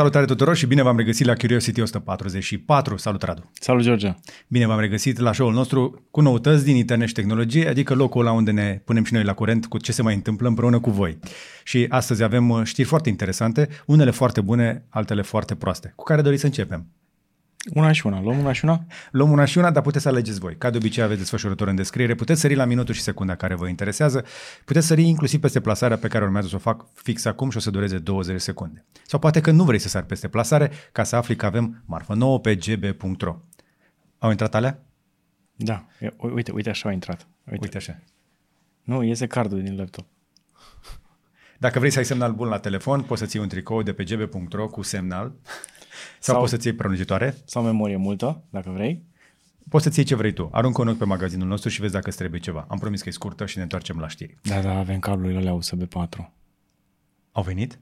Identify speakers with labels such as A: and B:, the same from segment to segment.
A: Salutare tuturor și bine v-am regăsit la Curiosity 144. Salut, Radu!
B: Salut, George!
A: Bine v-am regăsit la show-ul nostru cu noutăți din internet și tehnologie, adică locul ăla unde ne punem și noi la curent cu ce se mai întâmplă împreună cu voi. Și astăzi avem uh, știri foarte interesante, unele foarte bune, altele foarte proaste. Cu care doriți să începem?
B: Una și una. Luăm una și una?
A: Luăm una și una, dar puteți să alegeți voi. Ca de obicei aveți desfășurător în descriere, puteți sări la minutul și secunda care vă interesează, puteți sări inclusiv peste plasarea pe care urmează să o fac fix acum și o să dureze 20 secunde. Sau poate că nu vrei să sari peste plasare ca să afli că avem marfă nouă pe gb.ro. Au intrat alea?
B: Da. Uite, uite așa a intrat.
A: Uite, uite așa.
B: Nu, iese cardul din laptop.
A: Dacă vrei să ai semnal bun la telefon, poți să ții un tricou de pe gb.ro cu semnal sau, sau poți să-ți iei prelungitoare.
B: Sau memorie multă, dacă vrei.
A: Poți să-ți iei ce vrei tu. Aruncă un ochi pe magazinul nostru și vezi dacă îți trebuie ceva. Am promis că e scurtă și ne întoarcem la știri.
B: Da, da, avem cablurile alea USB 4.
A: Au venit?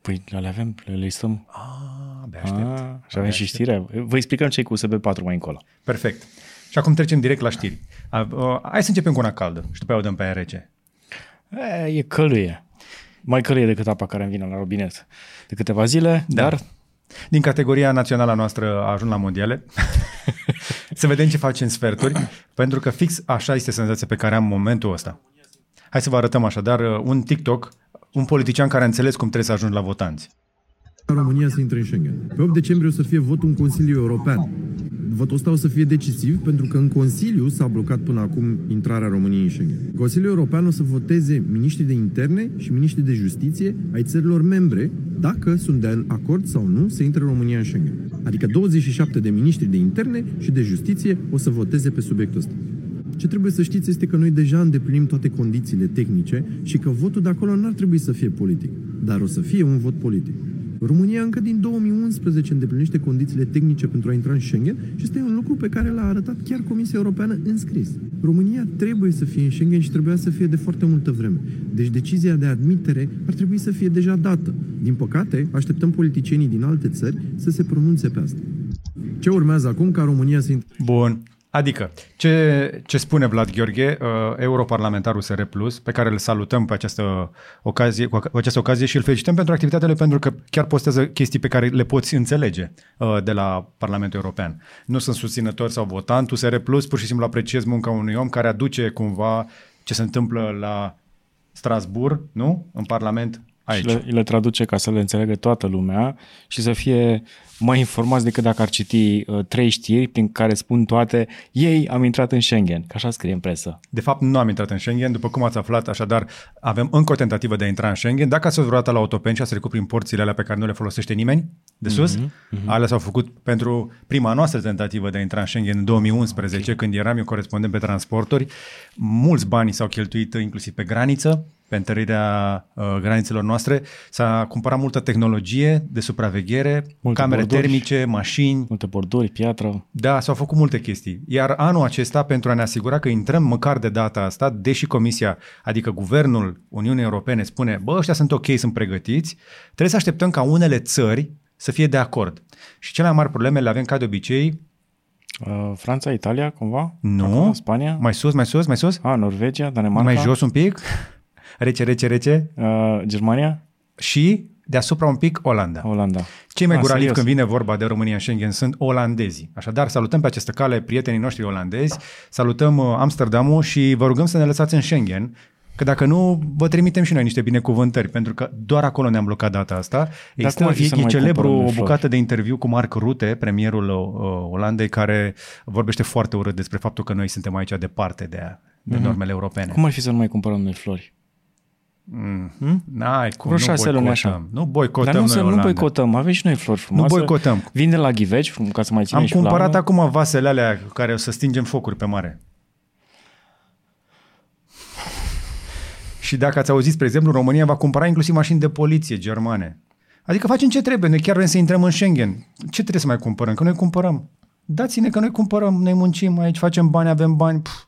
B: Păi le avem, le listăm.
A: Ah, abia aștept. Ah,
B: și avem și știrea. Vă explicăm ce e cu USB 4 mai încolo.
A: Perfect. Și acum trecem direct la știri. Uh, hai să începem cu una caldă și după aia o dăm pe aia rece.
B: E, e căluie. Mai căluie decât apa care îmi vine la robinet de câteva zile, da. dar
A: din categoria națională noastră a ajuns la mondiale. să vedem ce face în sferturi, pentru că fix așa este senzația pe care am în momentul ăsta. Hai să vă arătăm așadar uh, un TikTok, un politician care a înțeles cum trebuie să ajungi la votanți.
C: România să intre în Schengen. Pe 8 decembrie o să fie votul în Consiliul European. Votul ăsta o să fie decisiv pentru că în Consiliu s-a blocat până acum intrarea României în Schengen. Consiliul European o să voteze miniștrii de interne și miniștrii de justiție ai țărilor membre dacă sunt de acord sau nu să intre România în Schengen. Adică 27 de miniștri de interne și de justiție o să voteze pe subiectul ăsta. Ce trebuie să știți este că noi deja îndeplinim toate condițiile tehnice și că votul de acolo n-ar trebui să fie politic, dar o să fie un vot politic. România încă din 2011 îndeplinește condițiile tehnice pentru a intra în Schengen și este un lucru pe care l-a arătat chiar Comisia Europeană în scris. România trebuie să fie în Schengen și trebuia să fie de foarte multă vreme. Deci decizia de admitere ar trebui să fie deja dată. Din păcate, așteptăm politicienii din alte țări să se pronunțe pe asta. Ce urmează acum ca România să intre?
A: Bun. Adică, ce, ce spune Vlad Gheorghe, uh, europarlamentarul SR+, pe care îl salutăm pe această ocazie, cu această ocazie și îl felicităm pentru activitatea pentru că chiar postează chestii pe care le poți înțelege uh, de la Parlamentul European. Nu sunt susținător sau votant, SR+, pur și simplu apreciez munca unui om care aduce cumva ce se întâmplă la Strasbourg, nu? În Parlament aici.
B: Și le, le traduce ca să le înțeleagă toată lumea și să fie mai informați decât dacă ar citi uh, trei știri prin care spun toate ei am intrat în Schengen, că așa scrie în presă.
A: De fapt, nu am intrat în Schengen, după cum ați aflat, așadar avem încă o tentativă de a intra în Schengen. Dacă ați fost vreodată la autopen și ați trecut prin porțile alea pe care nu le folosește nimeni, de sus, mm-hmm, mm-hmm. alea s-au făcut pentru prima noastră tentativă de a intra în Schengen în 2011, okay. când eram eu corespondent pe transporturi. Mulți bani s-au cheltuit inclusiv pe graniță, pe întărirea uh, granițelor noastre. S-a cumpărat multă tehnologie de supraveghere, multe camere borduri, termice, mașini.
B: Multe borduri, piatră.
A: Da, s-au făcut multe chestii. Iar anul acesta, pentru a ne asigura că intrăm măcar de data asta, deși Comisia, adică Guvernul Uniunii Europene spune, bă, ăștia sunt ok, sunt pregătiți, trebuie să așteptăm ca unele țări să fie de acord. Și cele mai mari probleme le avem ca de obicei
B: Uh, Franța, Italia, cumva?
A: Nu. Acum, Spania? Mai sus, mai sus, mai sus?
B: A, Norvegia, Danemarca.
A: Mai jos un pic? Rece, rece, rece.
B: Uh, Germania?
A: Și deasupra un pic Olanda.
B: Olanda.
A: Cei mai ah, guralivi când vine vorba de România în Schengen sunt olandezii. Așadar, salutăm pe această cale prietenii noștri olandezi, salutăm uh, Amsterdamul și vă rugăm să ne lăsați în Schengen, Că dacă nu, vă trimitem și noi niște binecuvântări, pentru că doar acolo ne-am blocat data asta. Există, e, e celebru o bucată de interviu cu Mark Rutte, premierul uh, Olandei, care vorbește foarte urât despre faptul că noi suntem aici departe de, de mm-hmm. normele europene.
B: Cum ar fi să nu mai cumpărăm noi flori?
A: Mm-hmm. N-ai cum,
B: Vreo șase luni așa.
A: Nu boicotăm
B: Dar nu,
A: să,
B: nu boicotăm, avem și noi flori frumoase.
A: Nu boicotăm.
B: Vinde la ghiveci, ca să mai ținem
A: Am
B: și
A: cumpărat
B: flamă.
A: acum vasele alea care o să stingem focuri pe mare. Și dacă ați auzit, spre exemplu, România va cumpăra inclusiv mașini de poliție germane. Adică facem ce trebuie, noi chiar vrem să intrăm în Schengen. Ce trebuie să mai cumpărăm? Că noi cumpărăm. Dați-ne că noi cumpărăm, noi muncim aici, facem bani, avem bani. Pff,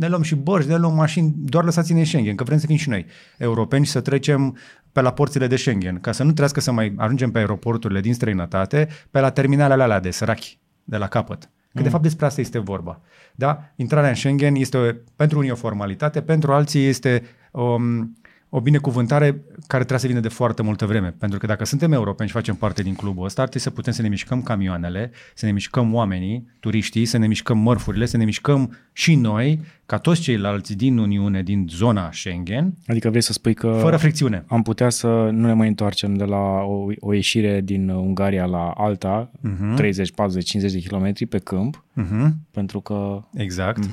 A: ne luăm și bărci, ne luăm mașini, doar lăsați-ne în Schengen, că vrem să fim și noi europeni și să trecem pe la porțile de Schengen, ca să nu trească să mai ajungem pe aeroporturile din străinătate, pe la terminalele alea de sărachi, de la capăt. Că mm. de fapt despre asta este vorba. Da? Intrarea în Schengen este pentru unii o formalitate, pentru alții este um, o binecuvântare care trebuie să vină de foarte multă vreme. Pentru că dacă suntem europeni și facem parte din clubul ăsta, ar trebui să putem să ne mișcăm camioanele, să ne mișcăm oamenii, turiștii, să ne mișcăm mărfurile, să ne mișcăm și noi, ca toți ceilalți din Uniune, din zona Schengen,
B: Adică vrei să spui că
A: fără fricțiune.
B: am putea să nu ne mai întoarcem de la o, o ieșire din Ungaria la alta, uh-huh. 30, 40, 50 de kilometri pe câmp,
A: Uh-huh.
B: pentru că
A: Exact.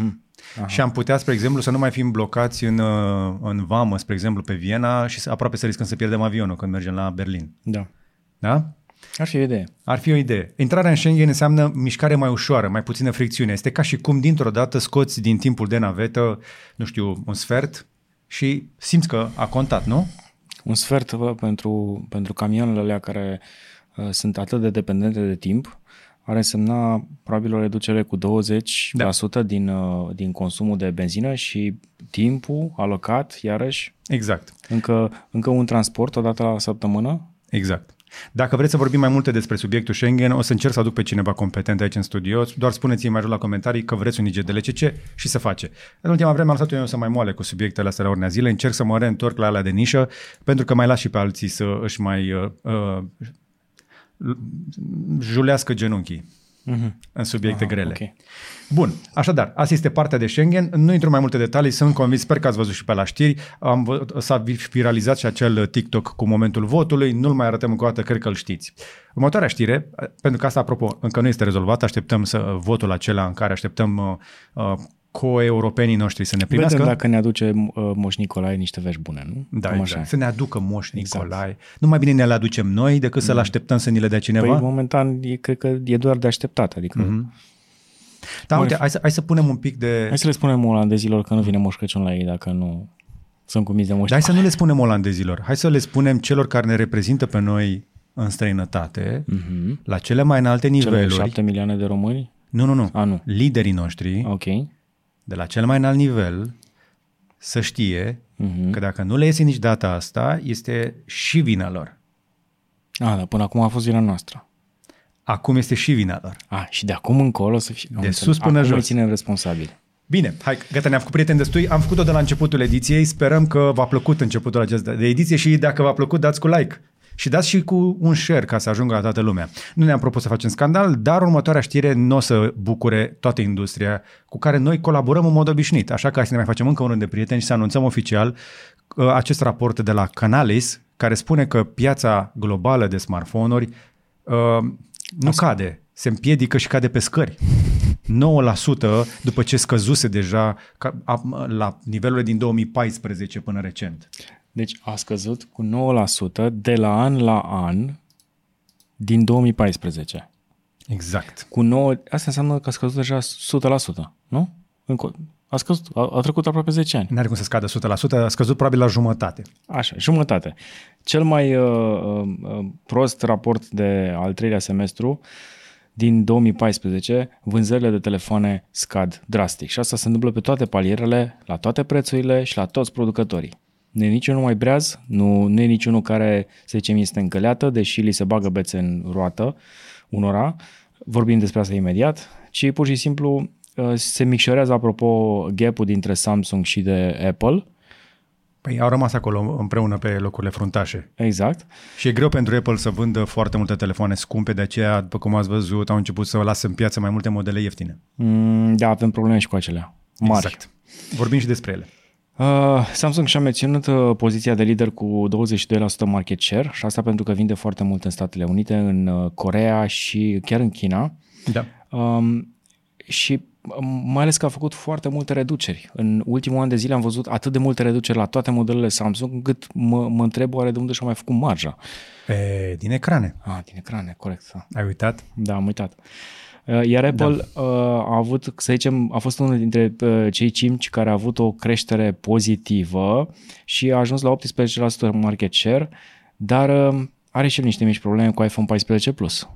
A: Mm-hmm. Și am putea, spre exemplu, să nu mai fim blocați în, uh, în vamă, spre exemplu, pe Viena și să, aproape să riscăm să pierdem avionul când mergem la Berlin.
B: da,
A: Da?
B: ar fi o idee.
A: Ar fi o idee. Intrarea în Schengen înseamnă mișcare mai ușoară, mai puțină fricțiune. Este ca și cum dintr-o dată scoți din timpul de navetă, nu știu, un sfert și simți că a contat, nu?
B: Un sfert bă, pentru, pentru camioanele alea care uh, sunt atât de dependente de timp, ar însemna probabil o reducere cu 20% da. din, uh, din consumul de benzină și timpul alocat, iarăși,
A: Exact.
B: încă, încă un transport o dată la săptămână.
A: Exact. Dacă vreți să vorbim mai multe despre subiectul Schengen, o să încerc să aduc pe cineva competent aici în studio. Doar spuneți-mi mai jos la comentarii că vreți un IGDLCC și să face. În ultima vreme am lăsat eu să mai moale cu subiectele astea la ordinea zilei. Încerc să mă reîntorc la alea de nișă, pentru că mai las și pe alții să își mai uh, uh, julească genunchii
B: Mhm.
A: în subiecte
B: Aha,
A: grele.
B: ok.
A: Bun, așadar, asta este partea de Schengen. Nu intru mai multe detalii, sunt convins, sper că ați văzut și pe la știri. Am, vă- s-a viralizat și acel TikTok cu momentul votului, nu-l mai arătăm încă o dată, cred că îl știți. Următoarea știre, pentru că asta, apropo, încă nu este rezolvat, așteptăm să votul acela în care așteptăm uh, uh, co-europenii noștri să ne primească.
B: Vedem dacă ne aduce uh, Moș Nicolae niște vești bune, nu?
A: Da,
B: Cam
A: exact.
B: așa.
A: Să ne aducă Moș
B: Exact.
A: Nicolae. Nu mai bine ne-l aducem noi decât să-l așteptăm să ni le dea cineva?
B: Păi, momentan, e, cred că e doar de așteptat. Adică,
A: Mhm. da, uite, hai să, hai să punem un pic de...
B: hai să le spunem olandezilor că nu vine Moș Crăciun la ei dacă nu sunt cumiți de Moș
A: Dar hai să nu le spunem olandezilor. Hai să le spunem celor care ne reprezintă pe noi în străinătate,
B: Mhm.
A: la cele mai înalte
B: Cele
A: niveluri.
B: șapte milioane de români?
A: Nu, nu, nu.
B: A, nu.
A: Liderii noștri,
B: Ok.
A: De la cel mai înalt nivel, să știe
B: Mhm.
A: că dacă nu le iese nici data asta, este și vina lor.
B: A, dar până acum a fost vina noastră.
A: Acum este și vina lor.
B: A, și de acum încolo o să fie... am
A: De
B: înțeles.
A: sus până
B: acum
A: jos.
B: îi ținem responsabili.
A: Bine, hai, gata, ne-am făcut prieteni destui. Am făcut-o de la începutul ediției. Sperăm că v-a plăcut începutul acesta de ediție și dacă v-a plăcut, dați cu like. Și dați și cu un share ca să ajungă la toată lumea. Nu ne-am propus să facem scandal, dar următoarea știre nu o să bucure toată industria cu care noi colaborăm în mod obișnuit. Așa că hai să ne mai facem încă un rând de prieteni și să anunțăm oficial uh, acest raport de la Canalis, care spune că piața globală de smartphone-uri uh, nu cade, se împiedică și cade pe scări. 9% după ce scăzuse deja ca, a, la nivelurile din 2014 până recent.
B: Deci a scăzut cu 9% de la an la an din 2014.
A: Exact.
B: Cu 9, asta înseamnă că a scăzut deja 100%, nu? Încă, a scăzut, a, a trecut aproape 10 ani.
A: N-are cum să scadă 100%, a scăzut probabil la jumătate.
B: Așa, jumătate. Cel mai uh, uh, uh, prost raport de al treilea semestru din 2014, vânzările de telefoane scad drastic și asta se întâmplă pe toate palierele, la toate prețurile și la toți producătorii. Nu e niciunul mai breaz, nu, nu e niciunul care, să zicem, este încăleată, deși li se bagă bețe în roată unora, vorbim despre asta imediat, ci pur și simplu uh, se micșorează, apropo, gap-ul dintre Samsung și de Apple,
A: Păi au rămas acolo împreună pe locurile fruntașe.
B: exact,
A: Și e greu pentru Apple să vândă foarte multe telefoane scumpe, de aceea, după cum ați văzut, au început să lasă în piață mai multe modele ieftine.
B: Mm, da, avem probleme și cu acelea mari.
A: Exact. Vorbim și despre ele.
B: Uh, Samsung și-a menținut uh, poziția de lider cu 22% market share și asta pentru că vinde foarte mult în Statele Unite, în uh, Corea și chiar în China.
A: Da.
B: Um, și um, mai ales că a făcut foarte multe reduceri. În ultimul an de zile am văzut atât de multe reduceri la toate modelele Samsung, încât mă, mă întreb oare de unde și-a mai făcut marja.
A: E, din ecrane.
B: Ah, din ecrane, corect. Da.
A: Ai uitat?
B: Da, am uitat. Uh, Iar Apple da. a avut, să zicem, a fost unul dintre uh, cei cinci care a avut o creștere pozitivă și a ajuns la 18% market share, dar uh, are și el niște mici probleme cu iPhone 14 Plus.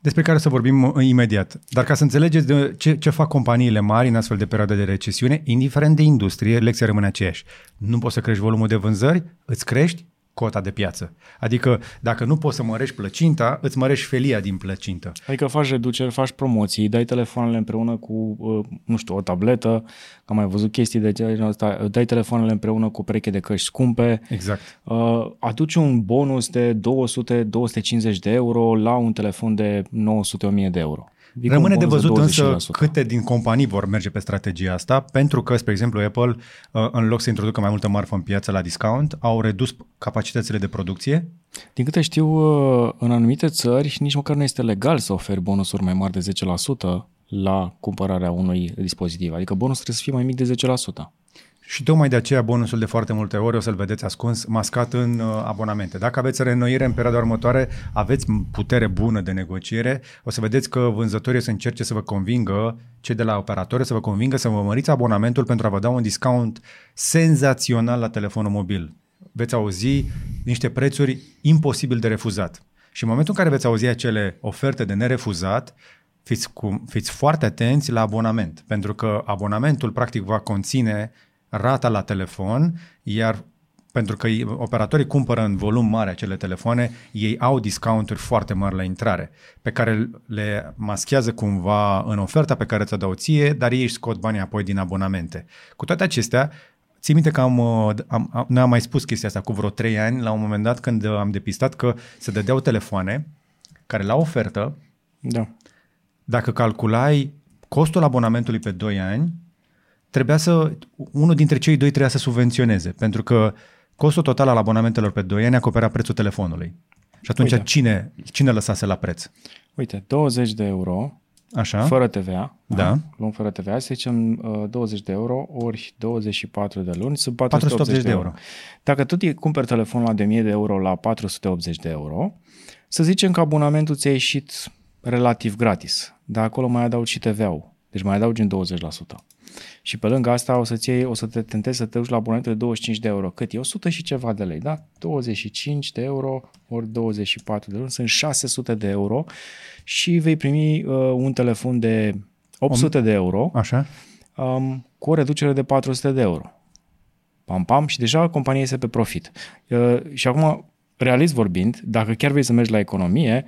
A: Despre care să vorbim uh, imediat. Dar ca să înțelegeți de ce, ce fac companiile mari în astfel de perioade de recesiune, indiferent de industrie, lecția rămâne aceeași. Nu poți să crești volumul de vânzări, îți crești cota de piață. Adică dacă nu poți să mărești plăcinta, îți mărești felia din plăcintă.
B: Adică faci reduceri, faci promoții, dai telefoanele împreună cu, uh, nu știu, o tabletă, am mai văzut chestii de genul ăsta, dai telefoanele împreună cu pereche de căști scumpe,
A: Exact.
B: uh, aduci un bonus de 200-250 de euro la un telefon de 900-1000 de euro. Vii cu un
A: Rămâne de
B: bonus
A: văzut însă
B: 25%.
A: câte din companii vor merge pe strategia asta, pentru că, spre exemplu, Apple, uh, în loc să introducă mai multă marfă în piață la discount, au redus capacitățile de producție.
B: Din câte știu, uh, în anumite țări nici măcar nu este legal să oferi bonusuri mai mari de 10% la cumpărarea unui dispozitiv. Adică bonusul trebuie să fie mai mic de 10%.
A: Și tocmai de aceea bonusul de foarte multe ori o să-l vedeți ascuns, mascat în uh, abonamente. Dacă aveți reînnoire în perioada următoare, aveți putere bună de negociere, o să vedeți că vânzătorii o să încerce să vă convingă, cei de la operatori să vă convingă să vă măriți abonamentul pentru a vă da un discount senzațional la telefonul mobil. Veți auzi niște prețuri imposibil de refuzat. Și în momentul în care veți auzi acele oferte de nerefuzat, fiți, cu, fiți foarte atenți la abonament, pentru că abonamentul practic va conține rata la telefon, iar pentru că ei- operatorii cumpără în volum mare acele telefoane, ei au discounturi foarte mari la intrare, pe care le maschează cumva în oferta pe care ți-o dau ție, dar ei își scot banii apoi din abonamente. Cu toate acestea, Ții minte că am, uh, am, am, noi am mai spus chestia asta cu vreo 3 ani, la un moment dat când uh, am depistat că se dădeau telefoane care la ofertă
B: Da.
A: dacă calculai costul abonamentului pe 2 ani, trebuia să, unul dintre cei doi trebuia să subvenționeze, pentru că costul total al abonamentelor pe 2 ani acoperea prețul telefonului. Și atunci
B: Uite.
A: cine, cine lăsase la preț?
B: Uite, 20 de euro
A: Așa?
B: fără TVA.
A: Da.
B: Luăm fără TVA, să zicem uh, 20 de euro ori 24 de luni sunt 480,
A: 480
B: de euro.
A: euro.
B: Dacă tu îi cumperi telefonul la de 1000 de euro la 480 de euro, să zicem că abonamentul ți-a ieșit relativ gratis, dar acolo mai adaugi și TVA-ul, deci mai adaugi în 20%. Și pe lângă asta o să, iei, o să te tentezi să te duci la abonamentul de 25 de euro. Cât e? 100 și ceva de lei, da? 25 de euro ori 24 de luni sunt 600 de euro și vei primi uh, un telefon de 800 de euro
A: Așa?
B: um, cu o reducere de 400 de euro. Pam, pam, și deja compania este pe profit. Uh, și acum, realist vorbind, dacă chiar vrei să mergi la economie,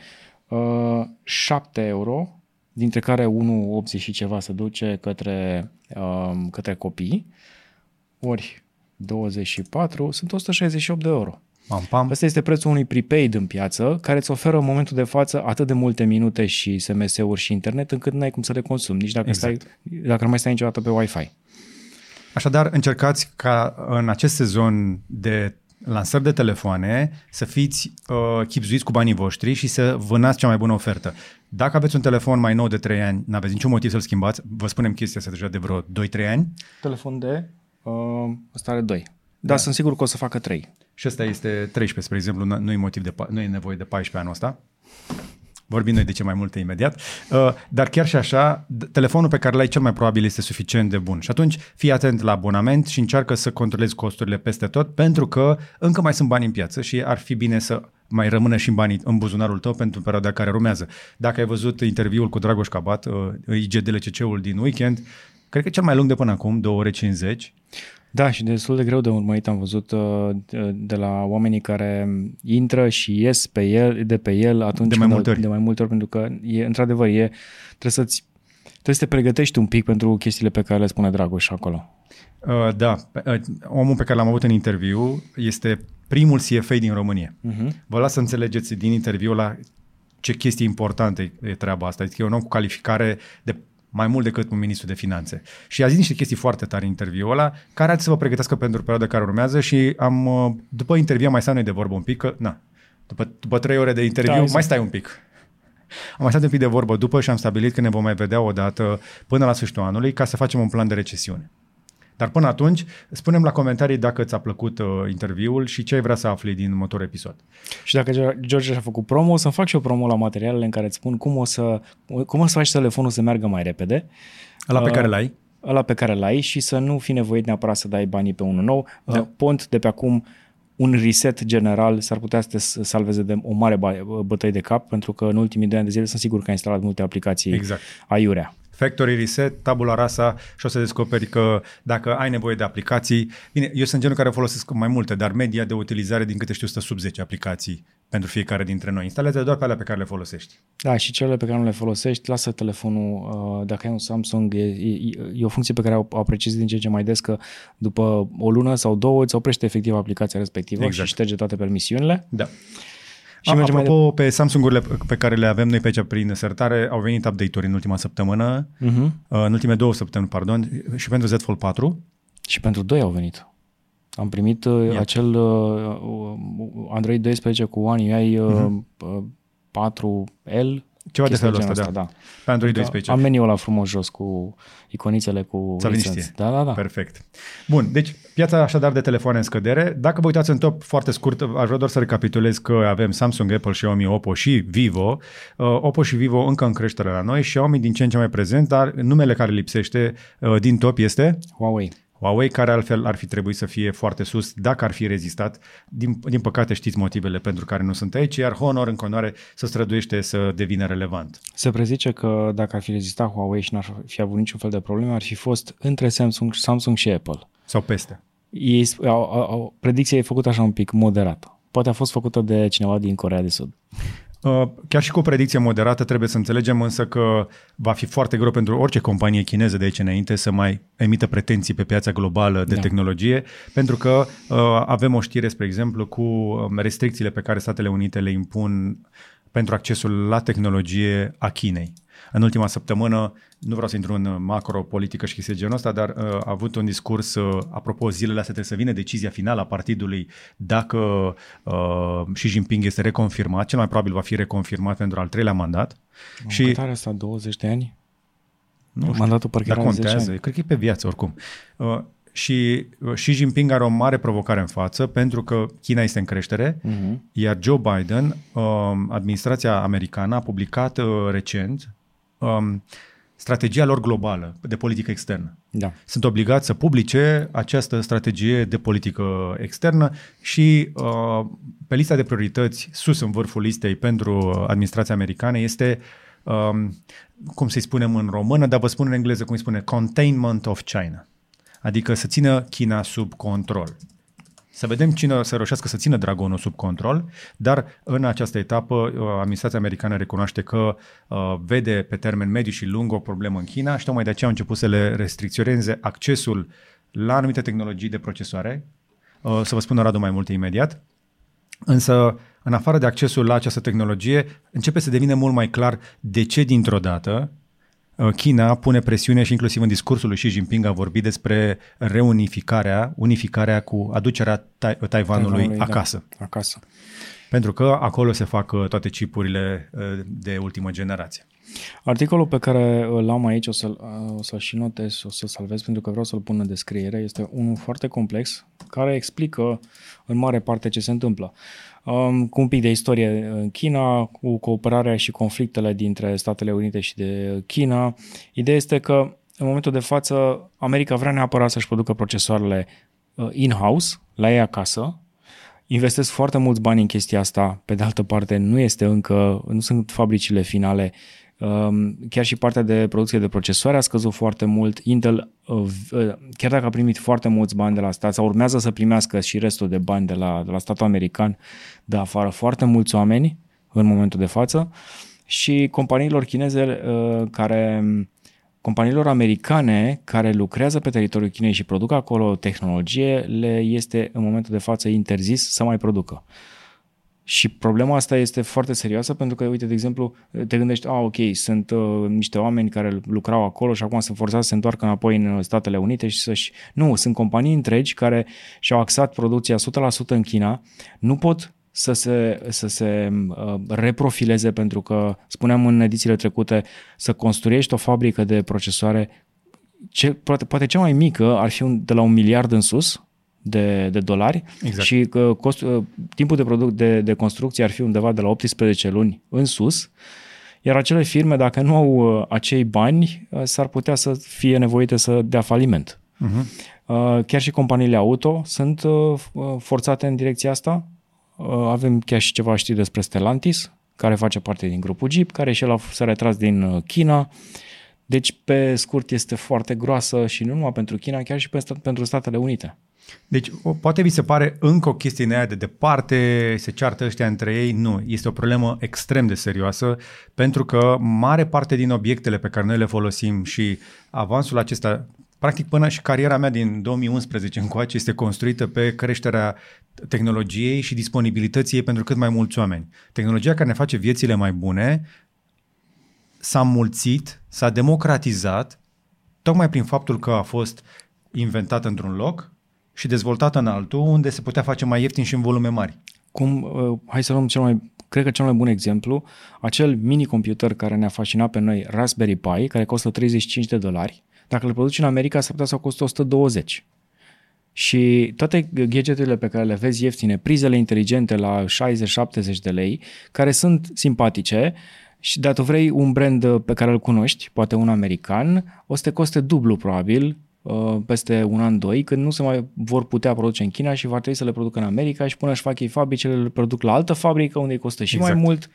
B: uh, 7 euro, dintre care 1,80 și ceva se duce către, um, către copii, ori 24, sunt 168 de euro.
A: Pam, pam.
B: Asta este prețul unui prepaid în piață, care îți oferă în momentul de față atât de multe minute și SMS-uri și internet, încât nu ai cum să le consumi, nici dacă,
A: Exact.
B: stai, dacă nu mai stai niciodată pe Wi-Fi.
A: Așadar, încercați ca în acest sezon de lansări de telefoane să fiți uh, chipzuiți cu banii voștri și să vânați cea mai bună ofertă. Dacă aveți un telefon mai nou de 3 ani, nu aveți niciun motiv să-l schimbați, vă spunem chestia asta deja de vreo 2-3 ani
B: Telefon de... Uh, ăsta are 2. Da, sunt sigur că o să facă 3.
A: și ăsta este 13, spre exemplu, nu- nu e, motiv de, pa- nu e nevoie de 14 anul ăsta. Vorbim noi de ce mai multe imediat. Uh, dar chiar și așa, d- telefonul pe care l-ai cel mai probabil este suficient de bun. Și atunci fii atent la abonament și încearcă să controlezi costurile peste tot, pentru că încă mai sunt bani în piață și ar fi bine să mai rămână și banii în buzunarul tău pentru perioada care urmează. Dacă ai văzut interviul cu Dragoș Cabat, uh, IGDLCC-ul din weekend, cred că e cel mai lung de până acum, 2 ore 50.
B: Da, și destul de greu de urmărit am văzut uh, de- de la oamenii care intră și ies pe el, de pe el atunci
A: De mai
B: când-
A: multe ori.
B: De mai multe ori, pentru că e, într-adevăr, e, trebuie să-ți trebuie să te pregătești un pic pentru chestiile pe care le spune Dragoș acolo.
A: Uh, da, pe- uh, omul pe care l-am avut în interviu este primul CFA din România.
B: Uh-huh.
A: Vă las să înțelegeți din interviul la ce chestii importante e treaba asta. Adică e un om cu calificare de mai mult decât un ministru de finanțe. Și a zis niște chestii foarte tare în interviul ăla, care ar să vă pregătească pentru perioada care urmează și am, uh, după interviu am mai stat noi de vorbă un pic, că, na, după, după trei ore de interviu,
B: Da,
A: da,
B: zi.
A: mai stai un pic. Am mai stat un pic de vorbă după și am stabilit că ne vom mai vedea o dată până la sfârșitul anului ca să facem un plan de recesiune. Dar până atunci, spunem la comentarii dacă ți-a plăcut uh, interviul și ce ai vrea să afli din următorul episod.
B: Și dacă Ge- George a făcut promo, o să fac și eu promo la materialele în care îți spun cum o să, cum o să faci telefonul să meargă mai repede.
A: Ăla pe
B: Uh,
A: care l-ai.
B: ăla pe care l-ai și să nu fi nevoit neapărat să dai banii pe unul nou. Da. Pont de pe acum un reset general s-ar putea să te salveze de o mare ba- bătăie de cap, pentru că în ultimii doi ani de zile sunt sigur că ai instalat multe aplicații
A: Exact.
B: aiurea.
A: Factory reset, tabula rasa și o să descoperi că dacă ai nevoie de aplicații, bine, eu sunt genul care folosesc mai multe, dar media de utilizare din câte știu stă sub 10 aplicații pentru fiecare dintre noi. Instalează doar pe alea pe care le folosești.
B: Da, și cele pe care nu le folosești, lasă telefonul, uh, dacă ai un Samsung, e, e, e o funcție pe care o apreciez din ce ce mai des că după o lună sau două îți oprește efectiv aplicația respectivă exact. și șterge toate permisiunile.
A: Da. Și A, mergem apropo, mai de... pe Samsung-urile pe care le avem noi pe aici prin sertare, au venit update-uri în ultima săptămână, uh-huh. în ultime două săptămâni, pardon, și pentru Z Fold 4.
B: Și pentru 2 au venit. Am primit uh, Iată. acel uh, Android 12 cu One UI uh-huh. 4L
A: ceva de felul ăsta, da. da. Pe Android 12.
B: Am meniul ăla frumos jos cu iconițele cu
A: licențe.
B: Da, da, da.
A: Perfect. Bun, deci piața așadar de telefoane în scădere. Dacă vă uitați în top, foarte scurt, aș vrea doar să recapitulez că avem Samsung, Apple, Xiaomi, Oppo și Vivo. Uh, Oppo și Vivo încă în creștere la noi, Xiaomi din ce în ce mai prezent, dar numele care lipsește uh, din top este?
B: Huawei.
A: Huawei, care altfel ar fi trebuit să fie foarte sus dacă ar fi rezistat. Din, din păcate știți motivele pentru care nu sunt aici, iar Honor în continuare se străduiește să devină relevant.
B: Se prezice că dacă ar fi rezistat Huawei și n-ar fi avut niciun fel de probleme, ar fi fost între Samsung, Samsung și Apple.
A: Sau peste.
B: Ei, au, au, predicția e făcută așa un pic moderată. Poate a fost făcută de cineva din Corea de Sud.
A: Uh, chiar și cu o predicție moderată trebuie să înțelegem însă că va fi foarte greu pentru orice companie chineză de aici înainte să mai emită pretenții pe piața globală de da. tehnologie, pentru că uh, avem o știre, spre exemplu, cu um, restricțiile pe care Statele Unite le impun pentru accesul la tehnologie a Chinei. În ultima săptămână, nu vreau să intru în macro-politică și chestii genul ăsta, dar uh, a avut un discurs, uh, apropo, zilele astea trebuie să vină decizia finală a partidului dacă uh, Xi Jinping este reconfirmat, cel mai probabil va fi reconfirmat pentru al treilea mandat.
B: În și cât are asta, 20 de ani? Nu știu, Mandatul parcă dar contează,
A: cred că e pe viață oricum. Uh, și uh, Xi Jinping are o mare provocare în față pentru că China este în creștere, uh-huh. iar Joe Biden, uh, administrația americană, a publicat uh, recent um, strategia lor globală de politică externă.
B: Da.
A: Sunt obligați să publice această strategie de politică externă și uh, pe lista de priorități, sus în vârful listei pentru administrația americană, este, um, cum să-i spunem în română, dar vă spun în engleză cum îi spune, containment of China. Adică să țină China sub control. Să vedem cine o să reușească să țină dragonul sub control, dar în această etapă uh, administrația americană recunoaște că uh, vede pe termen mediu și lung o problemă în China și tocmai de aceea au început să le restricționeze accesul la anumite tehnologii de procesoare. Uh, să vă spun Radu mai multe imediat. Însă, în afară de accesul la această tehnologie, începe să devină mult mai clar de ce dintr-o dată Uh, China pune presiune și inclusiv în discursul lui Xi Jinping a vorbit despre reunificarea, unificarea cu aducerea tai- Taiwanului da, acasă.
B: Da, acasă.
A: Pentru că acolo se fac uh, toate chipurile uh, de ultimă generație.
B: Articolul pe care îl am aici, o să-l, o să și notez, o să salvez pentru că vreau să-l pun în descriere, este unul foarte complex care explică în mare parte ce se întâmplă. Um, cu un pic de istorie în China, cu cooperarea și conflictele dintre Statele Unite și de China. Ideea este că în momentul de față America vrea neapărat să-și producă procesoarele uh, in-house, la ei acasă, investesc foarte mulți bani în chestia asta, pe de altă parte nu este încă, nu sunt fabricile finale Um, chiar și partea de producție de procesoare a scăzut foarte mult. Intel, uh, uh, chiar dacă a primit foarte mulți bani de la stat, sau urmează să primească și restul de bani de la, de la statul american, de afară foarte mulți oameni în momentul de față și companiilor chineze uh, care companiilor americane care lucrează pe teritoriul Chinei și produc acolo tehnologie, le este în momentul de față interzis să mai producă. Și problema asta este foarte serioasă pentru că, uite, de exemplu, te gândești, a, ok, sunt uh, niște oameni care lucrau acolo și acum sunt forțați să se întoarcă înapoi în Statele Unite și să-și... Nu, sunt companii întregi care și-au axat producția 100% în China, nu pot să se, să se uh, reprofileze pentru că, spuneam în edițiile trecute, să construiești o fabrică de procesoare ce, poate, poate cea mai mică ar fi un, de la un miliard în sus, de, de dolari
A: exact.
B: și că cost, uh, timpul de, produc, de, de construcție ar fi undeva de la 18 luni în sus, iar acele firme, dacă nu au uh, acei bani, uh, s-ar putea să fie nevoite să dea faliment. Uh-huh. Chiar și companiile auto sunt forțate în direcția asta. Avem chiar și ceva știri despre Stellantis, care face parte din grupul Jeep, care și el s-a retras din China Deci, pe scurt, este foarte groasă și nu numai pentru China, chiar și pentru Statele Unite.
A: Deci, o, poate vi se pare încă o chestie în aia de departe, se ceartă ăștia între ei. Nu, este o problemă extrem de serioasă, pentru că mare parte din obiectele pe care noi le folosim și avansul acesta, practic până și cariera mea din 2011 încoace este construită pe creșterea tehnologiei și disponibilității ei pentru cât mai mulți oameni. Tehnologia care ne face viețile mai bune s-a mulțit, s-a democratizat, tocmai prin faptul că a fost inventată într-un loc și dezvoltată în altul, unde se putea face mai ieftin și în volume mari.
B: Cum, uh, hai să luăm cel mai, cred că cel mai bun exemplu, acel mini-computer care ne-a fascinat pe noi, Raspberry Pi, care costă 35 de dolari, dacă le produci în America, s-ar putea să costă 120. Și toate gadgeturile pe care le vezi ieftine, prizele inteligente la 60-70 de lei, care sunt simpatice, și dacă vrei un brand pe care îl cunoști, poate un american, o să te coste dublu probabil Uh, peste un an, doi, când nu se mai vor putea produce în China și va trebui să le producă în America și până își fac ei fabricele, le produc la altă fabrică unde îi costă și exact. mai mult.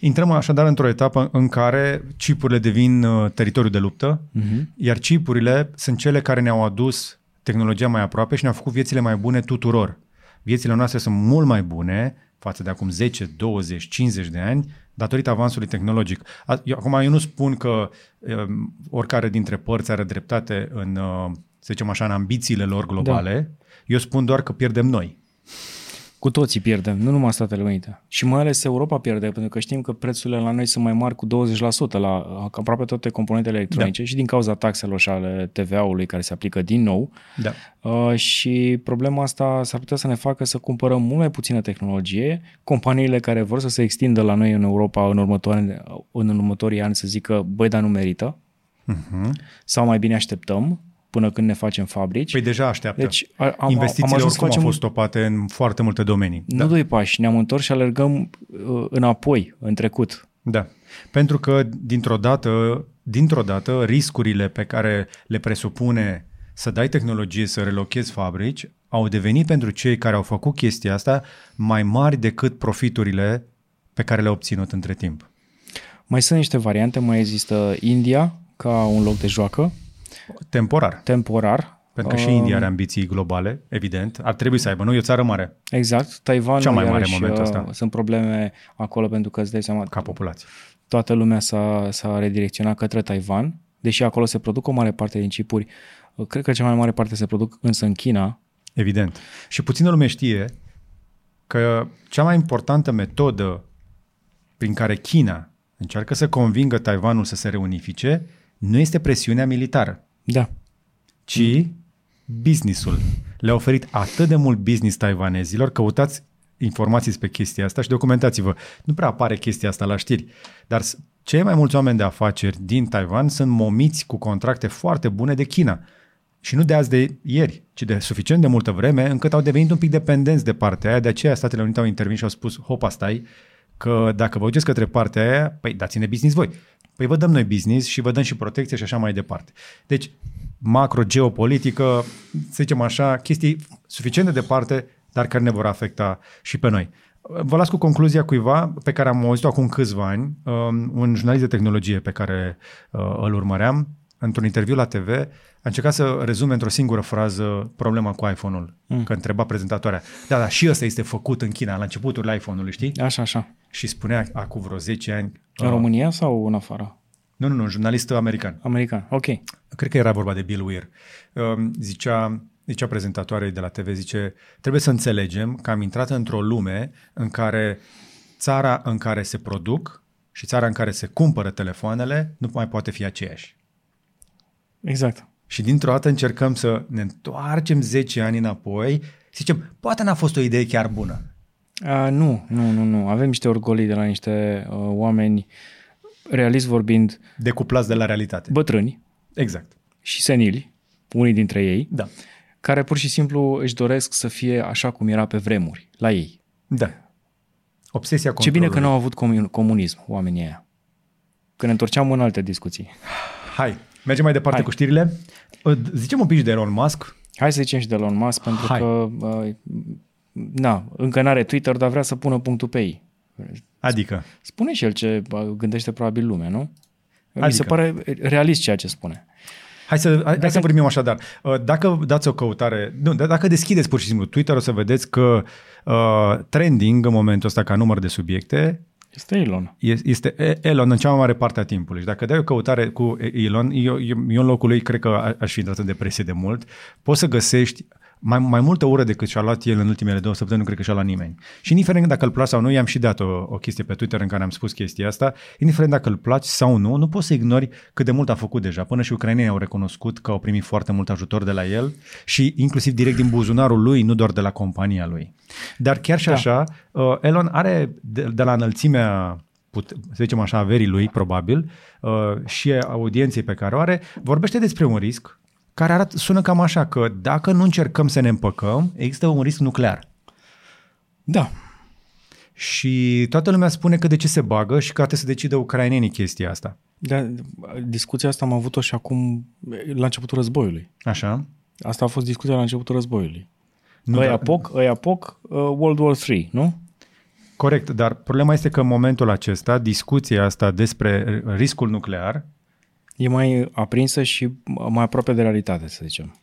A: Intrăm așadar într-o etapă în care chipurile devin uh, teritoriul de luptă, uh-huh. iar chipurile sunt cele care ne-au adus tehnologia mai aproape și ne-au făcut viețile mai bune tuturor. Viețile noastre sunt mult mai bune față de acum 10, 20, 50 de ani datorită avansului tehnologic. Eu, acum, eu nu spun că um, oricare dintre părți are dreptate în, uh, să zicem așa, în ambițiile lor globale. Da. Eu spun doar că pierdem noi.
B: Cu toții pierdem, nu numai Statele Unite. Și mai ales Europa pierde, pentru că știm că prețurile la noi sunt mai mari cu 20% la aproape toate componentele electronice da. și din cauza taxelor și ale TVA-ului care se aplică din nou.
A: Da.
B: Uh, și problema asta s-ar putea să ne facă să cumpărăm mult mai puțină tehnologie. Companiile care vor să se extindă la noi în Europa în, următoare, în următorii ani să zică, băi, dar nu merită. Uh-huh. Sau mai bine așteptăm până când ne facem fabrici.
A: Păi deja așteaptă. Deci, am, Investițiile am oricum facem... au fost stopate în foarte multe domenii.
B: Nu da. doi pași, ne-am întors și alergăm uh, înapoi, în trecut.
A: Da, pentru că dintr-o dată, dintr-o dată riscurile pe care le presupune să dai tehnologie, să relochezi fabrici, au devenit pentru cei care au făcut chestia asta mai mari decât profiturile pe care le-au obținut între timp.
B: Mai sunt niște variante, mai există India ca un loc de joacă,
A: Temporar.
B: Temporar.
A: Pentru că și India are um, ambiții globale, evident. Ar trebui să aibă, nu? E o țară mare.
B: Exact. Taiwan
A: Cea mai mare în momentul ăsta.
B: Uh, sunt probleme acolo pentru că îți dai seama...
A: Ca populație.
B: Toată lumea s-a, s-a redirecționat către Taiwan, deși acolo se produc o mare parte din chipuri. Uh, cred că cea mai mare parte se produc însă în China.
A: Evident. Și puțină lume știe că cea mai importantă metodă prin care China încearcă să convingă Taiwanul să se reunifice nu este presiunea militară.
B: Da.
A: Ci businessul. Le-a oferit atât de mult business taiwanezilor, căutați informații despre chestia asta și documentați-vă. Nu prea apare chestia asta la știri, dar cei mai mulți oameni de afaceri din Taiwan sunt momiți cu contracte foarte bune de China. Și nu de azi de ieri, ci de suficient de multă vreme, încât au devenit un pic dependenți de partea aia, de aceea Statele Unite au intervenit și au spus, hopa, stai, că dacă vă duceți către partea aia, păi dați-ne business voi. Păi vă dăm noi business și vă dăm și protecție și așa mai departe. Deci, macro-geopolitică, să zicem așa, chestii suficient de departe, dar care ne vor afecta și pe noi. Vă las cu concluzia cuiva pe care am auzit-o acum câțiva ani, um, un jurnalist de tehnologie pe care uh, îl urmăream, într-un interviu la TV, a încercat să rezume într-o singură frază problema cu iPhone-ul. Mm. Că întreba prezentatoarea, da, da, și ăsta este făcut în China, la începutul iPhone-ului, știi?
B: Așa, așa.
A: Și spunea acum vreo 10 ani...
B: În uh, România sau în afară?
A: Nu, nu, nu, jurnalist american.
B: American, ok.
A: Cred că era vorba de Bill Weir. Uh, zicea, zicea prezentatoarei de la TV, zice, trebuie să înțelegem că am intrat într-o lume în care țara în care se produc și țara în care se cumpără telefoanele nu mai poate fi aceeași.
B: Exact.
A: Și dintr-o dată încercăm să ne întoarcem 10 ani înapoi și zicem, poate n-a fost o idee chiar bună.
B: Uh, nu, nu, nu, nu. Avem niște orgolii de la niște uh, oameni, realist vorbind...
A: Decuplați de la realitate.
B: Bătrâni.
A: Exact.
B: Și senili, unii dintre ei.
A: Da.
B: Care pur și simplu își doresc să fie așa cum era pe vremuri, la ei.
A: Da. Obsesia
B: Ce bine că nu au avut comunism oamenii ăia. Când ne întorceam în alte discuții.
A: Hai, mergem mai departe Hai. cu știrile. Zicem un pic de Elon Musk.
B: Hai să zicem și de Elon Musk, pentru Hai. că uh, na, încă n-are Twitter, dar vrea să pună punctul pe ei.
A: Adică?
B: Spune și el ce gândește probabil lumea, nu? Adică. Mi se pare realist ceea ce spune.
A: Hai să, hai, dacă... hai să vorbim așadar. Uh, dacă dați o căutare, nu, dacă deschideți pur și simplu Twitter, o să vedeți că uh, trending în momentul ăsta ca număr de subiecte
B: este Elon.
A: Este Elon în cea mai mare parte a timpului. Și dacă dai o căutare cu Elon, eu, eu, eu în locul lui cred că aș fi intrat în depresie de mult, poți să găsești mai, mai multe ore decât și-a luat el în ultimele două săptămâni, nu cred că și-a luat nimeni. Și indiferent dacă îl place sau nu, i-am și dat o, o chestie pe Twitter în care am spus chestia asta, indiferent dacă îl place sau nu, nu poți să ignori cât de mult a făcut deja. Până și ucrainenii au recunoscut că au primit foarte mult ajutor de la el și inclusiv direct din buzunarul lui, nu doar de la compania lui. Dar chiar și da. așa, uh, Elon are de, de la înălțimea put, să zicem așa, averii lui, probabil, uh, și audienței pe care o are, vorbește despre un risc care arată, sună cam așa, că dacă nu încercăm să ne împăcăm, există un risc nuclear.
B: Da.
A: Și toată lumea spune că de ce se bagă și că trebuie să decide ucrainenii chestia asta.
B: Da, discuția asta am avut-o și acum, la începutul războiului.
A: Așa.
B: Asta a fost discuția la începutul războiului. Nu, ăia da. POC, ăia POC, uh, World War 3, nu?
A: Corect, dar problema este că în momentul acesta, discuția asta despre riscul nuclear
B: e mai aprinsă și mai aproape de realitate, să zicem.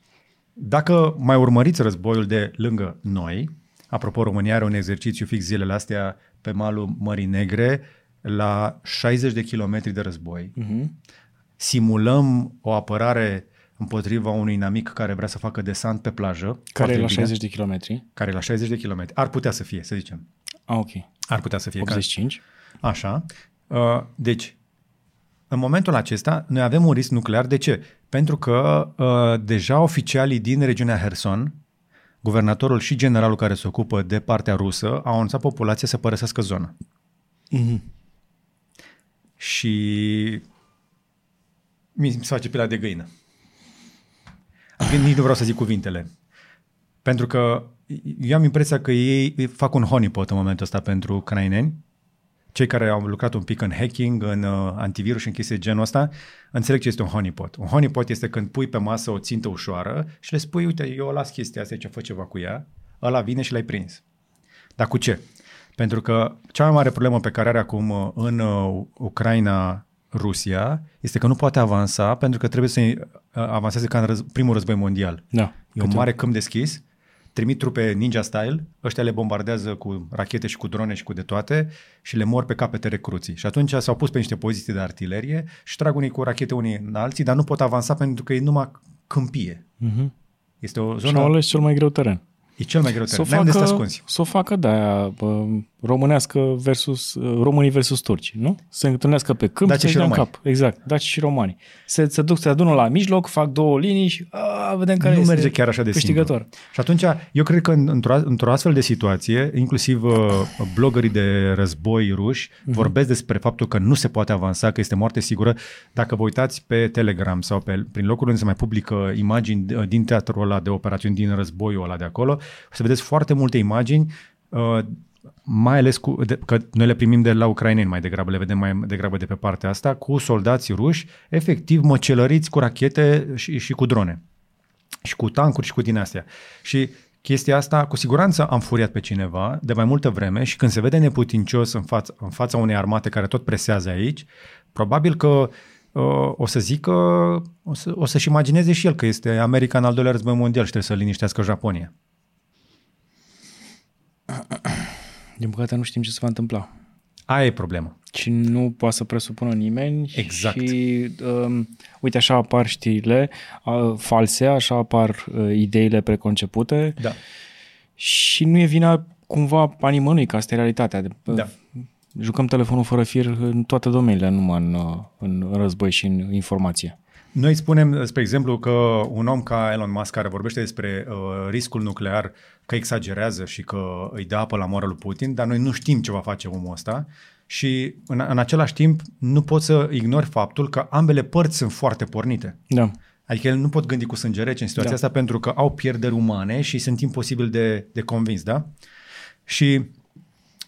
A: Dacă mai urmăriți războiul de lângă noi, apropo, România are un exercițiu fix zilele astea pe malul Mării Negre, la 60 de kilometri de război. Uh-huh. Simulăm o apărare împotriva unui inamic care vrea să facă desant pe plajă.
B: Care e la 60 de kilometri?
A: Care e la 60 de kilometri. Ar putea să fie, să zicem.
B: Ah, ok.
A: Ar putea să fie.
B: 85?
A: Care... Așa. Uh, deci, în momentul acesta, noi avem un risc nuclear. De ce? Pentru că uh, deja oficialii din regiunea Herson, guvernatorul și generalul care se ocupă de partea rusă, au anunțat populația să părăsească zona. Mm-hmm. Și mi se face pila de găină. Adică nici nu vreau să zic cuvintele. Pentru că eu am impresia că ei fac un honeypot în momentul ăsta pentru ucraineni cei care au lucrat un pic în hacking, în uh, antivirus și în chestii de genul ăsta, înțeleg ce este un honeypot. Un honeypot este când pui pe masă o țintă ușoară și le spui, uite, eu las chestia asta, ce fă ceva cu ea, ăla vine și l-ai prins. Dar cu ce? Pentru că cea mai mare problemă pe care are acum uh, în uh, Ucraina Rusia este că nu poate avansa pentru că trebuie să uh, avanseze ca în răz- primul război mondial.
B: Da.
A: E un mare câmp deschis trimit trupe ninja style, ăștia le bombardează cu rachete și cu drone și cu de toate și le mor pe capete recruții. Și atunci s-au pus pe niște poziții de artilerie și trag unii cu rachete unii în alții, dar nu pot avansa pentru că e numai câmpie. Uh-huh. Este o zonă...
B: Și au ales cel mai greu teren.
A: E cel mai greu teren. S-o facă,
B: să o facă de aia românească versus, românii versus turci, nu? Se întâlnească pe câmp, Daci
A: și în
B: cap. Exact, daci și romani. Se, se duc, se adună la mijloc, fac două linii și a, vedem care
A: nu
B: este
A: merge chiar așa de
B: câștigător.
A: Simplu. Și atunci, eu cred că într-o, într-o astfel de situație, inclusiv uh, blogării de război ruși uh-huh. vorbesc despre faptul că nu se poate avansa, că este moarte sigură. Dacă vă uitați pe Telegram sau pe, prin locuri unde se mai publică imagini uh, din teatrul ăla de operațiuni din războiul ăla de acolo, o să vedeți foarte multe imagini uh, mai ales cu, de, că noi le primim de la ucraineni mai degrabă, le vedem mai degrabă de pe partea asta, cu soldați ruși, efectiv măcelăriți cu rachete și, și cu drone. Și cu tancuri și cu din astea. Și chestia asta, cu siguranță am furiat pe cineva de mai multă vreme și când se vede neputincios în, fața, în fața unei armate care tot presează aici, probabil că uh, o să zică, o, să, o să-și imagineze și el că este America în al doilea război mondial și trebuie să liniștească Japonia.
B: Din păcate nu știm ce se va întâmpla.
A: Aia e problema.
B: Și nu poate să presupună nimeni.
A: Exact.
B: Și um, uite, așa apar știrile uh, false, așa apar uh, ideile preconcepute.
A: Da.
B: Și nu e vina cumva a nimănui, că asta e realitatea.
A: Da.
B: Jucăm telefonul fără fir în toate domeniile, numai în, uh, în război și în informație.
A: Noi spunem, spre exemplu, că un om ca Elon Musk, care vorbește despre uh, riscul nuclear, că exagerează și că îi dă apă la moară lui Putin, dar noi nu știm ce va face omul ăsta și în, în același timp nu pot să ignori faptul că ambele părți sunt foarte pornite.
B: Da.
A: Adică el nu pot gândi cu sânge rece în situația da. asta pentru că au pierderi umane și sunt imposibil de, de convins, da? Și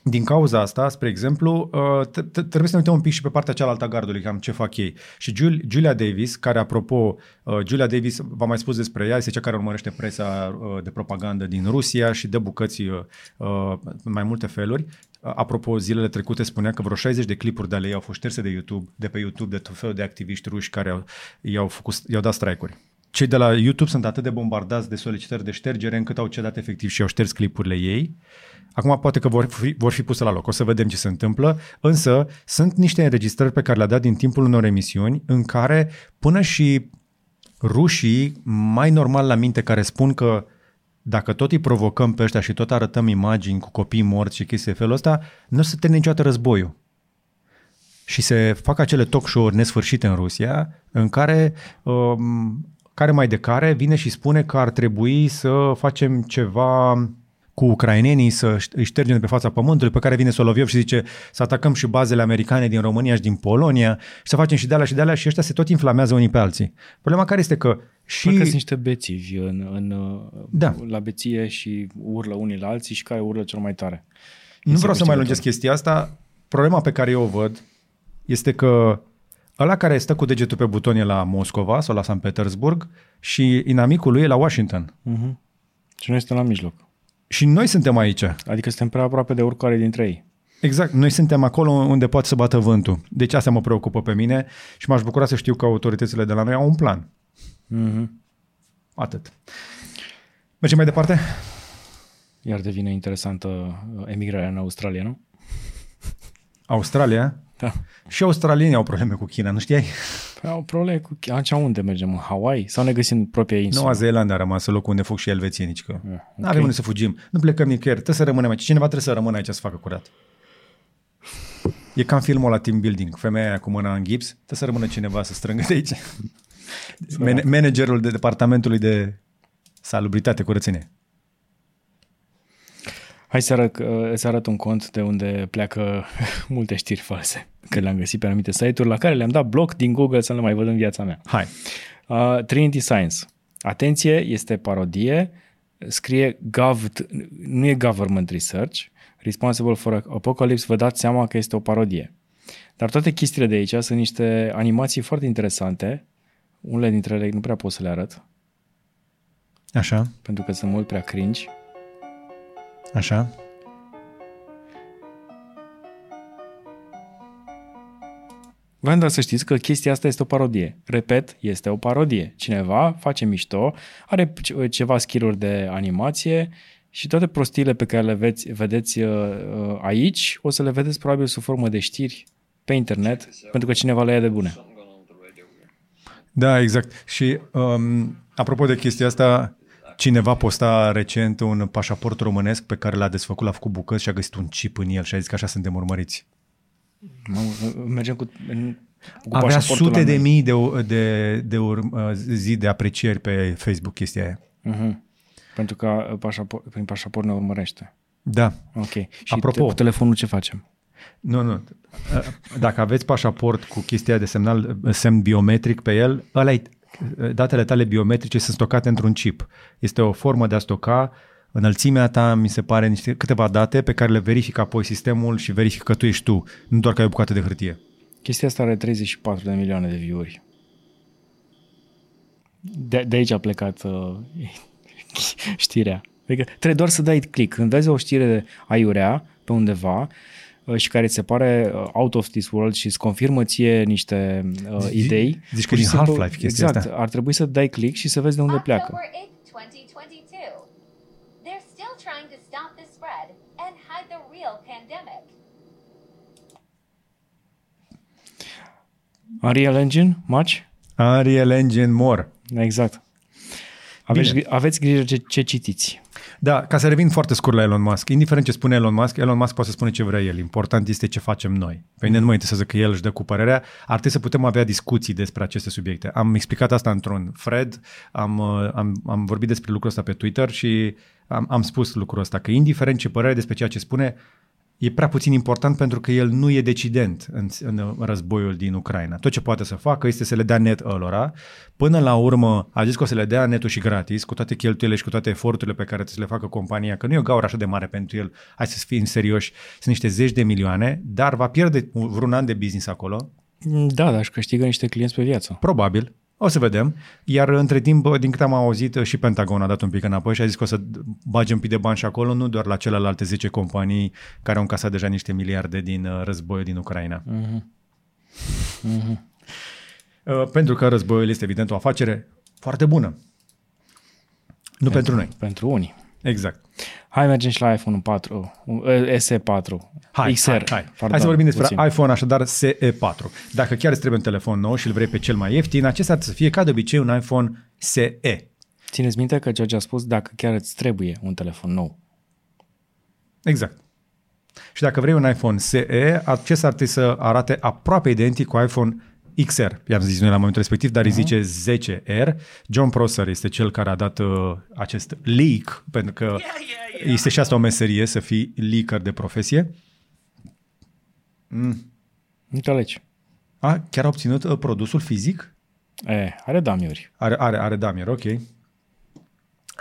A: din cauza asta, spre exemplu, uh, trebuie să ne uităm un pic și pe partea cealaltă a gardului, cam ce fac ei. Și Julia Davis, care apropo, uh, Julia Davis, v-am mai spus despre ea, este cea care urmărește presa uh, de propagandă din Rusia și de bucăți în mai multe feluri. apropo, zilele trecute spunea că vreo 60 de clipuri de ale ei au fost șterse de YouTube, de pe YouTube, de tot felul de activiști ruși care au, i-au, făcut, i-au dat strike-uri. Cei de la YouTube sunt atât de bombardați de solicitări de ștergere încât au cedat efectiv și au șters clipurile ei. Acum poate că vor fi, vor fi puse la loc, o să vedem ce se întâmplă, însă sunt niște înregistrări pe care le-a dat din timpul unor emisiuni în care până și rușii mai normal la minte care spun că dacă tot îi provocăm pe ăștia și tot arătăm imagini cu copii morți și chestii de felul ăsta, nu o să termine niciodată războiul. Și se fac acele talk show-uri nesfârșite în Rusia, în care, um, care mai de care vine și spune că ar trebui să facem ceva cu ucrainenii să îi ștergem de pe fața pământului, pe care vine Soloviov și zice să atacăm și bazele americane din România și din Polonia și să facem și de alea și de alea și ăștia se tot inflamează unii pe alții. Problema care este că și...
B: Parcă sunt niște bețivi în, în,
A: Da.
B: la beție și urlă unii la alții și care urlă cel mai tare.
A: Nu
B: Este
A: vreau să mai
B: câștigător.
A: lungesc chestia asta. Problema pe care eu o văd este că ăla care stă cu degetul pe buton e la Moscova sau la San Petersburg și inamicul lui e la Washington.
B: Uh-huh. Și noi suntem la mijloc.
A: Și noi suntem aici.
B: Adică suntem prea aproape de oricare dintre ei.
A: Exact, noi suntem acolo unde poate să bată vântul. Deci asta mă preocupă pe mine și m-aș bucura să știu că autoritățile de la noi au un plan.
B: Uh-huh.
A: Atât. Mergem mai departe?
B: Iar devine interesantă uh, emigrarea în Australia, nu?
A: Australia.
B: Da.
A: Și australienii au probleme cu China, nu știai?
B: Păi au probleme cu... Atunci unde mergem? În Hawaii? Sau ne găsim propria insulă?
A: Noua Zeelandă a rămas în locul unde fug și elvețienii, că
B: Ah,
A: nu avem unde să fugim. Nu plecăm nicăieri, trebuie să rămânem aici. Cineva trebuie să rămână aici să facă curat. E ca în filmul la team building. Femeia aia cu mâna în gips, trebuie să rămână cineva să strângă de aici. Man- managerul de departamentului de salubritate, curățenie.
B: Hai să arăt, uh, să arăt un cont de unde pleacă multe știri false. Că le-am găsit pe anumite site-uri la care le-am dat bloc din Google să nu le mai văd în viața mea.
A: Hai.
B: Uh, Trinity Science. Atenție, este parodie. Scrie gov, nu e government research. Responsible for Apocalypse, vă dați seama că este o parodie. Dar toate chestiile de aici sunt niște animații foarte interesante. Unele dintre ele nu prea pot să le arăt,
A: Așa,
B: pentru că sunt mult prea cringe.
A: Așa.
B: Vreau doar să știți că chestia asta este o parodie. Repet, este o parodie. Cineva face mișto, are ce- ceva skill de animație și toate prostiile pe care le veți, vedeți uh, uh, aici, o să le vedeți probabil sub formă de știri pe internet, pentru că cineva le ia de bune.
A: Da, exact. Și um, apropo de chestia asta, cineva posta recent un pașaport românesc pe care l-a desfăcut, l-a făcut bucăți și a găsit un chip în el și a zis că așa suntem urmăriți.
B: Mamă, Mergem cu, în- cu
A: Avea
B: pașaportul
A: sute
B: la
A: de
B: noi.
A: mii de, de, de urm, uh, zi de aprecieri pe Facebook chestia aia.
B: Uh-huh. Pentru că uh, pașaport, prin pașaport ne urmărește.
A: Da.
B: Ok. Și
A: Apropo.
B: te, cu telefonul ce facem?
A: Nu, nu. Dacă aveți pașaport cu chestia de semnal, semn biometric pe el, ăla datele tale biometrice sunt stocate într-un chip. Este o formă de a stoca înălțimea ta, mi se pare, niște, câteva date pe care le verifică apoi sistemul și verifică că tu ești tu, nu doar că ai o bucată de hârtie.
B: Chestia asta are 34 de milioane de view-uri. De, de aici a plecat uh, știrea. Adică trebuie doar să dai click. Când vezi o știre aiurea pe undeva uh, și care ți se pare uh, out of this world și îți confirmă ție niște uh,
A: Zici-
B: idei.
A: zici că
B: pur și
A: din
B: simplu-
A: Half-Life chestia
B: Exact.
A: asta.
B: Ar trebui să dai click și să vezi de unde pleacă.
D: October 8th, 2022. They're still trying to stop the spread and hide the real pandemic.
B: Unreal Engine? Much?
A: Unreal Engine More.
B: Exact. Aveți,
A: Bine.
B: gri- aveți grijă ce, ce citiți.
A: Da, ca să revin foarte scurt la Elon Musk. Indiferent ce spune Elon Musk, Elon Musk poate să spune ce vrea el. Important este ce facem noi. Pe mine nu mă interesează că el își dă cu părerea. Ar trebui să putem avea discuții despre aceste subiecte. Am explicat asta într-un thread, am, uh, am, am vorbit despre lucrul ăsta pe Twitter și am, am spus lucrul ăsta, că indiferent ce părere despre ceea ce spune, e prea puțin important pentru că el nu e decident în, în războiul din Ucraina. Tot ce poate să facă este să le dea net ălora. Până la urmă a zis că o să le dea netul și gratis, cu toate cheltuielile și cu toate eforturile pe care trebuie să le facă compania, că nu e o gaură așa de mare pentru el, hai să fim serioși, sunt niște zeci de milioane, dar va pierde vreun an de business acolo,
B: Da, dar își câștigă niște clienți pe viață.
A: probabil, O să vedem. Iar între timp, din câte am auzit, și Pentagon a dat un pic înapoi și a zis că o să bage un pic de bani și acolo, nu doar la celelalte 10 companii care au încasat deja niște miliarde din uh, războiul din Ucraina.
B: Mhm.
A: Uh, Pentru că războiul este evident o afacere foarte bună. Nu pentru noi.
B: Pentru unii.
A: Exact.
B: Hai mergem și la iPhone 4, uh, SE4,
A: Hai,
B: XR.
A: hai, hai.
B: Pardon,
A: hai să vorbim despre
B: puțin.
A: iPhone, așadar SE4. Dacă chiar îți trebuie un telefon nou și îl vrei pe cel mai ieftin, acesta ar să fie ca de obicei un iPhone SE.
B: Țineți minte că George a spus dacă chiar îți trebuie un telefon nou.
A: Exact. Și dacă vrei un iPhone SE, acesta ar trebui să arate aproape identic cu iPhone XR. I-am zis noi la momentul respectiv, dar îi zice 10R. John Prosser este cel care a dat uh, acest leak, pentru că este și asta o meserie, să fii leaker de profesie.
B: Înțelegi?
A: A, chiar a obținut uh, produsul fizic?
B: E, are damiuri.
A: Are, are, are Damir, ok.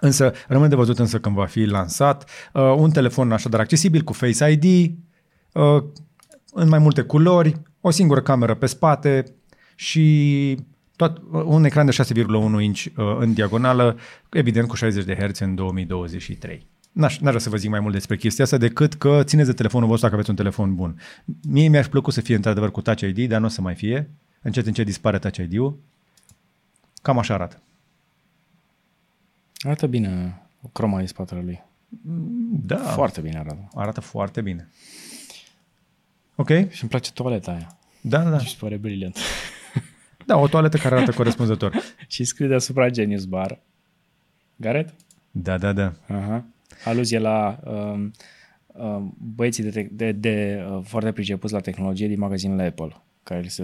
A: Însă, rămâne de văzut însă când va fi lansat. Uh, un telefon așadar accesibil cu Face ID, uh, în mai multe culori, o singură cameră pe spate și tot, un ecran de 6,1 inch uh, în diagonală, evident cu 60 de Hz în 2023. N-aș, n-aș vrea să vă zic mai mult despre chestia asta decât că țineți de telefonul vostru dacă aveți un telefon bun. Mie mi-aș plăcut să fie într-adevăr cu Touch ID, dar nu o să mai fie. Încet, încet dispare Touch ID-ul. Cam așa arată.
B: Arată bine croma din spatele lui.
A: Da,
B: Foarte bine arată.
A: arată foarte bine. Ok?
B: Și îmi place toaleta aia.
A: Da, da.
B: Mi se pare brilliant.
A: Da, o toaletă care arată corespunzător.
B: și scrie deasupra Genius Bar. Gareth?
A: Da, da, da.
B: Aha. Aluzie la um, um, băieții de, te- de, de uh, foarte pricepuți la tehnologie din magazinele Apple, care li se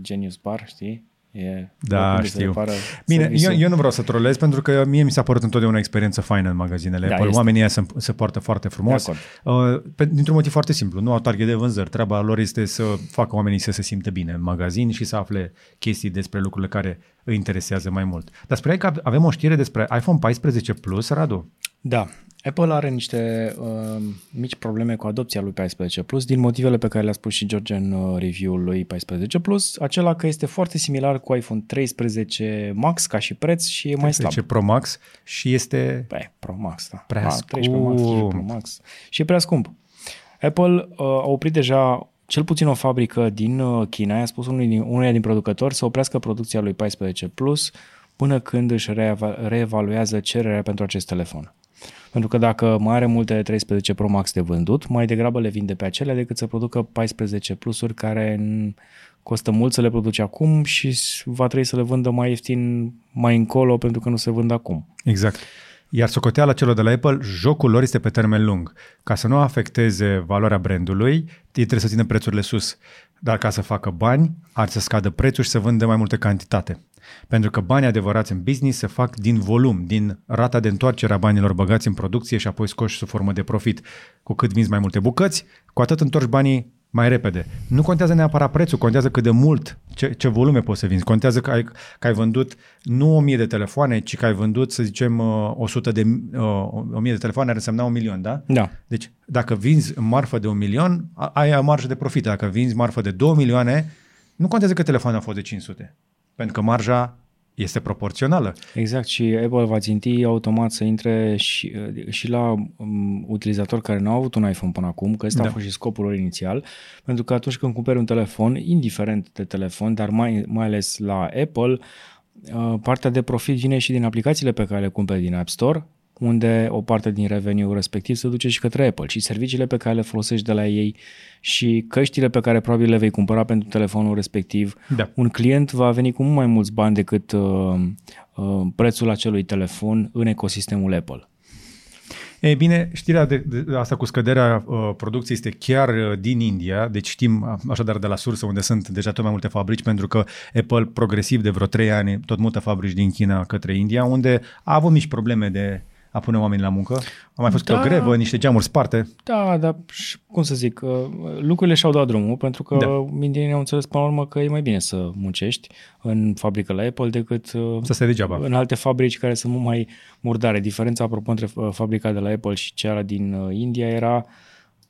B: Genius Bar, știi? E
A: Da,
B: locul unde se
A: știu.
B: repară
A: Bine,
B: serviciul.
A: eu, eu nu vreau să trolez pentru că mie mi s-a părut întotdeauna o experiență faină în magazinele
B: Da,
A: Apple.
B: este.
A: Oamenii ăia se, se poartă foarte frumos.
B: De
A: Uh, pe, dintr-un motiv foarte simplu. Nu au target de vânzări. Treaba lor este să facă oamenii să se simtă bine în magazin și să afle chestii despre lucrurile care îi interesează mai mult. Dar spuneai că avem o știre despre iPhone 14 Plus, Radu?
B: Da. Apple are niște uh, mici probleme cu adopția lui 14 Plus din motivele pe care le-a spus și George în uh, review-ul lui 14 Plus, acela că este foarte similar cu iPhone 13 Max ca și preț și e mai slab.
A: 10 Pro Max și este...
B: Pe, Pro Max, da.
A: Prea
B: A, 13 Max, 13 Pro Max. Și e prea scump. Apple uh, a oprit deja cel puțin o fabrică din uh, China, i-a spus unui din, unuia din producători să oprească producția lui 14 Plus până când își reeva- reevaluează cererea pentru acest telefon. Pentru că dacă mai are multe 13 Pro Max de vândut, mai degrabă le vinde pe acelea decât să producă 14 Plusuri care n- costă mult să le produce acum și s- va trebui să le vândă mai ieftin mai încolo pentru că nu se vând acum.
A: Exact. Iar socoteala celor de la Apple, jocul lor este pe termen lung. Ca să nu afecteze valoarea brandului, ei trebuie să țină prețurile sus. Dar ca să facă bani, ar să scadă prețul și să vândă mai multă cantitate. Pentru că banii adevărați în business se fac din volum, din rata de întoarcere a banilor băgați în producție și apoi scoși sub formă de profit. Cu cât vinzi mai multe bucăți, cu atât întorci banii mai repede. Nu contează neapărat prețul, contează cât de mult, ce, ce volume poți să vinzi. Contează că ai, că ai vândut nu 1000 de telefoane, ci că ai vândut, să zicem, uh, 100 de, uh, 1000 de telefoane ar însemna un milion, da?
B: Da.
A: Deci, dacă vinzi marfă de un milion, a- ai o marjă de profit. Dacă vinzi marfă de 2 milioane, nu contează că telefoanele au fost de 500. Pentru că marja este proporțională.
B: Exact și Apple va ținti automat să intre și, și la um, utilizatori care nu au avut un iPhone până acum, că ăsta
A: Da.
B: a fost și scopul lor inițial, pentru că atunci când cumperi un telefon, indiferent de telefon, dar mai, mai ales la Apple, uh, partea de profit vine și din aplicațiile pe care le cumperi din App Store, unde o parte din revenue respectiv se duce și către Apple și serviciile pe care le folosești de la ei și căștile pe care probabil le vei cumpăra pentru telefonul respectiv.
A: Da.
B: Un client va veni cu mult mai mulți bani decât uh, uh, prețul acelui telefon în ecosistemul Apple.
A: E bine, știrea de, de asta cu scăderea uh, producției este chiar uh, din India, deci știm uh, așadar de la sursă unde sunt deja tot mai multe fabrici, pentru că Apple progresiv de vreo 3 ani tot mută fabrici din China către India, unde a avut mici probleme de a pune oameni la muncă. A mai fost da.
B: Da.
A: o grevă, niște geamuri sparte.
B: Da, dar și, cum să zic, uh, lucrurile și-au dat drumul pentru că
A: Da.
B: da. indienii au înțeles până la urmă că e mai bine să muncești în fabrică la Apple decât uh,
A: Să stai degeaba.
B: în alte fabrici care sunt mult mai murdare. Diferența, apropo, între uh, fabrica de la Apple și cea din uh, India era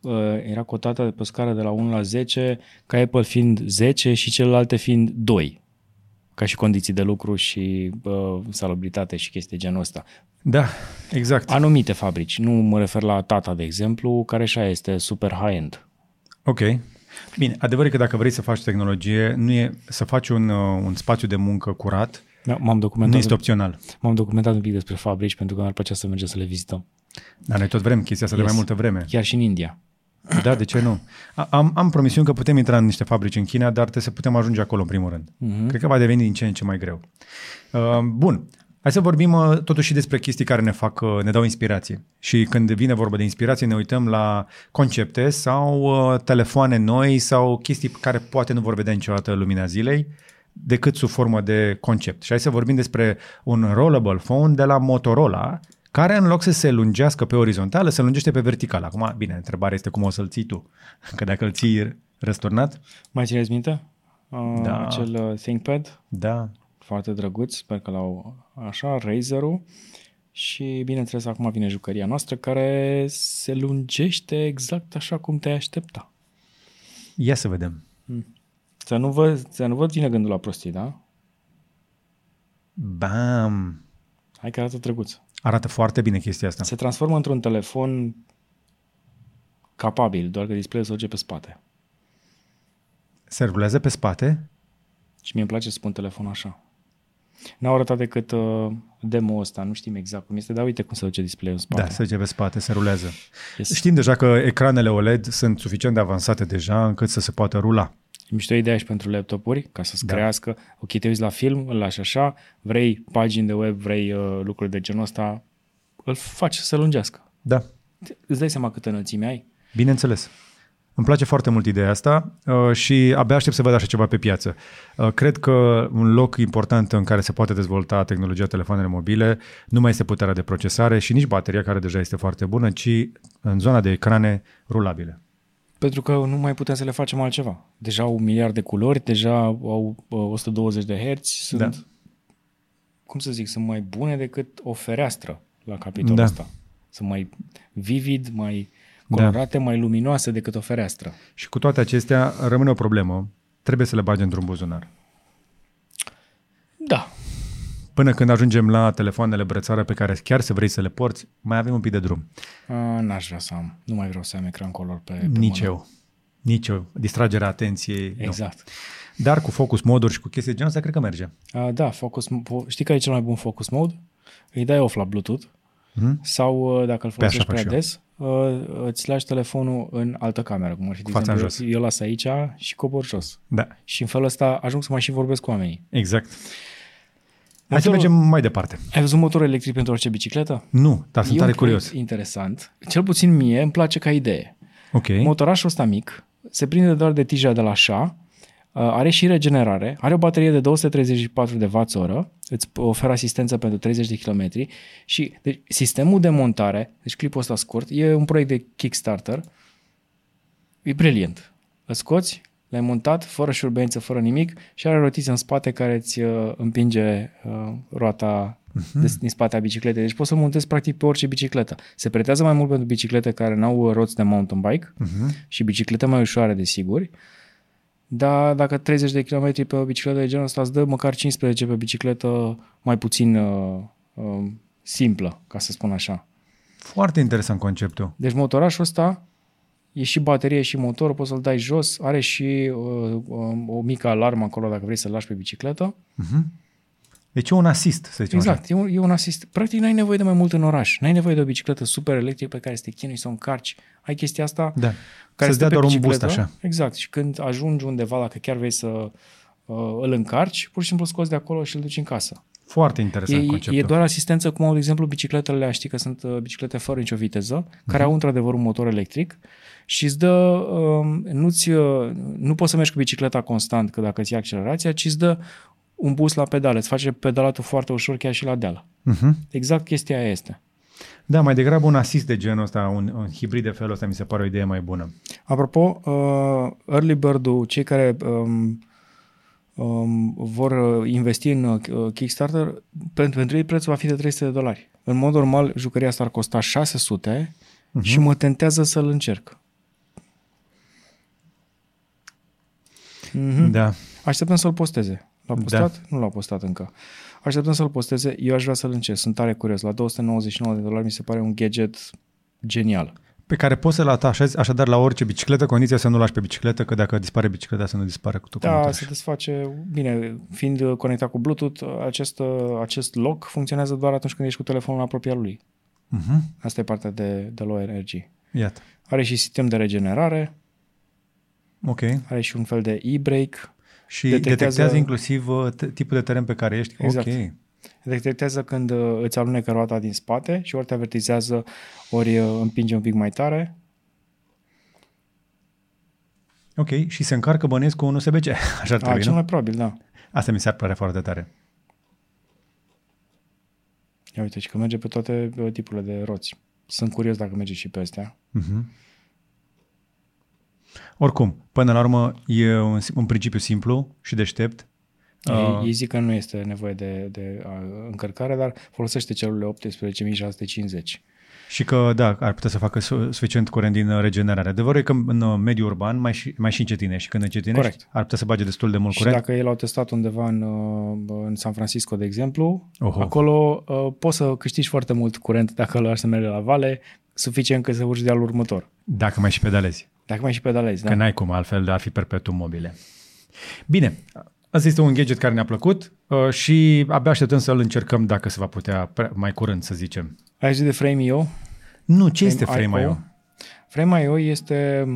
B: uh, era cotată pe o scară de la 1 la 10, ca Apple fiind 10 și celelalte fiind 2. Ca și condiții de lucru și uh, salubritate și chestii de genul ăsta.
A: Da, exact.
B: Anumite fabrici, nu mă refer la Tata, de exemplu, care și este super high-end.
A: Ok. Bine, adevărul e că dacă vrei să faci tehnologie, nu e să faci un, uh, un spațiu de muncă curat,
B: Da, m-am
A: nu
B: documentat,
A: este opțional.
B: m-am documentat un pic despre fabrici pentru că mi-ar plăcea să mergem să le vizităm.
A: Dar noi tot vrem chestia asta de
B: Yes.
A: mai multă vreme.
B: Chiar și în India.
A: Da, de ce nu? A- Am, am promisiuni că putem intra în niște fabrici în China, dar trebuie să putem ajunge acolo în primul rând. Uh-huh. Cred că va deveni din ce în ce mai greu. Uh, bun. Hai să vorbim uh, totuși și despre chestii care ne fac, uh, ne dau inspirație. Și când vine vorba de inspirație, ne uităm la concepte sau uh, telefoane noi sau chestii care poate nu vor vedea niciodată lumina zilei decât sub formă de concept. Și hai să vorbim despre un rollable phone de la Motorola, care în loc să se lungească pe orizontală, se lungește pe verticală. Acum, bine, întrebarea este cum o să-l ții tu. Că dacă îl ții răsturnat,
B: Mai țineți minte? Uh,
A: Da.
B: Acel uh, ThinkPad,
A: da,
B: foarte drăguț, sper că l-au așa, Razer-ul. Și bineînțeles acum vine jucăria noastră care se lungește exact așa cum te-ai aștepta.
A: ia să vedem.
B: Să nu vă, să nu vă ține gândul la prostii, da?
A: Bam!
B: Hai că arată drăguț.
A: Arată foarte bine chestia asta.
B: Se transformă într-un telefon capabil, doar că display-ul se duce pe spate.
A: Se rulează pe spate.
B: Și mie îmi place să spun telefon așa. N-au arătat decât uh, demo ăsta, nu știm exact cum este, dar uite cum se duce display-ul în spate.
A: Da, se duce pe spate, se rulează.
B: Yes.
A: Știm deja că ecranele OLED sunt suficient de avansate deja încât să se poată rula.
B: E mișto ideea și pentru laptopuri, ca să-ți
A: Da.
B: da. crească. Ok, te uiți la film, îl lași așa, vrei pagini de web, vrei uh, lucruri de genul ăsta, îl faci să se lungească.
A: Da,
B: Îți dai seama câtă înălțime ai?
A: bineînțeles. Îmi place foarte mult ideea asta uh, și abia aștept să văd așa ceva pe piață. Uh, Cred că un loc important în care se poate dezvolta tehnologia telefoanele mobile nu mai este puterea de procesare și nici bateria, care deja este foarte bună, ci în zona de ecrane rulabile.
B: Pentru că nu mai putem să le facem altceva. Deja au un miliard de culori, deja au uh, 120 de herți, sunt,
A: Da.
B: da. cum să zic, sunt mai bune decât o fereastră la capitolul
A: Da.
B: ăsta. Sunt mai vivid, mai colorate, da. mai luminoase decât o fereastră.
A: Și cu toate acestea rămâne o problemă. Trebuie să le bagi într-un buzunar.
B: Da,
A: Până când ajungem la telefoanele brățară pe care chiar să vrei să le porți, mai avem un pic de drum.
B: A, n-aș vrea să am. Nu mai vreau să am ecran color pe, pe
A: Nici
B: mână.
A: eu. Nici eu. Distragerea atenției. nu.
B: Exact.
A: Dar cu focus moduri și cu chestii de genul ăsta, cred că merge.
B: A, da, focus, fo- știi care e cel mai bun focus mode? Îi dai off la Bluetooth
A: Mhm.
B: sau uh, dacă îl
A: Pe așa
B: folosești
A: fac
B: prea
A: și eu.
B: des, uh, îți lași telefonul în altă cameră, cum ar fi, de
A: Cu fața în
B: exemplu,
A: jos.
B: eu las aici și cobor jos.
A: Da,
B: Și în felul ăsta ajung să mai și vorbesc cu oamenii.
A: exact. Hai să
B: Motorul-
A: mergem mai departe.
B: Ai văzut motor electric pentru orice bicicletă?
A: Nu, dar sunt
B: E
A: tare
B: un proiect
A: curios.
B: interesant. Cel puțin mie îmi place ca idee.
A: Ok.
B: Motorașul ăsta mic se prinde doar de tija de la șa, uh, are și regenerare, are o baterie de 234 de Wh, îți oferă asistență pentru 30 de km și deci, sistemul de montare, deci clipul ăsta scurt, e un proiect de Kickstarter, e brilliant. Îl scoți, l-ai montat, fără șurbență, fără nimic și are rotiță în spate care îți uh, împinge uh, roata de, din spate a bicicletei. Deci poți să-l montezi practic pe orice bicicletă. Se pretează mai mult pentru biciclete care n-au uh, roți de mountain bike
A: Uh-huh.
B: și biciclete mai ușoare, desigur. Dar dacă 30 de km pe o bicicletă de genul ăsta îți dă măcar 15 pe bicicletă mai puțin uh, uh, simplă, ca să spun așa.
A: Foarte interesant conceptul.
B: Deci motorașul ăsta e și baterie și motor, poți să-l dai jos, are și uh, uh, o mică alarmă acolo dacă vrei să-l lași pe bicicletă.
A: Uh-huh. Deci e un asist, să zicem așa.
B: Exact, e un, e un asist. Practic n-ai nevoie de mai mult în oraș. N-ai nevoie de o bicicletă super electrică pe care să te chinui să o încarci. Ai chestia asta
A: Da.
B: care
A: Să-ți
B: stă
A: dea
B: pe
A: doar un
B: bicicletă.
A: boost așa.
B: Exact. Și când ajungi undeva, dacă chiar vrei să uh, îl încarci, pur și simplu scoți de acolo și îl duci în casă.
A: Foarte interesant
B: E,
A: conceptul.
B: e doar asistență cum au, de exemplu, bicicletele alea, știi că sunt uh, biciclete fără nicio viteză, care au într-adevăr un motor electric și îți dă, um, nu-ți, uh, nu poți să mergi cu bicicleta constant, că dacă îți ia accelerația, ci îți dă un boost la pedale, îți face pedalatul foarte ușor chiar și la deală.
A: Uh-huh.
B: Exact chestia aia este.
A: Da, mai degrabă un asist de genul ăsta, un, un hibrid de felul ăsta mi se pare o idee mai bună.
B: Apropo, uh, early bird-ul, cei care um, um, vor uh, investi în uh, Kickstarter, pentru, pentru ei prețul va fi de 300 de dolari. În mod normal, jucăria asta ar costa 600 uh-huh. și mă tentează să-l încerc.
A: Mm. Da.
B: Așteptăm să-l posteze. L-a postat? Da. Nu l-a postat încă. Așteptăm să-l posteze. Eu aș vrea să-l încerc. Sunt tare curios. La 299 de dolari mi se pare un gadget genial.
A: Pe care poți să-l atașezi așadar la orice bicicletă, condiția să nu lași pe bicicletă, că dacă dispare bicicleta să nu dispare cu tu.
B: Da, se desface. Bine, fiind conectat cu Bluetooth, acest, acest lock funcționează doar atunci când ești cu telefonul apropiat lui.
A: Uh-huh.
B: Asta e partea de, de low energy.
A: Iată.
B: Are și sistem de regenerare,
A: Ok.
B: are și un fel de e-brake,
A: Și
B: Detectează-
A: detectează, inclusiv uh, t- tipul de teren pe care ești.
B: Exact.
A: Ok.
B: Detectează când uh, îți alunecă roata din spate și ori te avertizează, ori uh, împinge un pic mai tare.
A: Ok. Și se încarcă bănesc cu un USB-C. Așa ar
B: A,
A: trebui,
B: cel
A: nu?
B: mai probabil, da.
A: Asta mi s-ar părea foarte tare.
B: Ia uite, și că merge pe toate uh, tipurile de roți. Sunt curios dacă merge și pe astea.
A: Mhm. Oricum, până la urmă, e un, un principiu simplu și deștept.
B: Uh.
A: Uh,
B: Ei zic că nu este nevoie de, de uh, încărcare, dar folosește celulele 18650.
A: Și că, da, ar putea să facă su- suficient curent din uh, regenerare. Adevărul e că în uh, mediul urban mai și, mai și încetinești și când încetinești
B: Corect.
A: ar putea să bage destul de mult
B: Și
A: curent.
B: dacă ei l-au testat undeva în, uh, în San Francisco, de exemplu,
A: Oho.
B: acolo uh, poți să câștigi foarte mult curent dacă îl lași să merge la vale, suficient că să urci de al următor.
A: Dacă mai și pedalezi.
B: Dacă mai și pedalezi,
A: Da.
B: da?
A: Că n-ai cum, altfel ar fi perpetuum mobile. Bine, asta este un gadget care ne-a plăcut uh, și abia așteptăm să-l încercăm dacă se va putea pre- mai curând, să zicem.
B: Ai zis de Frame.io?
A: Nu, ce este
B: Frame.io?
A: Frame.io?
B: Frame.io este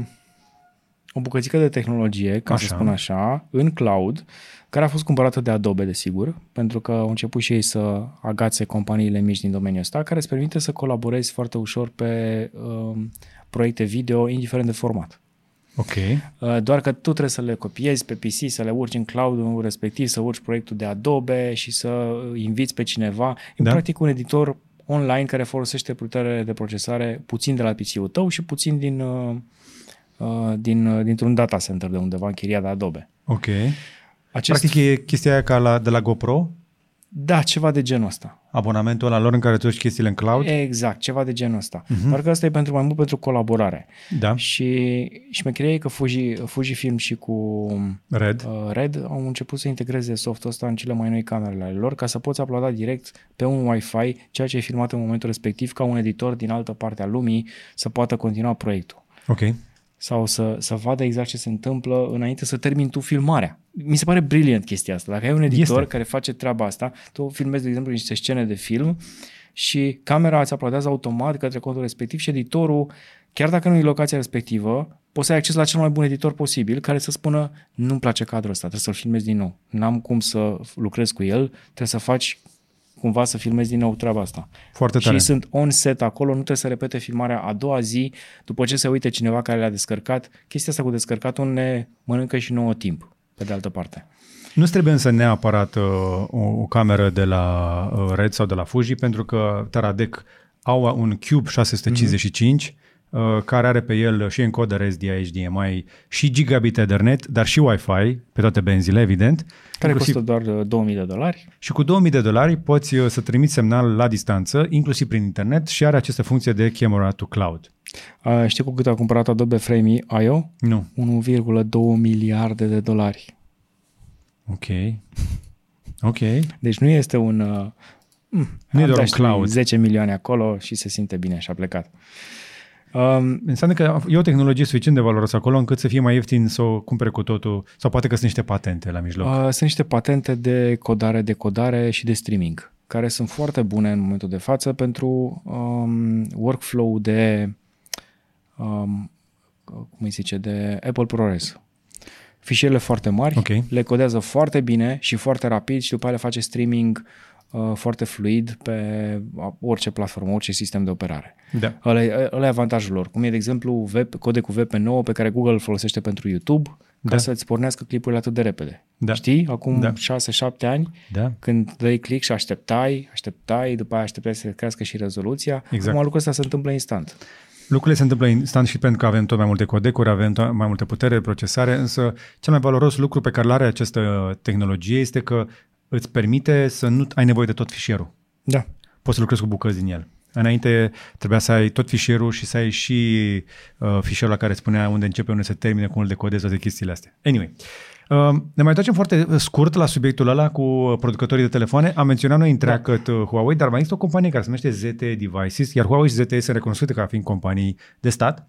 B: o bucățică de tehnologie, ca
A: Așa.
B: să spun așa, în cloud, care a fost cumpărată de Adobe, desigur, pentru că au început și ei să agațe companiile mici din domeniul ăsta, care îți permite să colaborezi foarte ușor pe um, proiecte video, indiferent de format.
A: Ok.
B: Uh, Doar că tu trebuie să le copiezi pe PC, să le urci în cloud respectiv, să urci proiectul de Adobe și să inviți pe cineva. E
A: Da.
B: practic un editor online care folosește putere de procesare puțin de la PC-ul tău și puțin din, uh, uh, din, uh, dintr-un data center de undeva închiriat de Adobe.
A: Ok.
B: Acest,
A: Practic e chestia aia ca la, de la GoPro,
B: Da, ceva de genul ăsta.
A: abonamentul ăla lor în care tu urci chestiile în cloud.
B: Exact, ceva de genul ăsta.
A: Mhm.
B: Uh-huh. Doar că asta e pentru mai mult pentru colaborare.
A: Da,
B: Și, și mi-e că Fuji, Fujifilm și cu
A: Red.
B: uh, Red au început să integreze softul ăsta în cele mai noi camerele ale lor ca să poți uploada direct pe un Wi-Fi ceea ce e filmat în momentul respectiv ca un editor din altă parte a lumii să poată continua proiectul
A: Ok.
B: Sau să, să vadă exact ce se întâmplă înainte să termini tu filmarea. Mi se pare brilliant chestia asta. Dacă ai un editor
A: Este.
B: care face treaba asta, tu filmezi, de exemplu, niște scene de film și camera îți uploadează automat către contul respectiv și editorul, chiar dacă nu e locația respectivă, poți să ai acces la cel mai bun editor posibil care să spună nu-mi place cadrul ăsta, trebuie să-l filmezi din nou. N-am cum să lucrez cu el, trebuie să faci cumva să filmezi din nou treaba asta.
A: Foarte tare.
B: Și sunt on set acolo, nu trebuie să repete filmarea a doua zi, după ce se uite cineva care le-a descărcat. Chestia asta cu descărcatul ne mănâncă și nouă timp, pe de altă parte.
A: Nu trebuie însă neapărat uh, o, o cameră de la uh, Red sau de la Fuji, pentru că Taradec au un Cube 655 uh, care are pe el și encoder SDI, HDMI și gigabit Ethernet, dar și Wi-Fi pe toate benzile, evident.
B: Care
A: Inclusiv-
B: costă doar uh, 2000 de dolari.
A: Și cu 2000 de dolari poți uh, să trimiți semnal la distanță, inclusiv prin internet și are această funcție de camera to cloud.
B: Uh, știi cu cât a cumpărat Adobe Frame.io?
A: Nu.
B: 1,2 miliarde de dolari.
A: Ok. Ok.
B: Deci nu este un... Uh, mm,
A: Nu e
B: am
A: doar
B: dat
A: un
B: și
A: cloud.
B: 10 milioane acolo și se simte bine și a plecat. Um,
A: Înseamnă că e o tehnologie suficient de valoroasă acolo încât să fie mai ieftin să o cumpere cu totul, sau poate că sunt niște patente la mijloc.
B: Uh, sunt niște patente de codare, decodare și de streaming, care sunt foarte bune în momentul de față pentru um, workflow de, um, cum îi zice, de Apple ProRes. Fișierele foarte mari,
A: Ok.
B: le codează foarte bine și foarte rapid și după aceea le face streaming uh, foarte fluid pe orice platformă, orice sistem de operare.
A: Da.
B: Ăla e, ăla e avantajul lor. Cum e, de exemplu, VP, codecul VP9 pe care Google îl folosește pentru YouTube ca
A: Da.
B: să-ți pornească clipurile atât de repede.
A: Da.
B: Știi? Acum
A: Da.
B: 6-7 ani,
A: Da.
B: când dai click și așteptai, așteptai, după aia așteptai să crească și rezoluția,
A: Exact.
B: acum lucrul ăsta se întâmplă instant.
A: Lucrurile se întâmplă instant și pentru că avem tot mai multe codecuri, avem tot mai multe putere de procesare, însă cel mai valoros lucru pe care îl are această tehnologie este că îți permite să nu ai nevoie de tot fișierul.
B: Da.
A: Poți să lucrezi cu bucăți din el. Înainte trebuia să ai tot fișierul și să ai și uh, fișierul la care spunea unde începe, unde se termine, cum îl decodezi, toate chestiile astea. Anyway, Uh, ne mai întoarcem foarte scurt la subiectul ăla cu producătorii de telefoane. Am menționat noi întreagăt da. Huawei, dar mai există o companie care se numește ZTE Devices, iar Huawei și ZTE sunt recunoscute ca fiind companii de stat.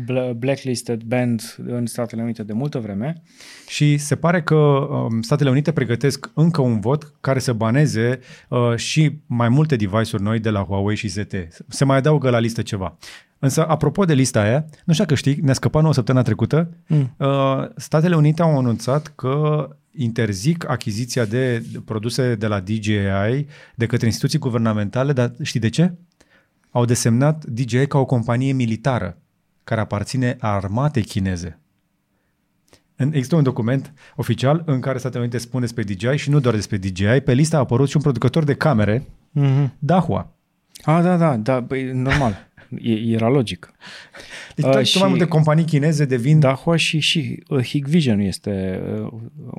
B: Bla- Blacklisted band în Statele Unite de multă vreme.
A: Și se pare că um, Statele Unite pregătesc încă un vot care să baneze uh, și mai multe device-uri noi de la Huawei și ZTE. Se mai adaugă la listă ceva. Însă, apropo de lista aia, nu știu dacă știi, ne-a scăpat nouă săptămâna trecută, mm. uh, Statele Unite au anunțat că interzic achiziția de produse de la DJI de către instituții guvernamentale, dar știi de ce? Au desemnat DJI ca o companie militară care aparține armatei chineze. În- Există un document oficial în care Statele Unite spune despre DJI și nu doar despre DJI, pe listă a apărut și un producător de camere,
B: Mm-hmm.
A: Dahua.
B: Ah, da, da, da, băi, normal. E, era logic.
A: Deci
B: Uh,
A: tot,
B: și-
A: tot mai multe companii chineze devin...
B: Dahua și, și uh, Hikvision este uh,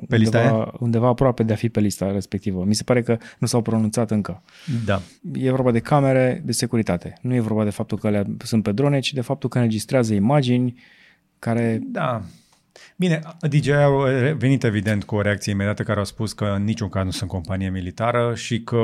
A: Pe lista
B: undeva, undeva aproape de a fi pe lista respectivă. Mi se pare că nu s-au pronunțat încă.
A: Da.
B: E vorba de camere de securitate. Nu e vorba de faptul că le sunt pe drone, ci de faptul că înregistrează imagini care...
A: Da. Bine, DJI au venit evident cu o reacție imediată care au spus că în niciun caz nu sunt companie militară și că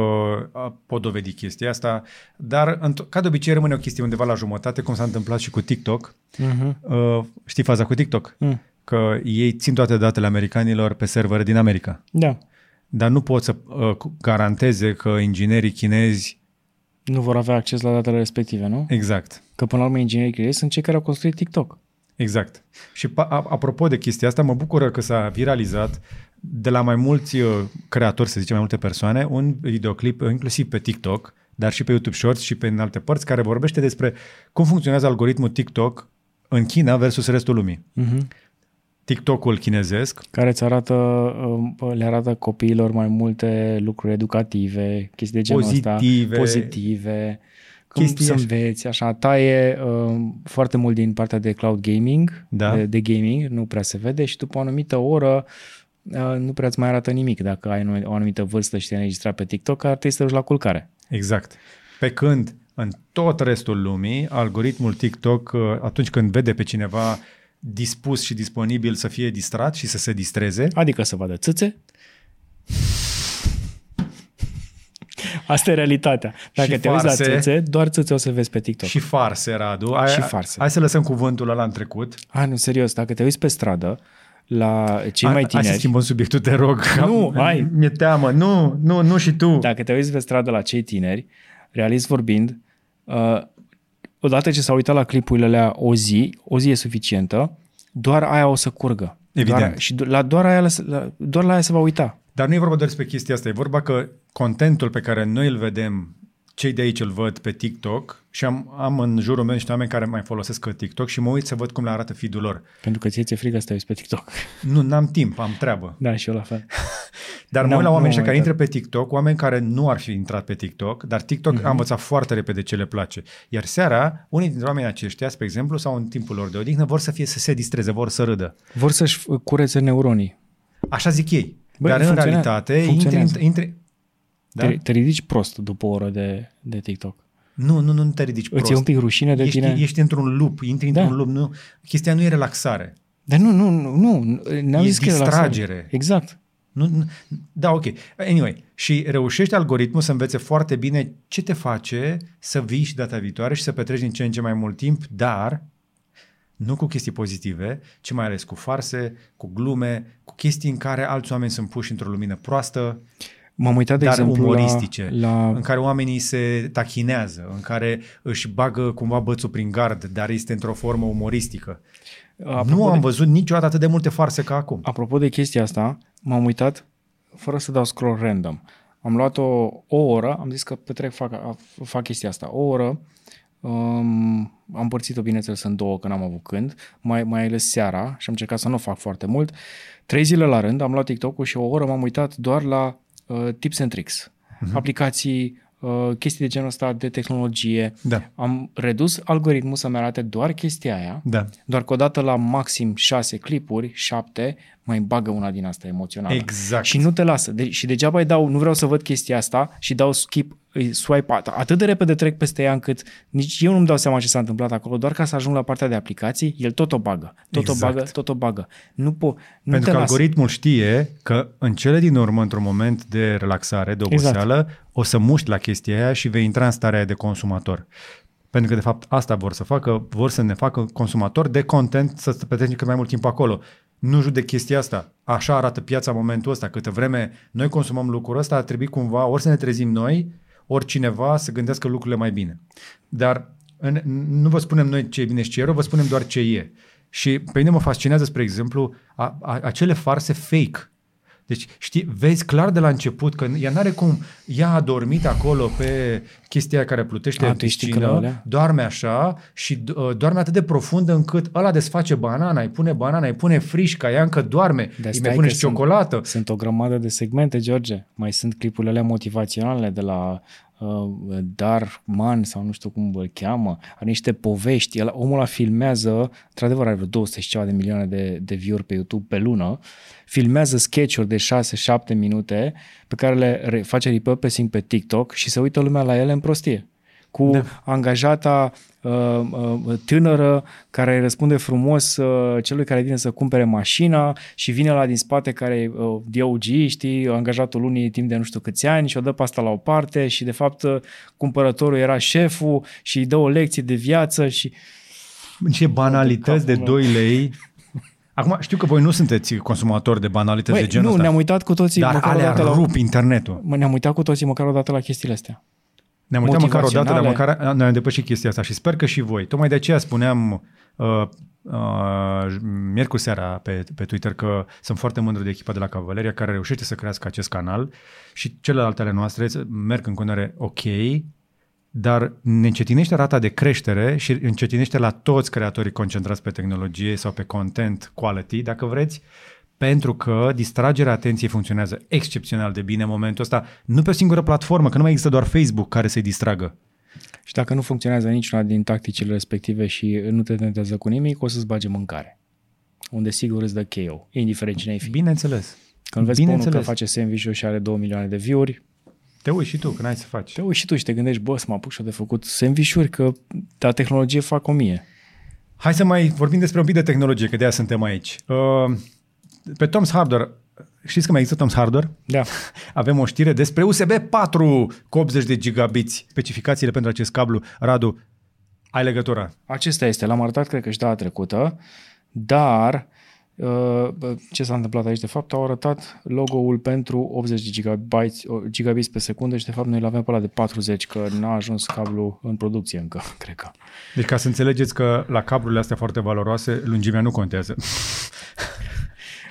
A: a, pot dovedi chestia asta, dar înt- ca de obicei rămâne o chestie undeva la jumătate, cum s-a întâmplat și cu TikTok.
B: Uh-huh.
A: Uh, știi faza cu TikTok?
B: Mm.
A: Că ei țin toate datele americanilor pe servere din America,
B: Da.
A: dar nu pot să uh, garanteze că inginerii chinezi...
B: Nu vor avea acces la datele respective, nu?
A: Exact.
B: Că până la urmă inginerii chinezi sunt cei care au construit TikTok.
A: Exact. Și pa- a- apropo de chestia asta, mă bucură că s-a viralizat de la mai mulți uh, creatori, să zicem, mai multe persoane, un videoclip, uh, inclusiv pe TikTok, dar și pe YouTube Shorts și pe în alte părți, care vorbește despre cum funcționează algoritmul TikTok în China versus restul lumii.
B: Uh-huh.
A: TikTok-ul chinezesc,
B: Care îți arată, uh, le arată copiilor mai multe lucruri educative, chestii de genul
A: Pozitive.
B: ăsta. Pozitive. Cum
A: Chestii
B: să
A: așa.
B: înveți, așa, taie uh, foarte mult din partea de cloud gaming,
A: Da.
B: de, de gaming, nu prea se vede și după o anumită oră uh, nu prea îți mai arată nimic. Dacă ai o anumită vârstă și te-ai înregistrat pe TikTok, ar trebui să te duci la culcare.
A: exact. Pe când în tot restul lumii, algoritmul TikTok, uh, atunci când vede pe cineva dispus și disponibil să fie distrat și să se distreze,
B: Adică să vadă țâțe. Asta e realitatea. Dacă
A: Și
B: te uiți la
A: farse.
B: țâțe, doar țâțe o să vezi pe TikTok.
A: și farse, Radu. Hai,
B: Și farse.
A: Hai să lăsăm cuvântul ăla în trecut.
B: Ah, nu, serios, dacă te uiți pe stradă la cei
A: Hai-
B: mai
A: Hai să
B: tineri,
A: schimbăm subiectul, te rog.
B: Nu, hai.
A: Mi-e teamă. Nu, nu, nu și tu.
B: dacă te uiți pe stradă la cei tineri, realist vorbind, uh, odată ce s-au uitat la clipurile alea o zi, o zi e suficientă, doar aia o să curgă.
A: Evident.
B: Doar, și do- la, doar, aia, la, doar la aia se va uita.
A: Dar nu e vorba doar despre chestia asta. E vorba că contentul pe care noi îl vedem, cei de aici îl văd pe TikTok și am, am în jurul meu niște oameni care mai folosesc TikTok și mă uit să văd cum le arată feed-ul lor.
B: Pentru că ție ți-e frică să te uiți pe TikTok.
A: Nu, n-am timp, am treabă.
B: Da, și eu la fel.
A: Dar mă
B: N-am-
A: uit la
B: nu
A: oameni
B: am
A: ăștia care
B: uitat.
A: intră pe TikTok, oameni care nu ar fi intrat pe TikTok, dar TikTok
B: Mhm.
A: a învățat foarte repede ce le place. Iar seara, unii dintre oamenii aceștia, spre exemplu, sau în timpul lor de odihnă, vor să fie să se distreze, vor să râdă.
B: Vor să-și curețe neuronii.
A: Așa zic ei.
B: Bă,
A: Dar în
B: funcționează.
A: realitate, intri,
B: Funcționează.
A: intri,
B: Da?
A: da?
B: Te, te ridici prost după o oră de, de TikTok.
A: Nu, nu, nu te ridici prost.
B: Îți e un pic rușine de
A: ești,
B: tine.
A: ești într-un loop, intri
B: Da.
A: într-un loop. Nu, chestia nu e relaxare.
B: Dar nu, nu, nu, nu n-am
A: E
B: zis că e
A: distragere.
B: relaxare. Exact.
A: Nu, nu, da, ok. Anyway, și reușește algoritmul să învețe foarte bine ce te face să vii și data viitoare și să petreci din ce în ce mai mult timp, dar nu cu chestii pozitive, ci mai ales cu farse, cu glume, cu chestii în care alți oameni sunt puși într-o lumină proastă,
B: M-am uitat, de
A: dar
B: exemplu,
A: umoristice,
B: la, la
A: în care oamenii se tachinează, în care își bagă cumva bățul prin gard, dar este într-o formă umoristică.
B: Apropo
A: nu am
B: de-
A: văzut niciodată atât de multe farse ca acum.
B: Apropo de chestia asta, m-am uitat fără să dau scroll random. Am luat o, o oră, am zis că petrec, fac, fac chestia asta. O oră, um, am împărțit-o, bineînțeles, în două, că n-am avut când, mai, mai ales seara și am încercat să nu fac foarte mult. Trei zile la rând am luat TikTok-ul și o oră m-am uitat doar la uh, tips and tricks, uh-huh. aplicații, uh, chestii de genul ăsta de tehnologie.
A: Da.
B: Am redus algoritmul să-mi arate doar chestia aia,
A: Da.
B: doar că odată la maxim șase clipuri, șapte, mai bagă una din asta emoțională.
A: Exact.
B: Și nu te lasă. De- și degeaba îi dau, nu vreau să văd chestia asta și dau skip îi swipe at- atât de repede trec peste ea încât nici eu nu-mi dau seama ce s-a întâmplat acolo, doar ca să ajung la partea de aplicații, el tot o bagă, tot
A: Exact.
B: o bagă, tot o bagă. Nu, po- nu
A: Pentru
B: te
A: că
B: lasă.
A: algoritmul știe că în cele din urmă, într-un moment de relaxare, de
B: Exact.
A: oboseală, o să muști la chestia aia și vei intra în starea aia de consumator. Pentru că, de fapt, asta vor să facă, vor să ne facă consumatori de content să petrecem cât mai mult timp acolo. Nu judec chestia asta. Așa arată piața în momentul ăsta. Câtă vreme noi consumăm lucrul ăsta, ar trebui cumva ori să ne trezim noi, ori cineva să gândească lucrurile mai bine. Dar în, nu vă spunem noi ce e bine și ce e rău, vă spunem doar ce e. Și pe mine mă fascinează, spre exemplu, a, a, acele farse fake. Deci, știi, vezi clar de la început că ea n-are cum, ea a dormit acolo pe chestia aia care plutește
B: A,
A: în
B: tu știi că
A: piscină,
B: alea?
A: doarme așa și uh, doarme atât de profund încât ăla desface banana, îi pune banana, îi pune frișca, ea încă doarme,
B: Dar
A: îi
B: stai
A: mai pune
B: că
A: și
B: sunt-
A: ciocolată.
B: Sunt o grămadă de segmente, George. Mai sunt clipurile alea motivaționale de la uh, Dar Man sau nu știu cum îl cheamă. Are niște povești. El, omul ăla filmează, într-adevăr are vreo 200 și ceva de milioane de, de view-uri pe YouTube pe lună, filmează sketch-uri de 6-7 minute pe care le re- face repurposing pe TikTok și se uită lumea la ele în prostie cu da. angajata uh, uh, tânără care îi răspunde frumos uh, celui care vine să cumpere mașina și vine la din spate care e uh, DOG, știi, angajatul lunii timp de nu știu câți ani și o dă pe asta la o parte și de fapt uh, cumpărătorul era șeful și îi dă o lecție de viață și
A: Ce banalități de
B: capul
A: 2 lei. Acum, știu că voi nu sunteți consumatori de banalități
B: Băi,
A: de genul
B: nu,
A: ăsta.
B: ne-am uitat cu toții
A: dar
B: măcar o
A: alea
B: dată la...
A: rup internetul.
B: Mă, ne-am uitat cu toții măcar o dată la chestiile astea.
A: Ne-am uitat măcar o dată, dar
B: Motivaționale.
A: măcar noi am depășit chestia asta și sper că și voi. Tocmai de aceea spuneam uh, uh, miercuri seara pe, pe Twitter că sunt foarte mândru de echipa de la Cavaleria care reușește să crească acest canal și celelalte ale noastre merg în continuare ok, dar ne încetinește rata de creștere și încetinește la toți creatorii concentrați pe tehnologie sau pe content quality, dacă vreți, pentru că distragerea atenției funcționează excepțional de bine în momentul ăsta, nu pe o singură platformă, că nu mai există doar Facebook care să-i distragă.
B: Și dacă nu funcționează niciuna din tacticile respective și nu te tentează cu nimic, o să-ți bage mâncare. Unde sigur îți dă KO, indiferent cine ai fi.
A: Bineînțeles.
B: Când vezi pe unul că
A: Bineînțeles.
B: face sandwich și are 2 milioane de view-uri,
A: Te uiți și tu, că n-ai să faci.
B: te uiți și tu și te gândești, bă, să mă apuc și eu de făcut sandwich-uri, că la tehnologie fac o mie.
A: Hai să mai vorbim despre un pic de tehnologie, că de aia suntem aici. Uh, pe Tom's Hardware, știți că mai există Tom's Hardware?
B: Da.
A: Avem o știre despre USB 4 cu 80 de gigabiți. Specificațiile pentru acest cablu. Radu, ai legătura.
B: Acesta este, l-am arătat cred că și data trecută, dar uh, ce s-a întâmplat aici? De fapt, au arătat logo-ul pentru 80 de gigabytes, gigabits pe secundă și de fapt noi îl avem pe ăla de 40, că n-a ajuns cablu în producție încă, cred că.
A: Deci ca să înțelegeți că la cablurile astea foarte valoroase, lungimea nu contează.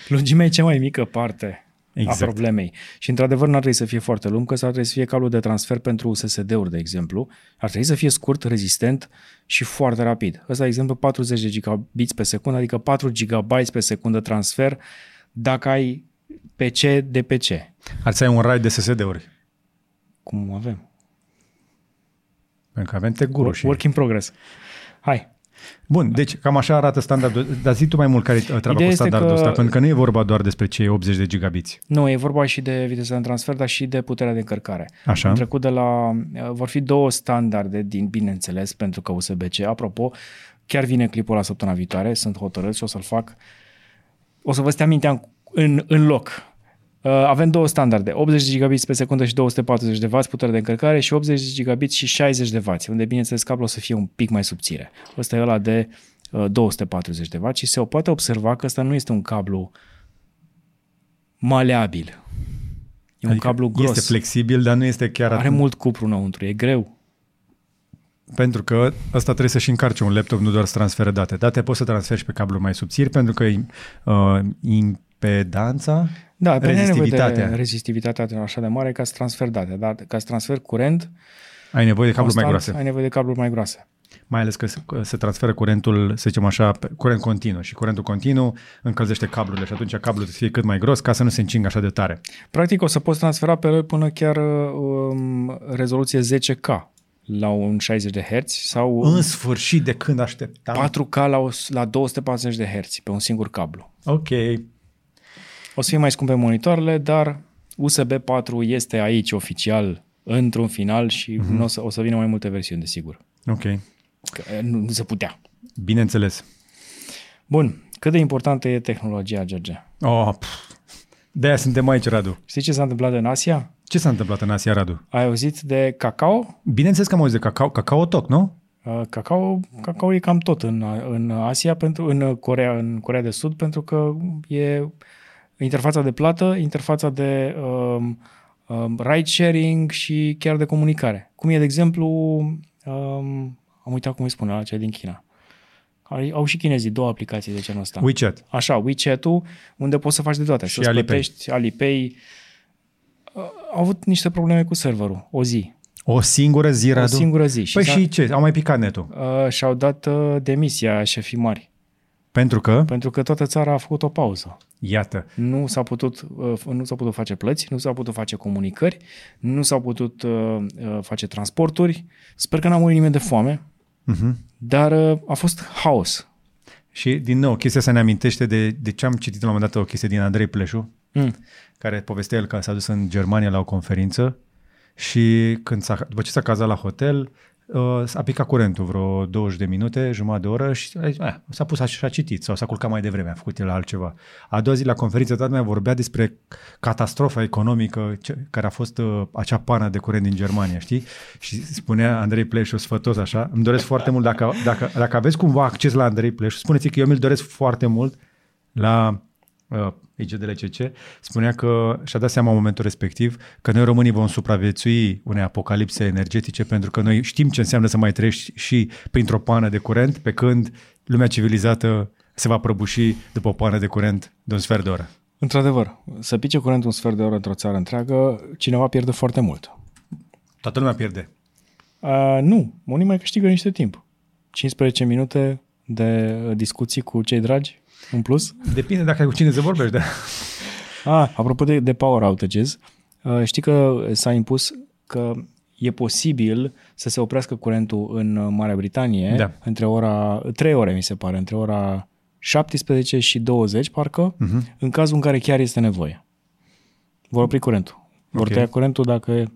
B: Lungimea e cea mai mică parte
A: Exact.
B: a problemei. Și într-adevăr n-ar trebui să fie foarte lung, că ar trebui să fie cablu de transfer pentru SSD-uri, de exemplu. Ar trebui să fie scurt, rezistent și foarte rapid. Ăsta, de exemplu, 40 de gigabits pe secundă, adică 4 GB pe secundă transfer dacă ai PC de PC.
A: Ar să ai un rai de SSD-uri.
B: Cum avem?
A: Pentru că avem teguru și...
B: Work in progress. Hai.
A: Bun, deci cam așa arată standardul. Dar zi tu mai mult care e treaba
B: Ideea
A: cu
B: este
A: standardul
B: că-
A: ăsta, pentru că nu e vorba doar despre cei 80 de gigabiți.
B: Nu, e vorba și de viteza de transfer, dar și de puterea de încărcare.
A: Așa.
B: Am trecut de la... Vor fi două standarde, din bineînțeles, pentru că USB-C. Apropo, chiar vine clipul la săptămâna viitoare, sunt hotărât și o să-l fac. O să vă stea mintea în, în loc. Uh, Avem două standarde, 80 de gigabits pe secundă și 240 de W putere de încărcare și 80 de gigabits și 60 de W, unde bineînțeles cablul o să fie un pic mai subțire. Ăsta e ăla de uh, 240 de W și se poate observa că ăsta nu este un cablu maleabil. E un cablu gros.
A: Este flexibil, dar nu este chiar
B: Are
A: atât.
B: mult cupru înăuntru, e greu.
A: Pentru că ăsta trebuie să-și încarce un laptop, nu doar să transfere date. Date poți să transferi și pe cablu mai subțiri, pentru că uh, impedanța,
B: Da, pe nevoie
A: rezistivitatea,
B: de rezistivitatea așa de mare ca să transfer date, dar ca să transfer curent,
A: ai nevoie de cabluri mai
B: constant,
A: groase.
B: ai nevoie de cabluri mai groase.
A: Mai ales că se, că se transferă curentul, să zicem așa, pe- curent continuu și curentul continuu încălzește cablurile și atunci cablul trebuie să fie cât mai gros ca să nu se încingă așa de tare.
B: Practic o să poți transfera pe el până chiar um, rezoluție 10K la un 60 de Hz sau
A: În sfârșit, de când așteptam.
B: 4K la, o, la 240 de Hz pe un singur cablu.
A: Ok.
B: O să fie mai scumpe monitoarele, dar USB 4 este aici oficial într-un final și mm-hmm. o, să, o să vină mai multe versiuni, desigur.
A: Ok.
B: Că nu, nu se putea.
A: Bineînțeles.
B: Bun, cât de importantă e tehnologia, George?
A: Oh, pf. de-aia suntem aici, Radu.
B: Știi ce s-a întâmplat în Asia?
A: Ce s-a întâmplat în Asia, Radu?
B: Ai auzit de cacao?
A: Bineînțeles că am auzit de cacao, cacao toc, nu?
B: Uh, Cacao, cacao e cam tot în, în Asia, pentru, în, Corea, în Corea de Sud, pentru că e interfața de plată, interfața de um, um, ride sharing și chiar de comunicare. Cum e, de exemplu, um, am uitat cum îi spune la cea din China. Au, au și chinezii două aplicații de genul ăsta.
A: WeChat.
B: Așa, WeChat-ul, unde poți să faci de toate.
A: Și
B: să
A: Alipay.
B: plătești Alipay. Uh, Au avut niște probleme cu serverul, o zi.
A: O singură zi, Radu?
B: O singură zi.
A: Păi
B: s-a-
A: și ce? Au mai picat netul.
B: uh, și-au dat uh, demisia șefii mari.
A: Pentru că,
B: Pentru că toată țara a făcut o pauză.
A: iată,
B: Nu s-a putut, uh, nu s-au putut face plăți, nu s-au putut face comunicări, nu s-au putut uh, uh, face transporturi. Sper că n-a murit nimeni de foame,
A: uh-huh.
B: dar uh, a fost haos.
A: și din nou, chestia asta ne amintește de, de ce am citit la un moment dat o chestie din Andrei Pleșu,
B: Mm.
A: care povestea el că s-a dus în Germania la o conferință și când s-a, după ce s-a cazat la hotel, uh, a picat curentul vreo 20 de minute, jumătate de oră și a zis, "Ah, s-a pus și a citit sau s-a culcat mai devreme, a făcut el altceva. A doua zi la conferință toată lumea vorbea despre catastrofa economică ce, care a fost uh, acea pană de curent din Germania, știi? Și spunea Andrei Pleșu sfătos așa, îmi doresc foarte mult, dacă, dacă, dacă aveți cumva acces la Andrei Pleșu, spuneți că eu mi-l doresc foarte mult la uh, IGDLCC, spunea că și-a dat seama în momentul respectiv că noi românii vom supraviețui unei apocalipse energetice pentru că noi știm ce înseamnă să mai trăiești și printr-o pană de curent, pe când lumea civilizată se va prăbuși după o pană de curent de un sfert de oră.
B: Într-adevăr, să pice curentul un sfert de oră într-o țară întreagă, cineva pierde foarte mult.
A: Toată lumea pierde.
B: Uh, nu, unii mai câștigă niște timp. 15 minute de uh, discuții cu cei dragi în plus.
A: Depinde dacă ai cu cine să vorbești, da.
B: Ah, apropo de, de power outages, uh, știi că s-a impus că e posibil să se oprească curentul în uh, Marea Britanie
A: Da.
B: între ora, 3 ore mi se pare, între ora 17 și 20 parcă,
A: Mhm.
B: uh-huh. în cazul în care chiar este nevoie. Vor opri curentul. Vor
A: Ok.
B: tăia curentul dacă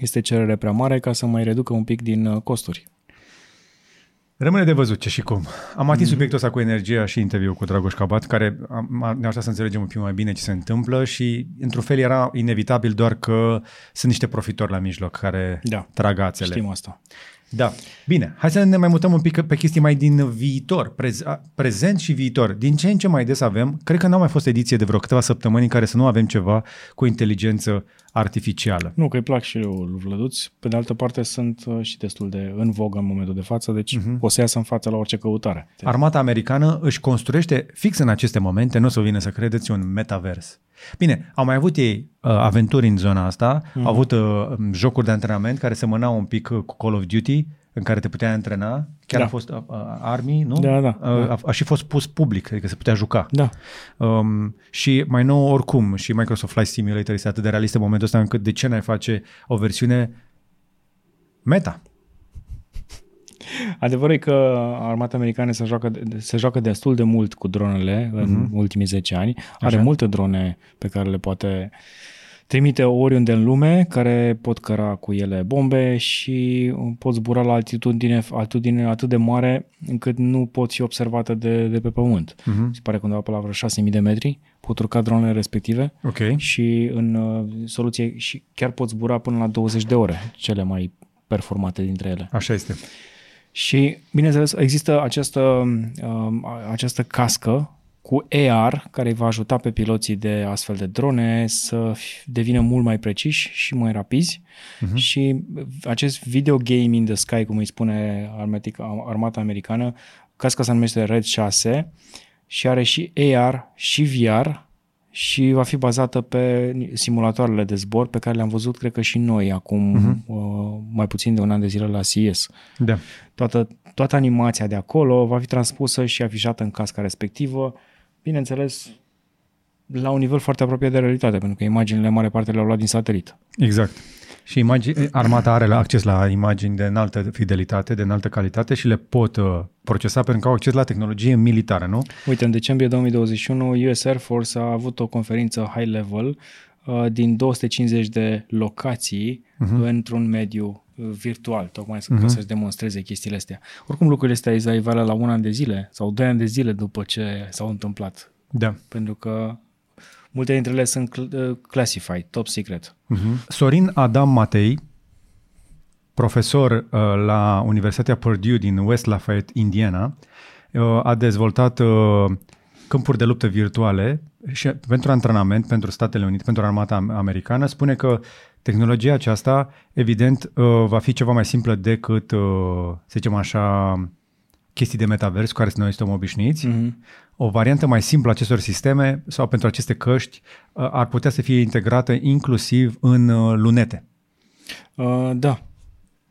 B: este cerere prea mare ca să mai reducă un pic din uh, costuri.
A: Rămâne de văzut ce și cum. Am atins mm-hmm. subiectul ăsta cu energia și interviul cu Dragoș Cabat, care am- a- ne-a ajutat să înțelegem un pic mai bine ce se întâmplă și, într-un fel, era inevitabil doar că sunt niște profitori la mijloc care
B: Da.
A: trag ațele.
B: Știm asta.
A: Da. Bine, hai să ne mai mutăm un pic pe chestii mai din viitor, prez, a- prezent și viitor. Din ce în ce mai des avem, cred că n-a mai fost ediție de vreo câteva săptămâni în care să nu avem ceva cu inteligență artificială.
B: Nu, că îi plac și eu lui Vlăduț. Pe de altă parte sunt uh, și destul de în vogă în momentul de față, deci uh-huh. o să iasă în față la orice căutare.
A: Armata americană își construiește fix în aceste momente, nu o să vină să credeți, un metavers. Bine, au mai avut ei uh, aventuri în zona asta, mm-hmm. au avut uh, jocuri de antrenament care semănau un pic uh, cu Call of Duty, în care te puteai antrena. Chiar
B: Da.
A: a fost uh, uh, Army, nu?
B: Da, da,
A: Uh,
B: da.
A: A, a și fost pus public, adică se putea juca.
B: Da.
A: Um, și mai nou, oricum, și Microsoft Flight Simulator este atât de realist în momentul ăsta încât de ce n-ai face o versiune meta?
B: Adevărul e că armata americană se joacă, se joacă destul de mult cu dronele în uh-huh. ultimii 10 ani. Are
A: Așa.
B: multe drone pe care le poate trimite oriunde în lume, care pot căra cu ele bombe și pot zbura la altitudine, altitudine atât de mare încât nu pot fi observate de, de pe pământ. Uh-huh. Se pare că undeva pe la vreo 6.000 de metri pot urca dronele respective
A: Ok.
B: și în uh, soluție și chiar pot zbura până la 20 de ore, cele mai performate dintre ele.
A: Așa este.
B: Și, bineînțeles, există această, um, această cască cu AR care îi va ajuta pe piloții de astfel de drone să f- devină mult mai preciși și mai rapizi uh-huh. și acest video game in the sky, cum îi spune armatic- armata americană, casca se numește Red 6 și are și AR și VR și va fi bazată pe simulatoarele de zbor pe care le-am văzut, cred că și noi, acum uh-huh. uh, mai puțin de un an de zile la CES
A: Da.
B: toată, toată animația de acolo va fi transpusă și afișată în casca respectivă, bineînțeles, la un nivel foarte apropiat de realitate, pentru că imaginile în mare parte le-au luat din satelit.
A: Exact. Și imagini, armata are la- acces la imagini de înaltă fidelitate, de înaltă calitate și le pot uh, procesa pentru că au acces la tehnologie militară, nu?
B: Uite, în decembrie 2021, US Air Force a avut o conferință high level uh, din 250 de locații uh-huh. într-un mediu uh, virtual, tocmai să, uh-huh. ca să-și demonstreze chestiile astea. Oricum lucrurile astea îi echivală la un an de zile sau doi ani de zile după ce s-au întâmplat.
A: Da.
B: Pentru că multe dintre ele sunt cl- uh, classified, top secret.
A: Uh-huh. Sorin Adam Matei, profesor uh, la Universitatea Purdue din West Lafayette, Indiana, uh, a dezvoltat uh, câmpuri de luptă virtuale și pentru antrenament pentru Statele Unite, pentru armata am- americană, spune că tehnologia aceasta, evident, uh, va fi ceva mai simplă decât, uh, să zicem așa, chestii de metavers cu care noi suntem obișnuiți.
B: Mm-hmm.
A: O variantă mai simplă a acestor sisteme sau pentru aceste căști uh, ar putea să fie integrată inclusiv în uh, lunete.
B: Uh, da.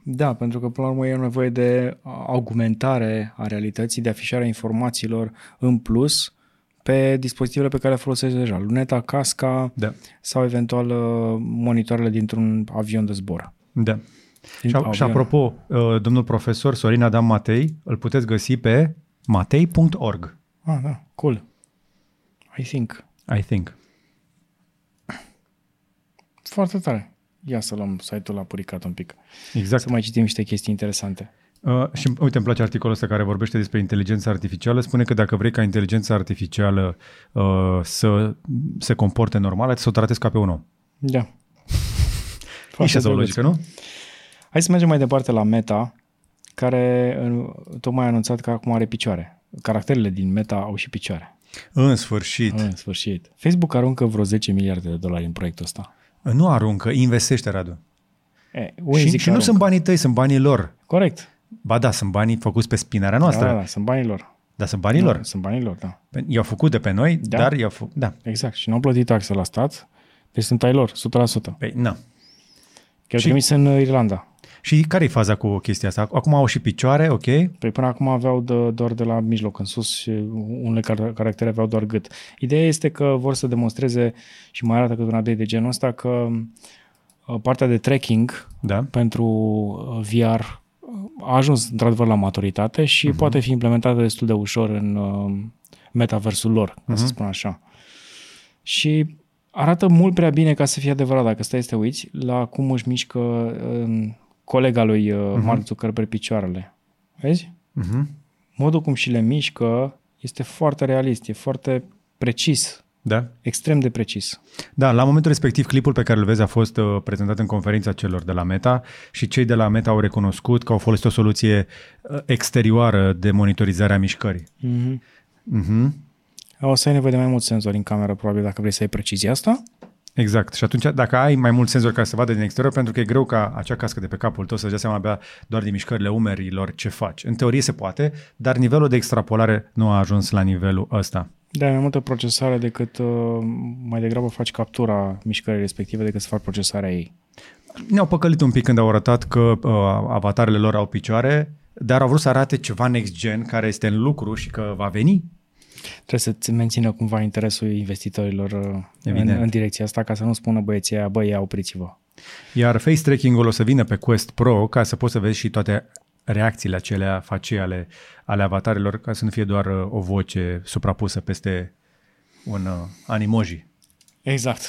B: Da, pentru că până la urmă e nevoie de augmentare a realității, de afișarea informațiilor în plus pe dispozitivele pe care le folosesc deja. Luneta, casca
A: Da.
B: sau eventual uh, monitoarele dintr-un avion de zbor.
A: Da.
B: Din
A: Și, a- și apropo, uh, domnul profesor Sorin Adam Matei, îl puteți găsi pe matei.org,
B: Ah, da, cool. I think.
A: I think.
B: Foarte tare. Ia să luăm site-ul la puricat un pic.
A: Exact.
B: Să mai citim niște chestii interesante.
A: Uh, și uite, îmi place articolul ăsta care vorbește despre inteligența artificială. Spune că dacă vrei ca inteligența artificială uh, să se comporte normal, trebuie să o tratezi ca pe un om.
B: Da.
A: E și asta o
B: drăguț.
A: logică, nu?
B: Hai să mergem mai departe la Meta, care în- tocmai a anunțat că acum are picioare. Caracterele din Meta au și picioare.
A: În sfârșit.
B: În sfârșit. Facebook aruncă vreo 10 miliarde de dolari în proiectul ăsta.
A: Nu aruncă, investește, Radu.
B: E, unii
A: Și,
B: zic
A: și
B: că
A: nu
B: aruncă.
A: sunt banii tăi, sunt banii lor.
B: Corect.
A: Ba da, sunt banii făcuți pe spinarea noastră.
B: Da, da, da, sunt banii lor.
A: Dar sunt banii lor.
B: Da, sunt banii lor, da.
A: I-au făcut de pe noi,
B: Da.
A: dar i-au făcut... Da.
B: Exact. Și nu au plătit taxe la stat, deci sunt ai lor, 100%.
A: Păi, na.
B: Chiar
A: Și-
B: trimis în uh, Irlanda.
A: Și care e faza cu chestia asta? Acum au și picioare, ok?
B: Păi până acum aveau de, doar de la mijloc în sus și unele car- caractere aveau doar gât. Ideea este că vor să demonstreze și mai arată câte un update de genul ăsta că uh, partea de tracking
A: Da.
B: pentru uh, VR a ajuns într-adevăr la maturitate și uh-huh. poate fi implementată destul de ușor în uh, metaversul lor, ca uh-huh. să spun așa. Și arată mult prea bine ca să fie adevărat, dacă stai să te uiți, la cum își mișcă uh, colega lui uh, uh-huh. Mark Zuckerberg picioarele. Vezi?
A: Uh-huh.
B: Modul cum și le mișcă este foarte realist, e foarte precis,
A: Da.
B: extrem de precis.
A: Da, la momentul respectiv clipul pe care îl vezi a fost uh, prezentat în conferința celor de la Meta și cei de la Meta au recunoscut că au folosit o soluție uh, exterioară de monitorizare a mișcării.
B: Mm-hmm.
A: Uh-huh.
B: O să ai nevoie de mai mulți senzori în cameră, probabil, dacă vrei să ai precizia asta.
A: Exact. Și atunci, dacă ai mai mulți senzori care să vadă din exterior, pentru că e greu ca acea cască de pe capul tău să-ți dea seama abia doar din mișcările umerilor ce faci. În teorie se poate, dar nivelul de extrapolare nu a ajuns la nivelul ăsta.
B: Da, mai multă procesare decât uh, mai degrabă faci captura mișcării respective decât să faci procesarea ei.
A: Ne-au păcălit un pic când au arătat că uh, avatarele lor au picioare, dar au vrut să arate ceva next gen care este în lucru și că va veni.
B: Trebuie să-ți mențină cumva interesul investitorilor uh, în,
A: Evident.
B: în direcția asta ca să nu spună băieții aia, băi, ia opriți-vă.
A: Iar face tracking-ul o să vină pe Quest Pro ca să poți să vezi și toate reacțiile acelea face ale, ale avatarelor, ca să nu fie doar uh, o voce suprapusă peste un uh, animoji.
B: Exact.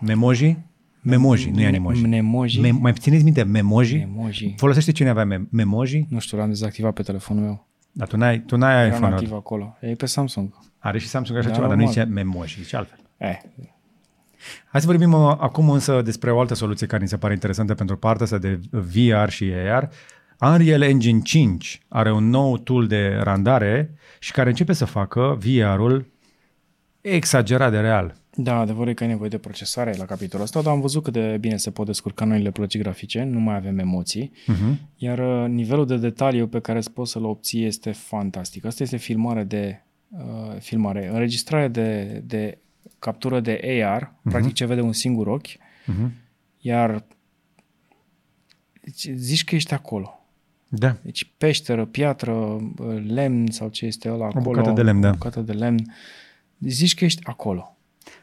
A: Memoji? Memoji, nu e animoji.
B: Memoji.
A: Me- mai țineți minte memoji?
B: Memoji.
A: Folosește cine avea mem- memoji?
B: Nu știu, l-am dezactivat pe telefonul meu.
A: Dar tu n-ai, tu n-ai
B: Era
A: iPhone.
B: nativ acolo. E pe Samsung.
A: Are și Samsung așa
B: Da,
A: ceva, dar nu
B: normal.
A: zice memoji, zice altfel.
B: Eh,
A: Hai să vorbim uh, acum însă despre o altă soluție care mi se pare interesantă pentru partea asta de VR și AR. Unreal Engine 5 are un nou tool de randare și care începe să facă VR-ul exagerat de real.
B: Da, adevărul e că ai nevoie de procesare la capitolul ăsta, dar am văzut cât de bine se pot descurca noile plăci grafice, nu mai avem emoții,
A: Uh-huh.
B: iar uh, nivelul de detaliu pe care îți poți să-l obții este fantastic. Asta este filmare de uh, filmare, înregistrare de, de captură de AR, uh-huh. practic ce vede un singur ochi,
A: Uh-huh.
B: iar deci zici că ești acolo.
A: Da.
B: Deci peșteră, piatră, uh, lemn sau ce este ăla acolo.
A: bucată de lemn, da.
B: O bucată de lemn. Deci zici că ești acolo.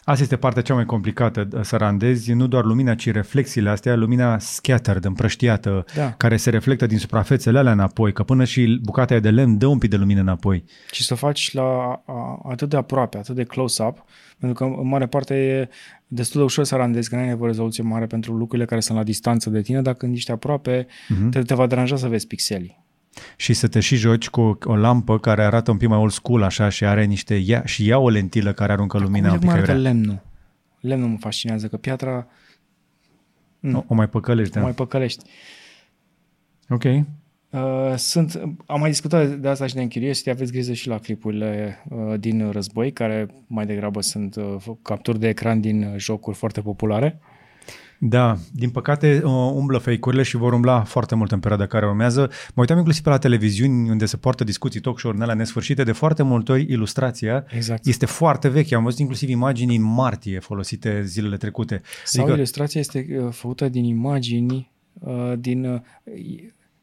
A: Asta este partea cea mai complicată să randezi, nu doar lumina, ci reflexiile astea, lumina scattered, împrăștiată,
B: Da.
A: care se reflectă din suprafețele alea înapoi, că până și bucata aia de lemn dă un pic de lumină înapoi.
B: Și să o faci la a, atât de aproape, atât de close-up, pentru că în mare parte e destul de ușor să randezi, că nu ai nevoie de rezoluție mare pentru lucrurile care sunt la distanță de tine, dar când ești aproape,
A: Mhm.
B: uh-huh. te, te va deranja să vezi pixelii.
A: Și să te și joci cu o lampă care arată un pic mai old school așa și are niște, ia, și ia o lentilă care aruncă lumina un
B: Cum
A: pic
B: arată
A: aiurea.
B: lemnul? Lemnul mă fascinează, că piatra
A: O, o mai păcălești, da.
B: da. mai păcălești.
A: Ok.
B: Uh, sunt, am mai discutat de asta și de închiriere, aveți grijă și la clipurile uh, din război, care mai degrabă sunt uh, capturi de ecran din uh, jocuri foarte populare.
A: Da, din păcate uh, umblă fake-urile și vor umbla foarte mult în perioada care urmează. Mă uitam inclusiv pe la televiziuni unde se poartă discuții, talk show-uri alea nesfârșite, de foarte multe ori ilustrația
B: Exact.
A: este foarte veche. Am văzut inclusiv imagini în martie folosite zilele trecute.
B: Sau
A: Adică,
B: ilustrația este uh, făcută din imagini uh, din uh,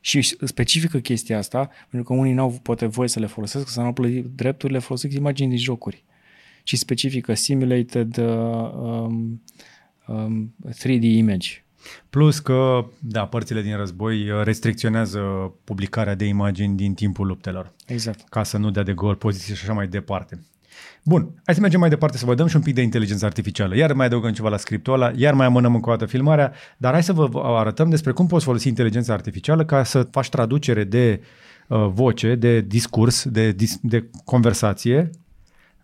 B: și specifică chestia asta, pentru că unii n-au poate voie să le folosesc, să n-au plătit drepturile, folosesc imagini din jocuri. Și specifică simulated uh, um, um, 3D image.
A: plus că, da, părțile din război uh, restricționează publicarea de imagini din timpul luptelor.
B: Exact.
A: ca să nu dea de gol poziții și așa mai departe. Bun, hai să mergem mai departe să vă dăm și un pic de inteligență artificială. Iar mai adăugăm ceva la scriptul ăla, iar mai amânăm încă o dată filmarea, dar hai să vă arătăm despre cum poți folosi inteligența artificială ca să faci traducere de uh, voce, de discurs, de, dis- de conversație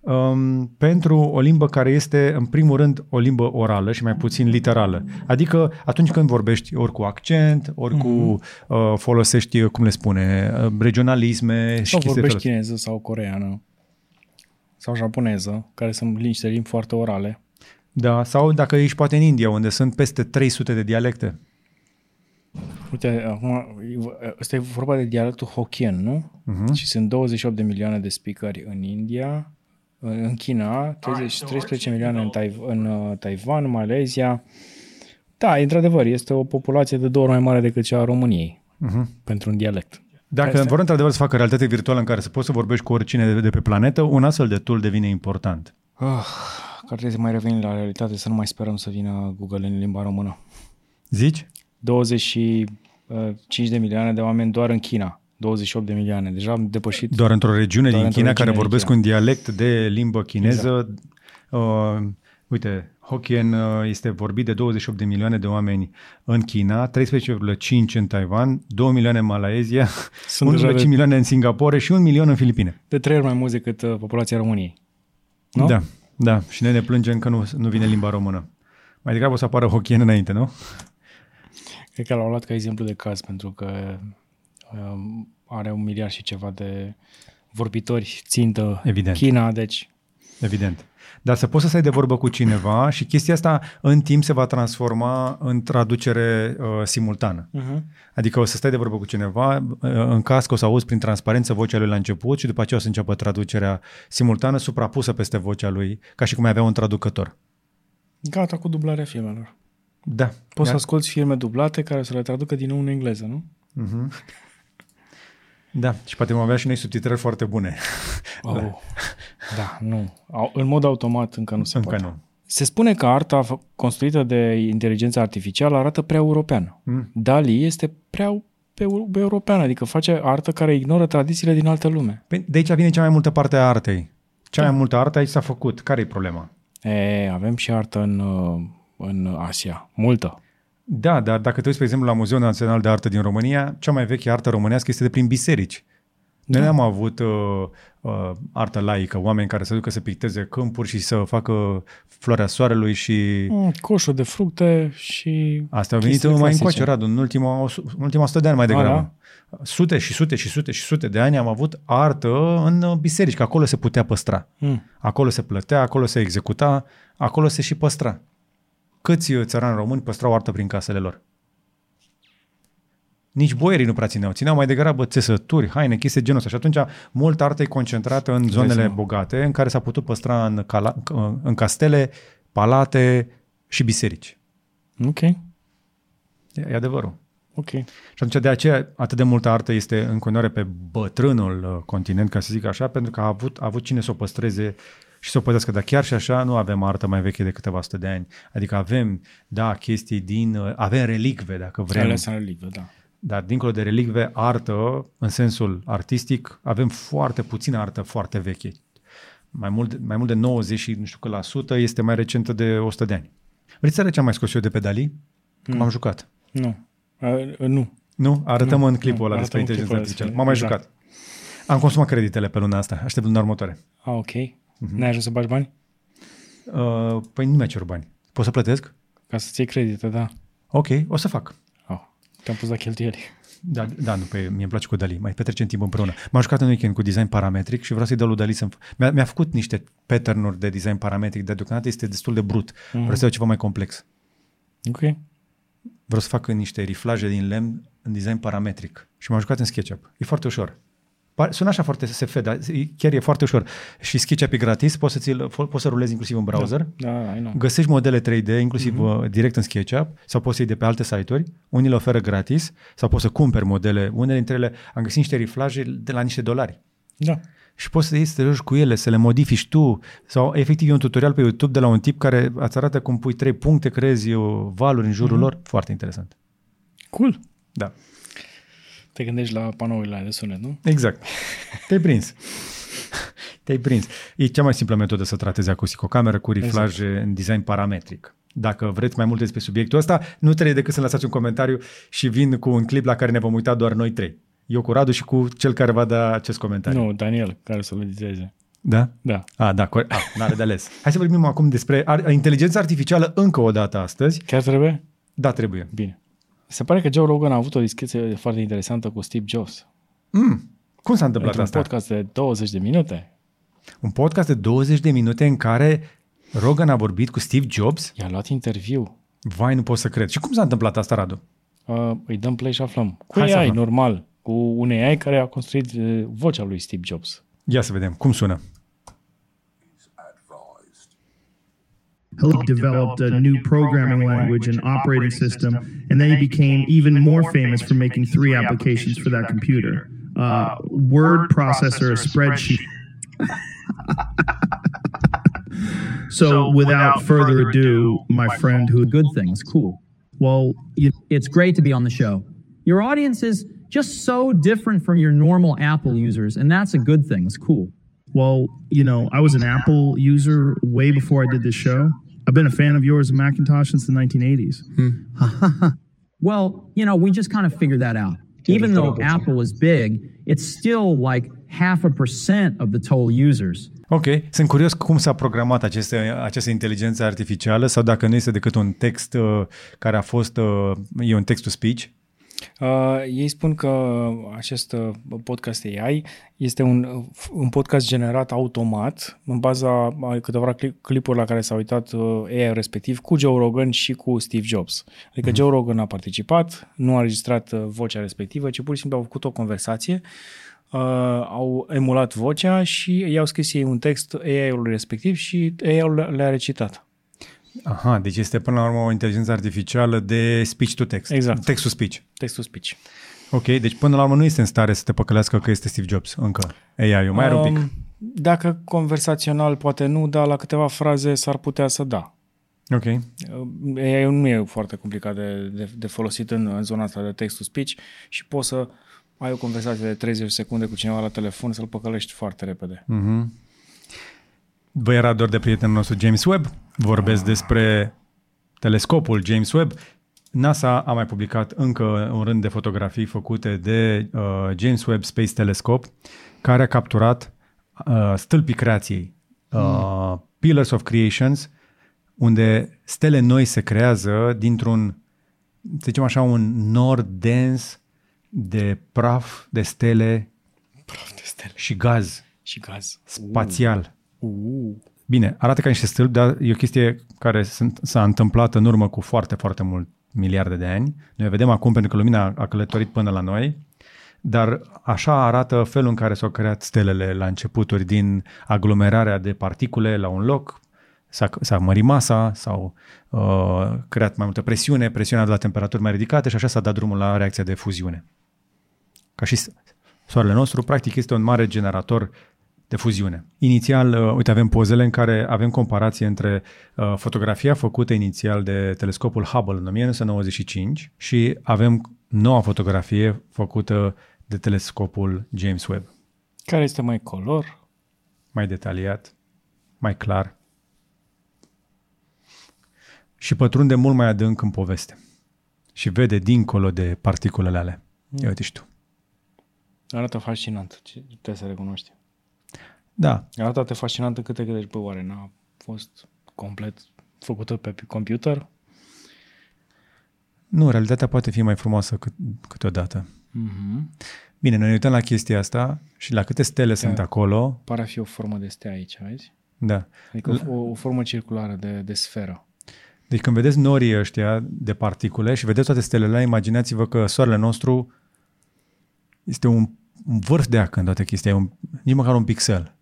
A: um, pentru o limbă care este, în primul rând, o limbă orală și mai puțin literală. Adică atunci când vorbești ori cu accent, ori cu uh, folosești, cum le spune, uh, regionalisme și
B: Sau
A: chestii de
B: vorbești
A: felul ăsta.
B: chineză sau coreană sau japoneză, care sunt niște limbi foarte orale.
A: Da, sau dacă ești poate în India, unde sunt peste 300 de dialecte.
B: Uite, acum, ăsta e vorba de dialectul Hokkien, nu?
A: Mhm.
B: Și sunt 28 de milioane de speakeri în India, în China, 30, 13 milioane în, Taiv- în uh, Taiwan, Malezia. Da, într-adevăr, este o populație de două ori mai mare decât cea a României
A: Mhm.
B: pentru un dialect.
A: Dacă
B: Asta-
A: vor într-adevăr să facă realitate virtuală în care să poți să vorbești cu oricine de, de pe planetă, un astfel de tool devine important.
B: Uh, că ar trebui să mai revenim la realitate, să nu mai sperăm să vină Google în limba română.
A: Zici?
B: 25 de milioane de oameni doar în China. 28 de milioane. Deja am depășit.
A: Doar într-o regiune
B: Doar
A: din
B: într-o
A: China care
B: regiune din
A: vorbesc
B: China.
A: un dialect de limbă chineză. Uh, uite, Hokkien uh, este vorbit de 28 de milioane de oameni în China, 13,5 în Taiwan, 2 milioane în Malaezia,
B: Sunt
A: 1,5
B: deja de-
A: milioane în Singapore și 1 milion în Filipine.
B: De trei ori mai mulți decât uh, populația României. Nu?
A: Da, da. Și noi ne plângem că nu, nu vine limba română. Mai degrabă o să apară Hokkien înainte, nu?
B: Cred că l-au luat ca exemplu de caz pentru că um, are un miliard și ceva de vorbitori țintă
A: Evident.
B: China, deci
A: Evident. Dar să poți să stai de vorbă cu cineva și chestia asta în timp se va transforma în traducere uh, simultană.
B: uh-huh.
A: Adică o să stai de vorbă cu cineva, uh, în caz că o să auzi prin transparență vocea lui la început și după aceea o să înceapă traducerea simultană suprapusă peste vocea lui, ca și cum ai avea un traducător.
B: gata cu dublarea filmelor.
A: Da.
B: Poți
A: da.
B: să asculti filme dublate care să le traducă din nou în engleză, nu?
A: Da, și poate vom avea și noi subtitrări foarte bune.
B: Oh. Da. da, nu. Au- În mod automat încă nu se
A: Încă
B: poate.
A: nu.
B: Se spune că arta fă- construită de inteligența artificială arată prea europeană.
A: Mm.
B: Dali este prea pe, pe europeană, adică face artă care ignoră tradițiile din altă lume.
A: Păi De aici vine cea mai multă parte a artei. Cea mai multă artă aici s-a făcut. Care e problema?
B: E, avem și artă în, uh, în Asia, multă.
A: Da, dar dacă te uiți, spre exemplu, la Muzeul Național de Artă din România, cea mai veche artă românească este de prin biserici. Noi
B: Da.
A: n-am avut uh, uh, artă laică, oameni care să ducă să picteze câmpuri și să facă floarea soarelui și...
B: Mm, Coșul de fructe și...
A: Asta a venit
B: chestii
A: mai
B: clasice.
A: încoace, Radu, în ultima, în ultima 100 de ani mai
B: A,
A: degrabă. Sute și sute și sute și sute de ani am avut artă în uh, biserici, că acolo se putea păstra.
B: Mm.
A: Acolo se plătea, acolo se executa, acolo se și păstra. Câți uh, țărani români păstrau artă prin casele lor? Nici boierii nu prea țineau. Țineau mai degrabă țesături, haine, chestii de genul ăsta. Și atunci multă artă e concentrată în zonele
B: seama.
A: bogate, în care s-a putut păstra în, cala, în castele, palate și biserici.
B: Ok,
A: E, e adevărul.
B: ok.
A: Și atunci de aceea atât de multă artă este în continuare pe bătrânul uh, continent, ca să zic așa, pentru că a avut, a avut cine să o păstreze și să o păzească. Dar chiar și așa nu avem artă mai veche de câteva sute de ani. Adică avem, da, chestii din, uh, avem relicve, dacă vrem.
B: Alea sunt relicve, da.
A: Dar dincolo de relicve, artă, în sensul artistic, avem foarte puțină artă foarte veche. Mai mult, mai mult de 90 și nu știu că la sută este mai recentă de 100 de ani. Vreți să ce am mai scos eu de pe Dali? Cum
B: Hmm.
A: am jucat.
B: Nu. Uh, nu.
A: Nu? Arătăm
B: Nu,
A: în clipul
B: nu,
A: ăla
B: arătăm
A: despre
B: în
A: inteligența
B: clipul ăla
A: artificială.
B: despre-
A: M-am mai
B: exact.
A: jucat. Am consumat creditele pe luna asta. Aștept luna următoare.
B: Ah, ok.
A: Mhm.
B: N-ai ajuns să bagi bani?
A: Uh, păi nu mi-a cerut bani. Pot să plătesc?
B: Ca să-ți iei credite, da.
A: Ok, o să fac.
B: Oh, te-am pus la cheltuieli.
A: Da, da, nu, pe, mie îmi place cu Dali. Mai petrecem timp împreună. M-am jucat în weekend cu design parametric și vreau să-i dau lui Dali să mi-a, mi-a făcut niște pattern-uri de design parametric, dar deocamdată este destul de brut. Mm-hmm. Vreau să dau ceva mai complex.
B: Ok.
A: Vreau să fac niște riflaje din lemn în design parametric. Și m-am jucat în SketchUp. E foarte ușor. Pare- Sună așa foarte SF, dar e- chiar e foarte ușor. Și SketchUp e gratis, poți să, ți-l, fo- poți să rulezi inclusiv în browser.
B: Da, I know.
A: Găsești modele 3D, inclusiv uh-huh. direct în SketchUp, sau poți să iei de pe alte site-uri. Unii le oferă gratis, sau poți să cumperi modele. Unele dintre ele am găsit niște riflaje de la niște dolari.
B: Da.
A: Și poți să iei să te joci cu ele, să le modifici tu. Sau efectiv e un tutorial pe YouTube de la un tip care îți arată cum pui trei puncte, creezi o valuri în jurul uh-huh. lor. Foarte interesant.
B: Cool.
A: Da.
B: Te gândești la panourile alea de sunet, nu?
A: Exact. Te-ai prins. Te-ai prins. E cea mai simplă metodă să tratezi acustic o cameră cu riflaje exact. în design parametric. Dacă vreți mai multe despre subiectul ăsta, nu trebuie decât să lăsați un comentariu și vin cu un clip la care ne vom uita doar noi trei. Eu cu Radu și cu cel care va da acest comentariu.
B: Nu, Daniel, care să-l editeze.
A: Da?
B: Da.
A: A, da, corect. A, n-are de ales. Hai să vorbim acum despre ar- inteligența artificială încă o dată astăzi.
B: Chiar trebuie?
A: Da, trebuie.
B: Bine. Se pare că Joe Rogan a avut o discuție foarte interesantă cu Steve Jobs.
A: Mm. Cum s-a întâmplat
B: Într-un
A: asta?
B: podcast de 20 de minute.
A: Un podcast de 20 de minute în care Rogan a vorbit cu Steve Jobs.
B: I-a luat interviu.
A: Vai, nu pot să cred. Și cum s-a întâmplat asta, Radu?
B: Uh, îi dăm play și aflăm. Cu
A: Hai să
B: AI,
A: aflăm.
B: normal. Cu un AI care a construit uh, vocea lui Steve Jobs.
A: Ia să vedem. Cum sună?
E: He developed a new programming language and operating system, and then he became even more famous for making three applications for that computer uh, word processor, a spreadsheet. so, without further ado, my friend who
F: good things. Cool.
E: well, you,
F: It's great to be on the show. Your audience is just so different from your normal Apple users, and that's a good thing. It's cool.
E: Well, you know, I was an Apple user way before I did this show. I've been a fan of yours and Macintosh since the 1980s.
F: Well, you know, we just kind of figured that out. Even though Apple is big, it's still like half a percent of the total users.
A: Ok, sunt curios cum s-a programat aceste, această inteligență artificială sau dacă nu este decât un text uh, care a fost, uh, e un text-to-speech.
B: Uh, ei spun că acest uh, podcast AI este un, un podcast generat automat în baza a câteva cli- clipuri la care s-a uitat uh, AI respectiv cu Joe Rogan și cu Steve Jobs. Adică mm-hmm. Joe Rogan a participat, nu a înregistrat uh, vocea respectivă, ci pur și simplu au făcut o conversație, uh, au emulat vocea și i-au scris ei un text AI-ului respectiv și AI-ul le- le-a recitat.
A: Aha, deci este până la urmă o inteligență artificială de speech-to-text.
B: Exact.
A: Text-to-speech.
B: Textul speech.
A: Ok, deci până la urmă nu este în stare să te păcălească că este Steve Jobs încă. AI-ul, mai are un pic.
B: Um, Dacă conversațional poate nu, dar la câteva fraze s-ar putea să da.
A: Ok.
B: AI nu e foarte complicat de, de, de folosit în, în zona asta de text-to-speech și poți să ai o conversație de 30 secunde cu cineva la telefon să-l păcălești foarte repede.
A: Mm. Vă era dor de prietenul nostru James Webb. Vorbesc despre telescopul James Webb. NASA a mai publicat încă un rând de fotografii făcute de uh, James Webb Space Telescope, care a capturat uh, stâlpii creației, uh, Pillars of Creations, unde stele noi se creează dintr-un, să zicem așa, un nor dens de praf, de stele
B: Praf de stele.
A: și gaz
B: Și gaz.
A: spațial.
B: Uh.
A: Bine, arată ca niște stâlpi, dar e o chestie care sunt, s-a întâmplat în urmă cu foarte, foarte mult miliarde de ani. Noi o vedem acum pentru că lumina a călătorit până la noi, dar așa arată felul în care s-au creat stelele la începuturi din aglomerarea de particule la un loc, s-a, s-a mărit masa, s-au uh, creat mai multă presiune, presiunea de la temperaturi mai ridicate și așa s-a dat drumul la reacția de fuziune. Ca și soarele nostru, practic este un mare generator de fuziune. Inițial, uh, uite, avem pozele în care avem comparație între uh, fotografia făcută inițial de telescopul Hubble în 1995 și avem noua fotografie făcută de telescopul James Webb.
B: Care este mai color?
A: Mai detaliat, mai clar și pătrunde mult mai adânc în poveste și vede dincolo de particulele alea. Ia uite și tu.
B: Arată fascinant, ce- trebuie să recunoști.
A: Da,
B: Arată atât de fascinant încât te gândești, bă, oare n-a fost complet făcută pe computer?
A: nu, realitatea poate fi mai frumoasă cât, câteodată.
B: Mm-hmm.
A: Bine, noi ne uităm la chestia asta și la câte stele sunt acolo.
B: Pare a fi o formă de stea aici, vezi?
A: Da.
B: Adică o, o formă circulară de, de sferă.
A: Deci când vedeți norii ăștia de particule și vedeți toate stelele alea, imaginați-vă că soarele nostru este un, un vârf de acă în toată chestia, e un, nici măcar un pixel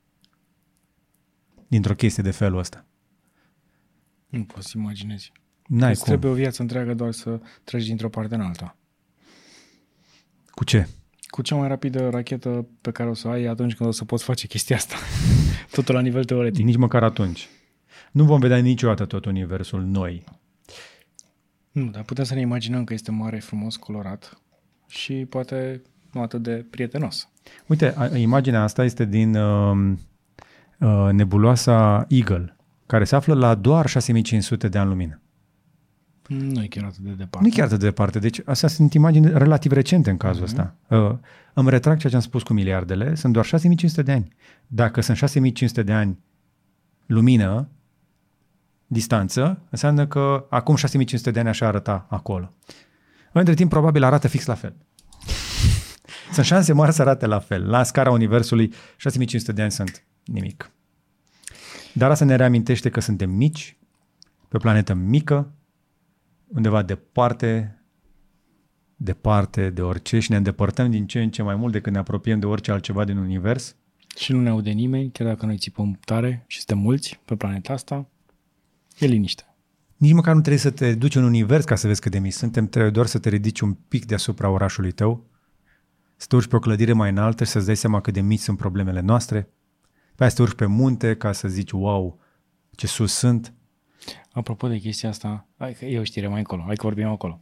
A: dintr-o chestie de felul ăsta.
B: Nu poți să imaginezi.
A: N-ai
B: Îți
A: cum.
B: trebuie o viață întreagă doar să treci dintr-o parte în alta.
A: Cu ce?
B: Cu cea mai rapidă rachetă pe care o să o ai atunci când o să poți face chestia asta. Totul la nivel teoretic.
A: Nici măcar atunci. Nu vom vedea niciodată tot universul noi.
B: Nu, dar putem să ne imaginăm că este mare, frumos, colorat și poate nu atât de prietenos.
A: Uite, a- imaginea asta este din uh, uh, nebuloasa Eagle, care se află la doar 6500 de ani lumină.
B: Nu e chiar atât de departe.
A: Nu chiar atât de departe. Deci astea sunt imagini relativ recente în cazul ăsta. Uh, îmi retrag ceea ce am spus cu miliardele. Sunt doar 6500 de ani. Dacă sunt 6500 de ani lumină, distanță, înseamnă că acum 6500 de ani așa arăta acolo. Între timp, probabil arată fix la fel. sunt șanse mari să arate la fel. La scara Universului, 6500 de ani sunt nimic. Dar asta ne reamintește că suntem mici, pe o planetă mică, undeva departe, departe de orice și ne îndepărtăm din ce în ce mai mult decât ne apropiem de orice altceva din univers.
B: Și nu ne aude nimeni, chiar dacă noi țipăm tare și suntem mulți pe planeta asta, e liniște.
A: Nici măcar nu trebuie să te duci în univers ca să vezi cât de mici suntem, trebuie doar să te ridici un pic deasupra orașului tău, să te urci pe o clădire mai înaltă și să-ți dai seama cât de mici sunt problemele noastre. Pe aia să te urci pe munte ca să zici, wow, ce sus sunt.
B: Apropo de chestia asta, hai că e o știre mai încolo, hai că vorbim acolo.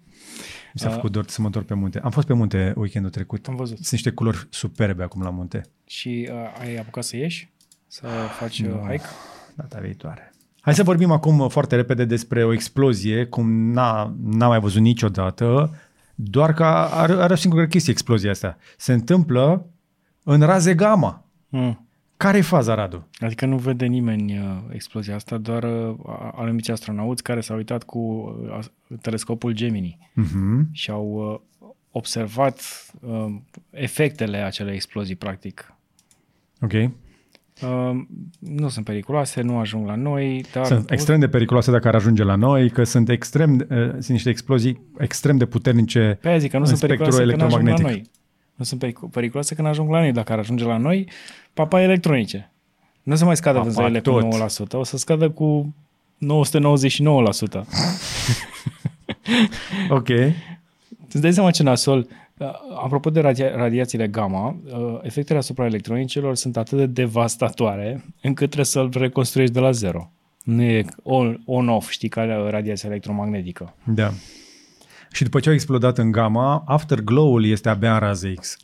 A: Mi s-a făcut dor să mă întorc pe munte. Am fost pe munte weekendul trecut.
B: Am văzut.
A: Sunt niște culori superbe acum la munte.
B: Și uh, ai apucat să ieși? Să faci uh, hike?
A: data viitoare. Hai să vorbim acum foarte repede despre o explozie, cum n-a, n-a mai văzut niciodată, doar că are, are o singură chestie explozia asta. Se întâmplă în raze gamma.
B: Mm.
A: Care e faza, Radu?
B: Adică nu vede nimeni uh, explozia asta, doar uh, anumiți astronauți care s-au uitat cu uh, as- telescopul Gemini
A: Uh-huh.
B: și au uh, observat uh, efectele acelei explozii, practic.
A: Ok.
B: Uh, nu sunt periculoase, nu ajung la noi, dar
A: Sunt extrem de periculoase dacă ar ajunge la noi, că sunt extrem, uh, sunt niște explozii extrem de puternice
B: Pe aia zic că nu
A: în
B: sunt
A: spectrul
B: periculoase când ajung la
A: electromagnetic.
B: noi. Nu sunt pericu- periculoase când ajung la noi. Dacă ar ajunge la noi, papa electronice. Nu o să mai scadă
A: Papa
B: vânzările
A: tot.
B: cu 9%, o să scadă cu 999%.
A: Ok.
B: Îți dai seama ce nasol? Uh, Apropo de radia- radiațiile gamma, uh, efectele asupra electronicelor sunt atât de devastatoare încât trebuie să-l reconstruiești de la zero. Nu e on- on-off, știi, ca radiația electromagnetică.
A: Da. Și după ce au explodat în gamma, afterglow-ul este abia în rază X.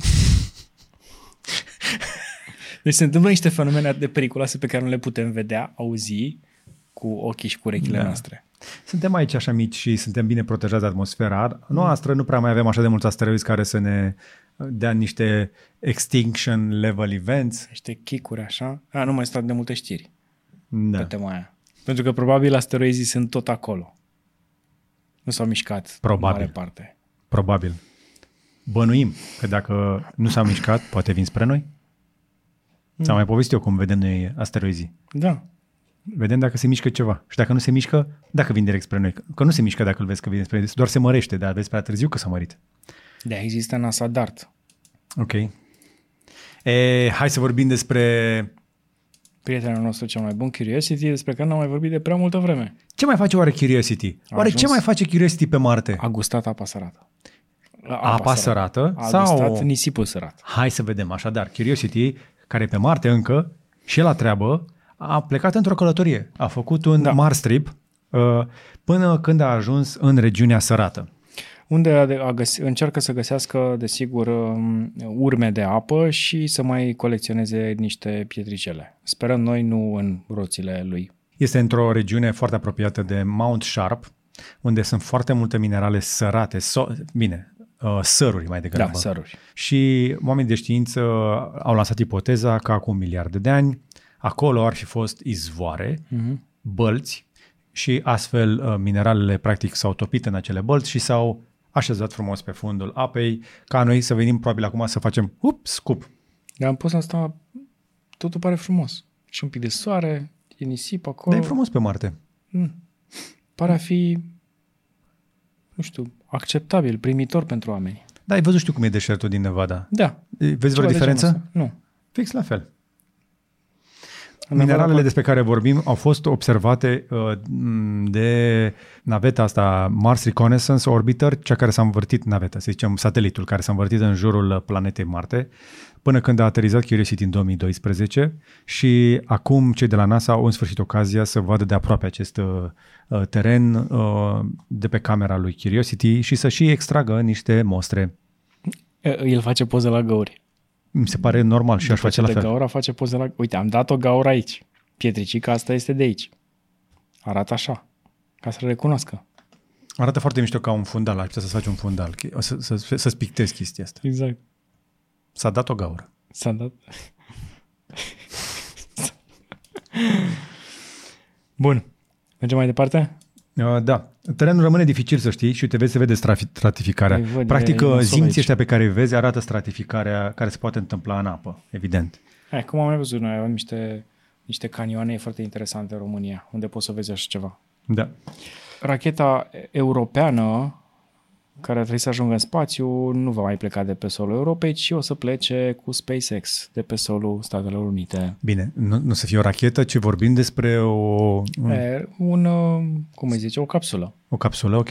B: Deci se întâmplă niște fenomene atât de periculoase pe care nu le putem vedea, auzi cu ochii și cu urechile
A: Da.
B: noastre.
A: Suntem aici așa mici și suntem bine protejați de atmosfera noastră, nu prea mai avem așa de mulți asteroizi care să ne dea niște extinction level events.
B: Niște chicuri așa. A, nu mai stau de multe știri
A: Da.
B: pe tema aia. Pentru că probabil asteroizii sunt tot acolo. Nu s-au mișcat
A: Probabil.
B: în mare parte.
A: Probabil. Bănuim că dacă nu s-a mișcat, poate vin spre noi. Ți-am mai povestit eu cum vedem noi asteroizii.
B: Da.
A: Vedem dacă se mișcă ceva. Și dacă nu se mișcă, dacă vin direct spre noi. Că nu se mișcă dacă îl vezi că vine spre noi, doar se mărește, dar vezi prea târziu că s-a mărit.
B: De există NASA DART.
A: Ok. E, hai să vorbim despre
B: Prietenul nostru cel mai bun, Curiosity, despre care n-am mai vorbit de prea multă vreme.
A: ce mai face oare Curiosity. Oare
B: ajuns.
A: ce mai face Curiosity pe Marte?
B: A gustat apa sărată.
A: Apa sărată
B: A
A: sau-
B: gustat nisipul sărat.
A: Hai să vedem. Așadar, Curiosity, care e pe Marte încă, și el la treabă, a plecat într-o călătorie. A făcut un da. Mars trip uh, până când a ajuns în regiunea sărată.
B: Unde a, a găs- încearcă să găsească, desigur, um, urme de apă și să mai colecționeze niște pietricele. Sperăm noi, nu în roțile lui.
A: Este într-o regiune foarte apropiată de Mount Sharp, unde sunt foarte multe minerale sărate, so- bine, uh, săruri mai degrabă.
B: Da, săruri.
A: Și oamenii de știință au lansat ipoteza că acum miliarde de ani acolo ar fi fost izvoare,
B: Mhm.
A: uh-huh. bălți și astfel uh, mineralele practic s-au topit în acele bălți și s-au așezat frumos pe fundul apei, ca noi să venim probabil acum să facem up, scup.
B: Dar am pus asta, totul pare frumos. Și un pic de soare, e nisip acolo.
A: Dar e frumos pe Marte.
B: Pare a fi, nu știu, acceptabil, primitor pentru oameni.
A: Da, ai văzut știu cum e deșertul din Nevada.
B: Da.
A: Vezi
B: Ceva
A: vreo
B: de
A: diferență?
B: genul ăsta. Nu.
A: Fix la fel.
B: În
A: Mineralele
B: Nevada-
A: despre care vorbim au fost observate uh, m, de naveta asta Mars Reconnaissance Orbiter, cea care s-a învârtit, naveta, să zicem, satelitul care s-a învârtit în jurul uh, planetei Marte, până când a aterizat Curiosity în 2012 și acum cei de la NASA au în sfârșit ocazia să vadă de aproape acest uh, uh, teren uh, de pe camera lui Curiosity și să și extragă niște mostre.
B: El face poze la gauri.
A: Mi se pare normal și aș
B: După
A: face
B: ce
A: la
B: de
A: fel.
B: gaura face poze la... Uite, am dat o gaură aici. Pietricica asta este de aici. Arată așa. Ca să-l recunoască.
A: Arată foarte mișto ca un fundal, aș putea să faci un fundal, să, să, să, să-ți pictezi chestia asta.
B: Exact.
A: S-a dat o gaură.
B: S-a dat... Bun. Mergem mai departe?
A: Uh, Da. Terenul rămâne dificil să știi și uite, vezi, se vede strafi- stratificarea.
B: Îi văd,
A: Practic,
B: e- e
A: uh,
B: nasol
A: zinții
B: aici.
A: ăștia pe care îi vezi arată stratificarea care se poate întâmpla în apă, evident.
B: Hai, cum am mai văzut noi, avem niște, niște canioane foarte interesante în România, unde poți să vezi așa ceva.
A: Da.
B: Racheta europeană care ar trebui să ajungă în spațiu nu va mai pleca de pe solul Europei, ci o să plece cu SpaceX de pe solul Statelor Unite.
A: Bine, nu, nu să fie o rachetă, ci vorbim despre o,
B: E, un, uh, cum îi zice, o capsulă
A: o capsulă, ok.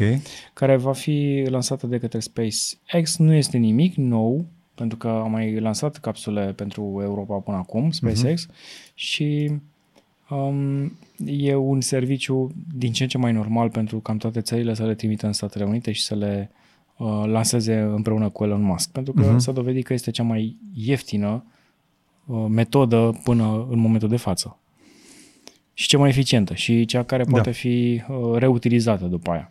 B: care va fi lansată de către SpaceX. Nu este nimic nou, pentru că am mai lansat capsule pentru Europa până acum, SpaceX, uh-huh. și um, e un serviciu din ce în ce mai normal pentru cam toate țările să le trimită în Statele Unite și să le uh, lanseze împreună cu Elon Musk, pentru că uh-huh. s-a dovedit că este cea mai ieftină uh, metodă până în momentul de față. Și cea mai eficientă și cea care poate
A: Da.
B: fi uh, reutilizată după aia.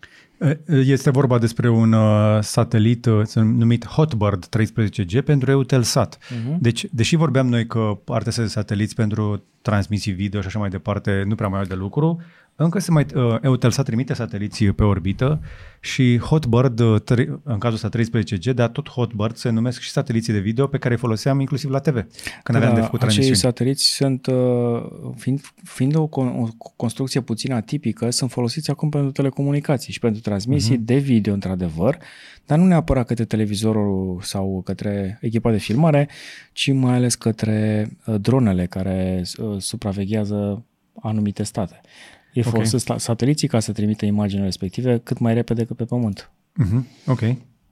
A: Este vorba despre un uh, satelit uh, numit Hotbird 13G pentru Eutelsat. Uh-huh. Deci, deși vorbeam noi că partea de sateliți pentru transmisii video și așa mai departe nu prea mai au de lucru, încă se mai, uh, Eutelsat trimite sateliții pe orbită și Hotbird, uh, tre- în cazul ăsta 13G, dar tot Hotbird se numesc și sateliții de video pe care îi foloseam inclusiv la TV, când aveam de făcut
B: Da, acei
A: transmisiuni.
B: sateliți sunt, uh, fiind, fiind o, con- o construcție puțin atipică, sunt folosiți acum pentru telecomunicații și pentru transmisii
A: Mhm.
B: uh-huh. de video, într-adevăr, dar nu neapărat către televizorul sau către echipa de filmare, ci mai ales către uh, dronele care uh, supraveghează anumite state. E
A: Ok.
B: folosesc la sateliții ca să trimită imaginile respective cât mai repede că pe pământ.
A: Mhm, Ok.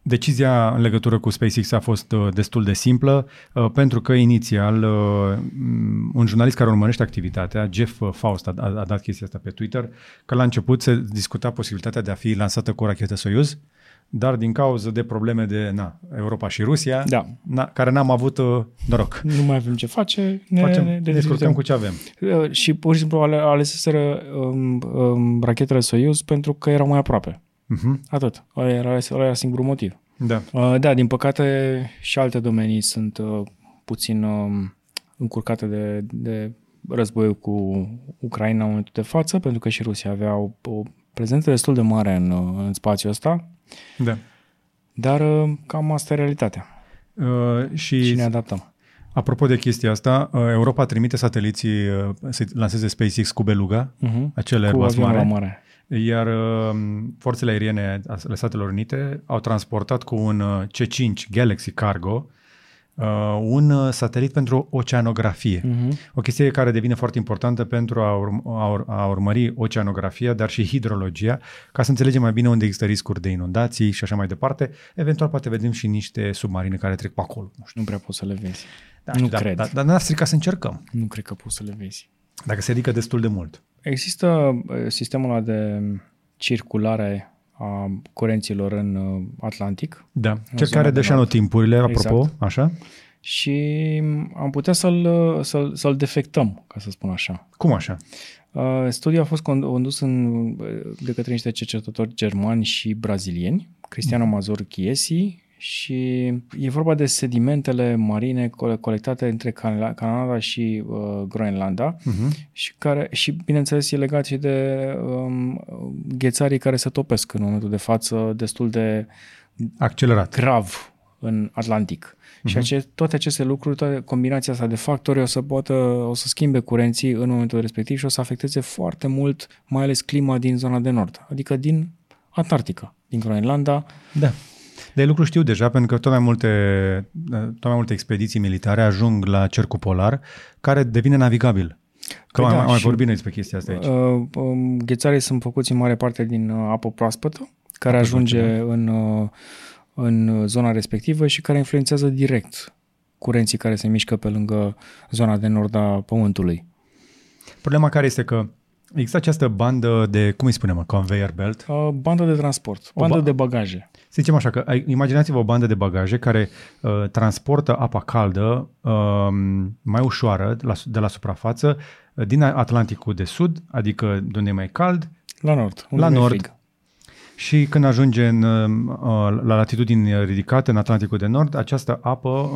A: Decizia în legătură cu SpaceX a fost uh, destul de simplă, uh, pentru că inițial uh, m, un jurnalist care urmărește activitatea, Jeff uh, Faust, a, a, a dat chestia asta pe Twitter, că la început se discuta posibilitatea de a fi lansată cu o rachetă Soyuz, dar din cauza de probleme de na, Europa și Rusia,
B: Da.
A: na, care n-am avut uh, noroc.
B: Nu mai avem ce face, ne,
A: Facem,
B: ne,
A: ne descurcăm
B: dezvoltăm.
A: cu ce avem.
B: Uh, și pur și simplu ale, aleseseră um, um, rachetele Soyuz pentru că erau mai aproape.
A: Mhm,
B: Atât. Ăla era, ăla era singurul motiv.
A: Da.
B: Uh, da, din păcate și alte domenii sunt uh, puțin um, încurcate de, de războiul cu Ucraina în momentul de față, pentru că și Rusia avea o, o prezență destul de mare în, uh, în spațiul ăsta,
A: da.
B: dar uh, cam asta e realitatea.
A: Uh, și
B: Și ne adaptăm.
A: apropo de chestia asta, uh, Europa trimite sateliții uh, să lanseze SpaceX cu Beluga,
B: Uh-huh.
A: acele
B: Cu
A: Airbus
B: avionul
A: mare.
B: la mare.
A: Iar uh, forțele aeriene ale Statelor Unite au transportat cu un uh, C-5 Galaxy Cargo uh, un uh, satelit pentru oceanografie.
B: Mhm.
A: O chestie care devine foarte importantă pentru a, urm- a, ur- a urmări oceanografia, dar și hidrologia, ca să înțelegem mai bine unde există riscuri de inundații și așa mai departe. Eventual poate vedem și niște submarine care trec pe acolo. Nu știu.
B: Nu prea poți să le vezi.
A: Da,
B: nu
A: da,
B: cred.
A: Dar, dar n-ar strica să încercăm,
B: Nu cred că poți să le vezi.
A: dacă se ridică destul de mult.
B: Există uh, sistemul ăla de circulare a curenților în uh, Atlantic
A: Da. Cel
B: zona
A: care
B: de
A: dă și
B: nord.
A: anotimpurile, apropo,
B: Exact.
A: așa?
B: și am putea să-l, uh, să-l, să-l defectăm, ca să spun așa.
A: Cum așa?
B: Uh, Studiul a fost condus în, uh, de către niște cercetători germani și brazilieni, Cristiano Mazur Chiesi, și e vorba de sedimentele marine cole- colectate între Canada Canada și uh, Groenlanda
A: Uh-huh.
B: și care și bineînțeles e legat și de um, ghețarii care se topesc în momentul de față destul de
A: Accelerat.
B: grav în Atlantic. Uh-huh. Și ace- toate aceste lucruri, toate combinația asta de factori o să poată, o să schimbe curenții în momentul respectiv și o să afecteze foarte mult, mai ales clima din zona de nord, adică din Antarctica, din Groenlanda.
A: Da. De lucru știu deja, pentru că tot mai multe, tot mai multe expediții militare ajung la cercul polar, care devine navigabil. Că
B: Păi
A: mai,
B: da,
A: mai
B: și-
A: vorbim noi despre chestia asta aici.
B: Uh, um, Ghețarii sunt făcuți în mare parte din uh, apă proaspătă, care
A: Apă
B: ajunge
A: dulce,
B: în, uh, în zona respectivă și care influențează direct curenții care se mișcă pe lângă zona de nord a Pământului.
A: Problema care este că există această bandă de, cum îi spunem, mă, conveyor belt.
B: Uh, bandă de transport, bandă
A: ba-
B: de bagaje.
A: Să zicem așa, că ai- imaginați-vă o bandă de bagaje care uh, transportă apa caldă uh, mai ușoară de la, de la suprafață uh, din Atlanticul de Sud, adică de unde e mai cald,
B: La nord. unde
A: La
B: nu e
A: nord.
B: frig.
A: Și când ajunge în, uh, la latitudini ridicate, în Atlanticul de Nord, această apă uh,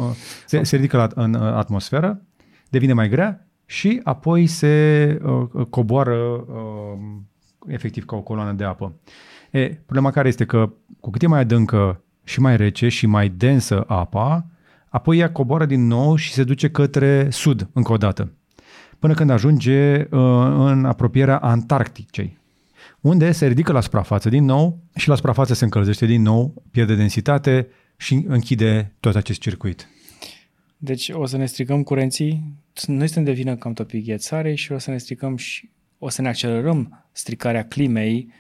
A: se, se ridică la, în uh, atmosferă, devine mai grea și apoi se uh, coboară uh, efectiv ca o coloană de apă. E, problema care este că cu cât e mai adâncă și mai rece și mai densă apa, apoi ea coboară din nou și se duce către sud încă o dată, până când ajunge uh, în apropierea Antarcticei unde se ridică la suprafață din nou și la suprafață se încălzește din nou, pierde densitate și închide tot acest circuit.
B: Deci o să ne stricăm curenții, noi suntem de vină că am topit ghețare și o să ne stricăm și o să ne accelerăm stricarea climei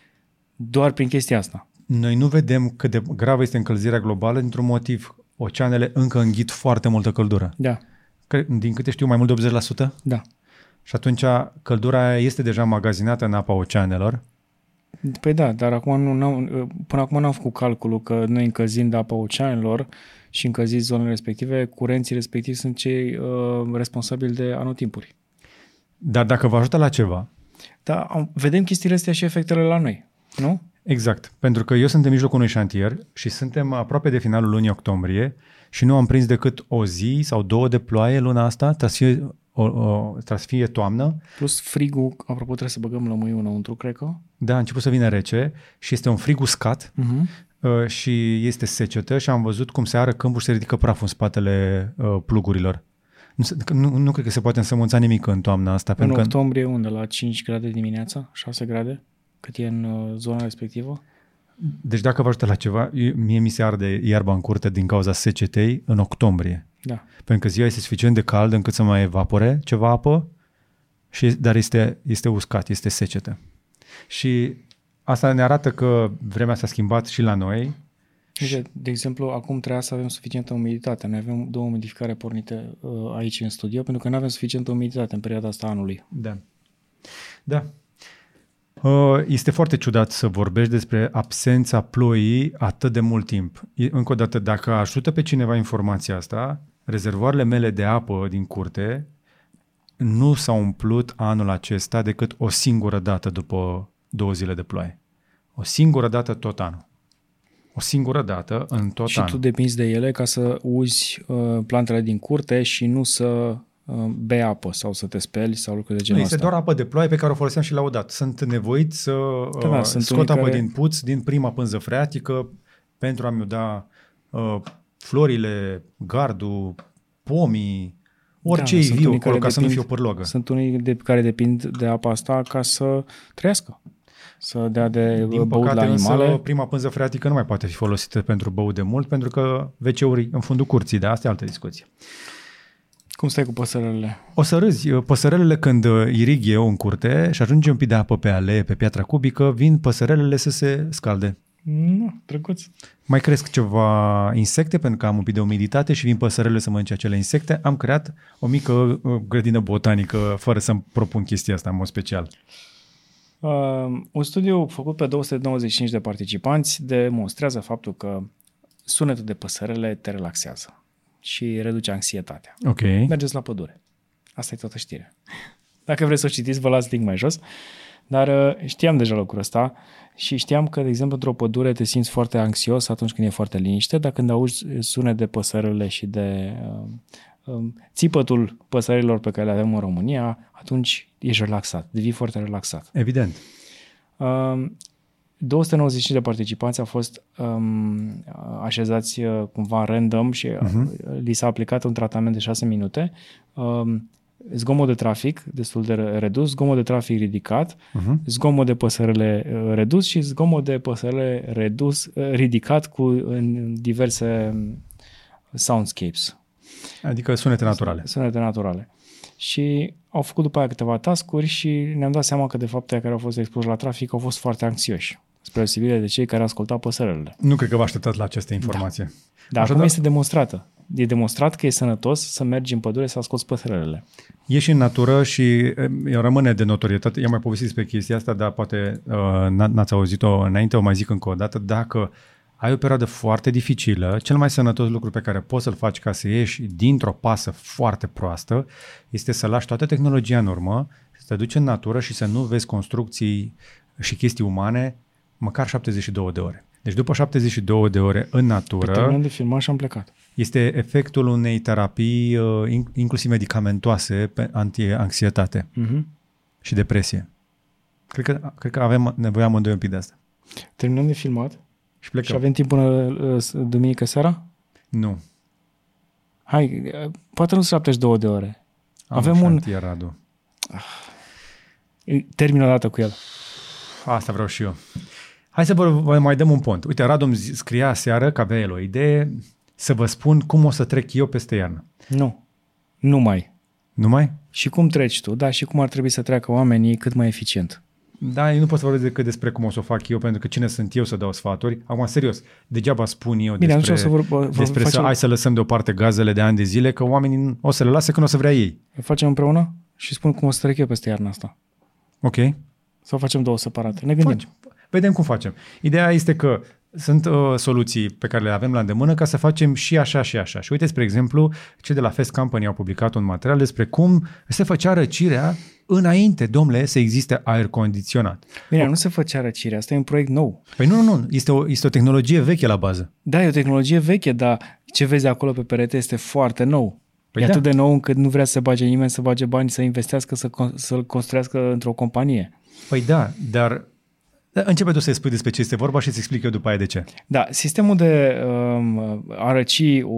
B: doar prin chestia asta.
A: Noi nu vedem cât de gravă este încălzirea globală dintr-un motiv. Oceanele încă înghit foarte multă căldură.
B: Da,
A: Cre- Din câte știu, mai mult de 80%?
B: da.
A: Și atunci căldura aia este deja magazinată în apa oceanelor.
B: Păi da, dar acum nu, n-am, până acum n-am făcut calculul că noi încălzind apa oceanelor și încălziți zonele respective, curenții respectivi sunt cei uh, responsabili de anotimpuri.
A: Dar dacă vă ajută la ceva,
B: Dar am, vedem chestiile astea și efectele la noi, nu?
A: Exact, pentru că eu sunt în mijlocul unui șantier și suntem aproape de finalul lunii octombrie și nu am prins decât o zi sau două de ploaie luna asta, trebuie să fie, o, o, trebuie să fie toamnă,
B: Plus frigul, apropo trebuie să băgăm lămâiul înăuntru, cred că.
A: da, a început să vină rece și este un frig uscat
B: Uh-huh.
A: uh, și este secetă și am văzut cum se ară câmpul și se ridică praful în spatele uh, plugurilor. Nu, se- nu, nu cred că se poate însămânța nimic în toamna asta,
B: În
A: pentru că
B: octombrie unde? La 5 grade dimineața? 6 grade? Cât e în uh, zona respectivă?
A: Deci dacă vă ajută la ceva, eu- mie mi se arde iarba în curte din cauza secetei în octombrie.
B: Da.
A: Pentru că ziua este suficient de cald încât să mai evapore ceva apă, și, dar este, este uscat, este secetă. Și asta ne arată că vremea s-a schimbat și la noi.
B: Uite, de exemplu, acum trebuia să avem suficientă umiditate. Noi avem două umidificare pornite uh, aici în studio, pentru că nu avem suficientă umiditate în perioada asta a anului.
A: Da. Da. Uh, Este foarte ciudat să vorbești despre absența ploii atât de mult timp. E- Încă o dată, dacă ajută pe cineva informația asta, rezervoarele mele de apă din curte nu s-au umplut anul acesta decât o singură dată după două zile de ploaie. O singură dată tot anul. O singură dată în tot
B: și
A: anul.
B: tu depinzi de ele ca să uzi uh, plantele din curte și nu să uh, bei apă sau să te speli sau lucruri de
A: Nu,
B: genul
A: este
B: ăsta.
A: doar apă de ploaie pe care o foloseam și la dat. Sunt nevoit să
B: Da, da,
A: uh,
B: sunt
A: scot
B: unii
A: apă
B: care-
A: din puț, din prima pânză freatică, pentru a-mi da uh, florile, gardul, pomii, orice
B: Da,
A: e
B: sunt
A: viu
B: unii
A: acolo,
B: care
A: ca să nu fie
B: depind-
A: o pârlogă.
B: Sunt unii de, care depind de apa asta ca să trăiască. Să dea de
A: Din
B: băut
A: păcate,
B: la
A: însă,
B: animale.
A: prima pânză freatică nu mai poate fi folosită pentru băut de mult, pentru că WC-uri în fundul curții, dar asta e altă discuție.
B: Cum stai cu păsărelele?
A: O să râzi, păsărelele când uh, irig eu în curte și ajunge un pic de apă pe alee, pe piatra cubică, vin păsărelele să se scalde.
B: Nu, drăguț.
A: Mai cresc ceva insecte pentru că am un pic de umiditate și vin păsărele să mănânce acele insecte. Am creat o mică uh, grădină botanică fără să-mi propun chestia asta în mod special.
B: Uh, un studiu făcut pe 295 de participanți demonstrează faptul că sunetul de păsărele te relaxează și reduce anxietatea.
A: Ok.
B: Mergeți la pădure. Asta e toată știrea. Dacă vreți să o citiți, vă las link mai jos. Dar uh, știam deja lucrul ăsta și știam că, de exemplu, într-o pădure te simți foarte anxios atunci când e foarte liniște, dar când auzi sunet de păsărele și de uh, um, țipătul păsărilor pe care le avem în România, atunci ești relaxat, devii foarte relaxat.
A: Evident.
B: Um, 295 de participanți au fost um, așezați uh, cumva random și uh-huh. li s-a aplicat un tratament de 6 minute. Um, zgomot de trafic destul de redus, zgomot de trafic ridicat, uh-huh. zgomot de păsărele uh, redus și zgomot de păsărele redus, uh, ridicat cu în diverse soundscapes,
A: Adică sunete naturale.
B: sunete naturale. Și au făcut după aia câteva tascuri și ne-am dat seama că de fapt aia care au fost expuși la trafic au fost foarte anxioși, spre deosebire de cei care ascultau păsărele.
A: Nu cred că vă așteptați la aceste informații.
B: Dar
A: Așadar-
B: acum este demonstrată. E demonstrat că e sănătos să mergi în pădure să asculți păsărelele. Ieși
A: Ieși în natură și e, rămâne de notorietate. I-am mai povestit despre chestia asta, dar poate uh, n- n-ați auzit-o înainte, o mai zic încă o dată. Dacă ai o perioadă foarte dificilă, cel mai sănătos lucru pe care poți să-l faci ca să ieși dintr-o pasă foarte proastă este să lași toată tehnologia în urmă, să te duci în natură și să nu vezi construcții și chestii umane măcar 72 de ore. Deci după 72 de ore în natură,
B: Terminăm de filmat și am plecat.
A: este efectul unei terapii, uh, in- inclusiv medicamentoase, pe anti-anxietate
B: Uh-huh.
A: și depresie. Cred că, cred că avem nevoie amândoi un pic de asta.
B: Terminăm de filmat
A: Și
B: și
A: plecăm.
B: avem timp până uh, duminică seara?
A: Nu.
B: Hai, uh, poate nu sunt 72 de ore.
A: Am
B: Avem
A: un
B: un-
A: șantier, Radu.
B: Termin o dată cu el.
A: Asta vreau și eu. Hai să vă, vă mai dăm un pont. Uite, Radu îmi zi- scria seară că avea el o idee să vă spun cum o să trec eu peste iarnă.
B: Nu. Nu mai.
A: Nu mai?
B: Și cum treci tu, da, și cum ar trebui să treacă oamenii cât mai eficient.
A: Da, eu nu pot să vorbesc decât despre cum o să o fac eu, pentru că cine sunt eu să dau sfaturi. Acum, serios, degeaba spun eu
B: Bine,
A: despre,
B: atunci o să vor- vor-
A: despre să,
B: facem-
A: hai să lăsăm deoparte gazele de ani de zile, că oamenii o să le lase când o să vrea ei.
B: O facem împreună și spun cum o să trec eu peste iarna asta.
A: Ok?
B: Sau facem două separate. Ne gândim.
A: Faci. Vedem cum facem. Ideea este că sunt uh, soluții pe care le avem la îndemână ca să facem și așa și așa. Și uite, spre exemplu, cei de la Fest Company au publicat un material despre cum se făcea răcirea înainte, domnule, să existe aer condiționat.
B: Bine, nu se făcea răcirea, asta e un proiect nou.
A: Păi nu, nu, nu, este o, este o tehnologie veche la bază.
B: Da, e o tehnologie veche, dar ce vezi acolo pe perete este foarte nou.
A: Păi
B: e
A: da.
B: atât de nou încât nu vrea să bage nimeni să bage bani, să investească, să, con- să-l construiască într-o companie.
A: Păi da, dar da, începe tu să-i spui despre ce este vorba și să explic eu după aia de ce.
B: Da, sistemul de um, a răci o,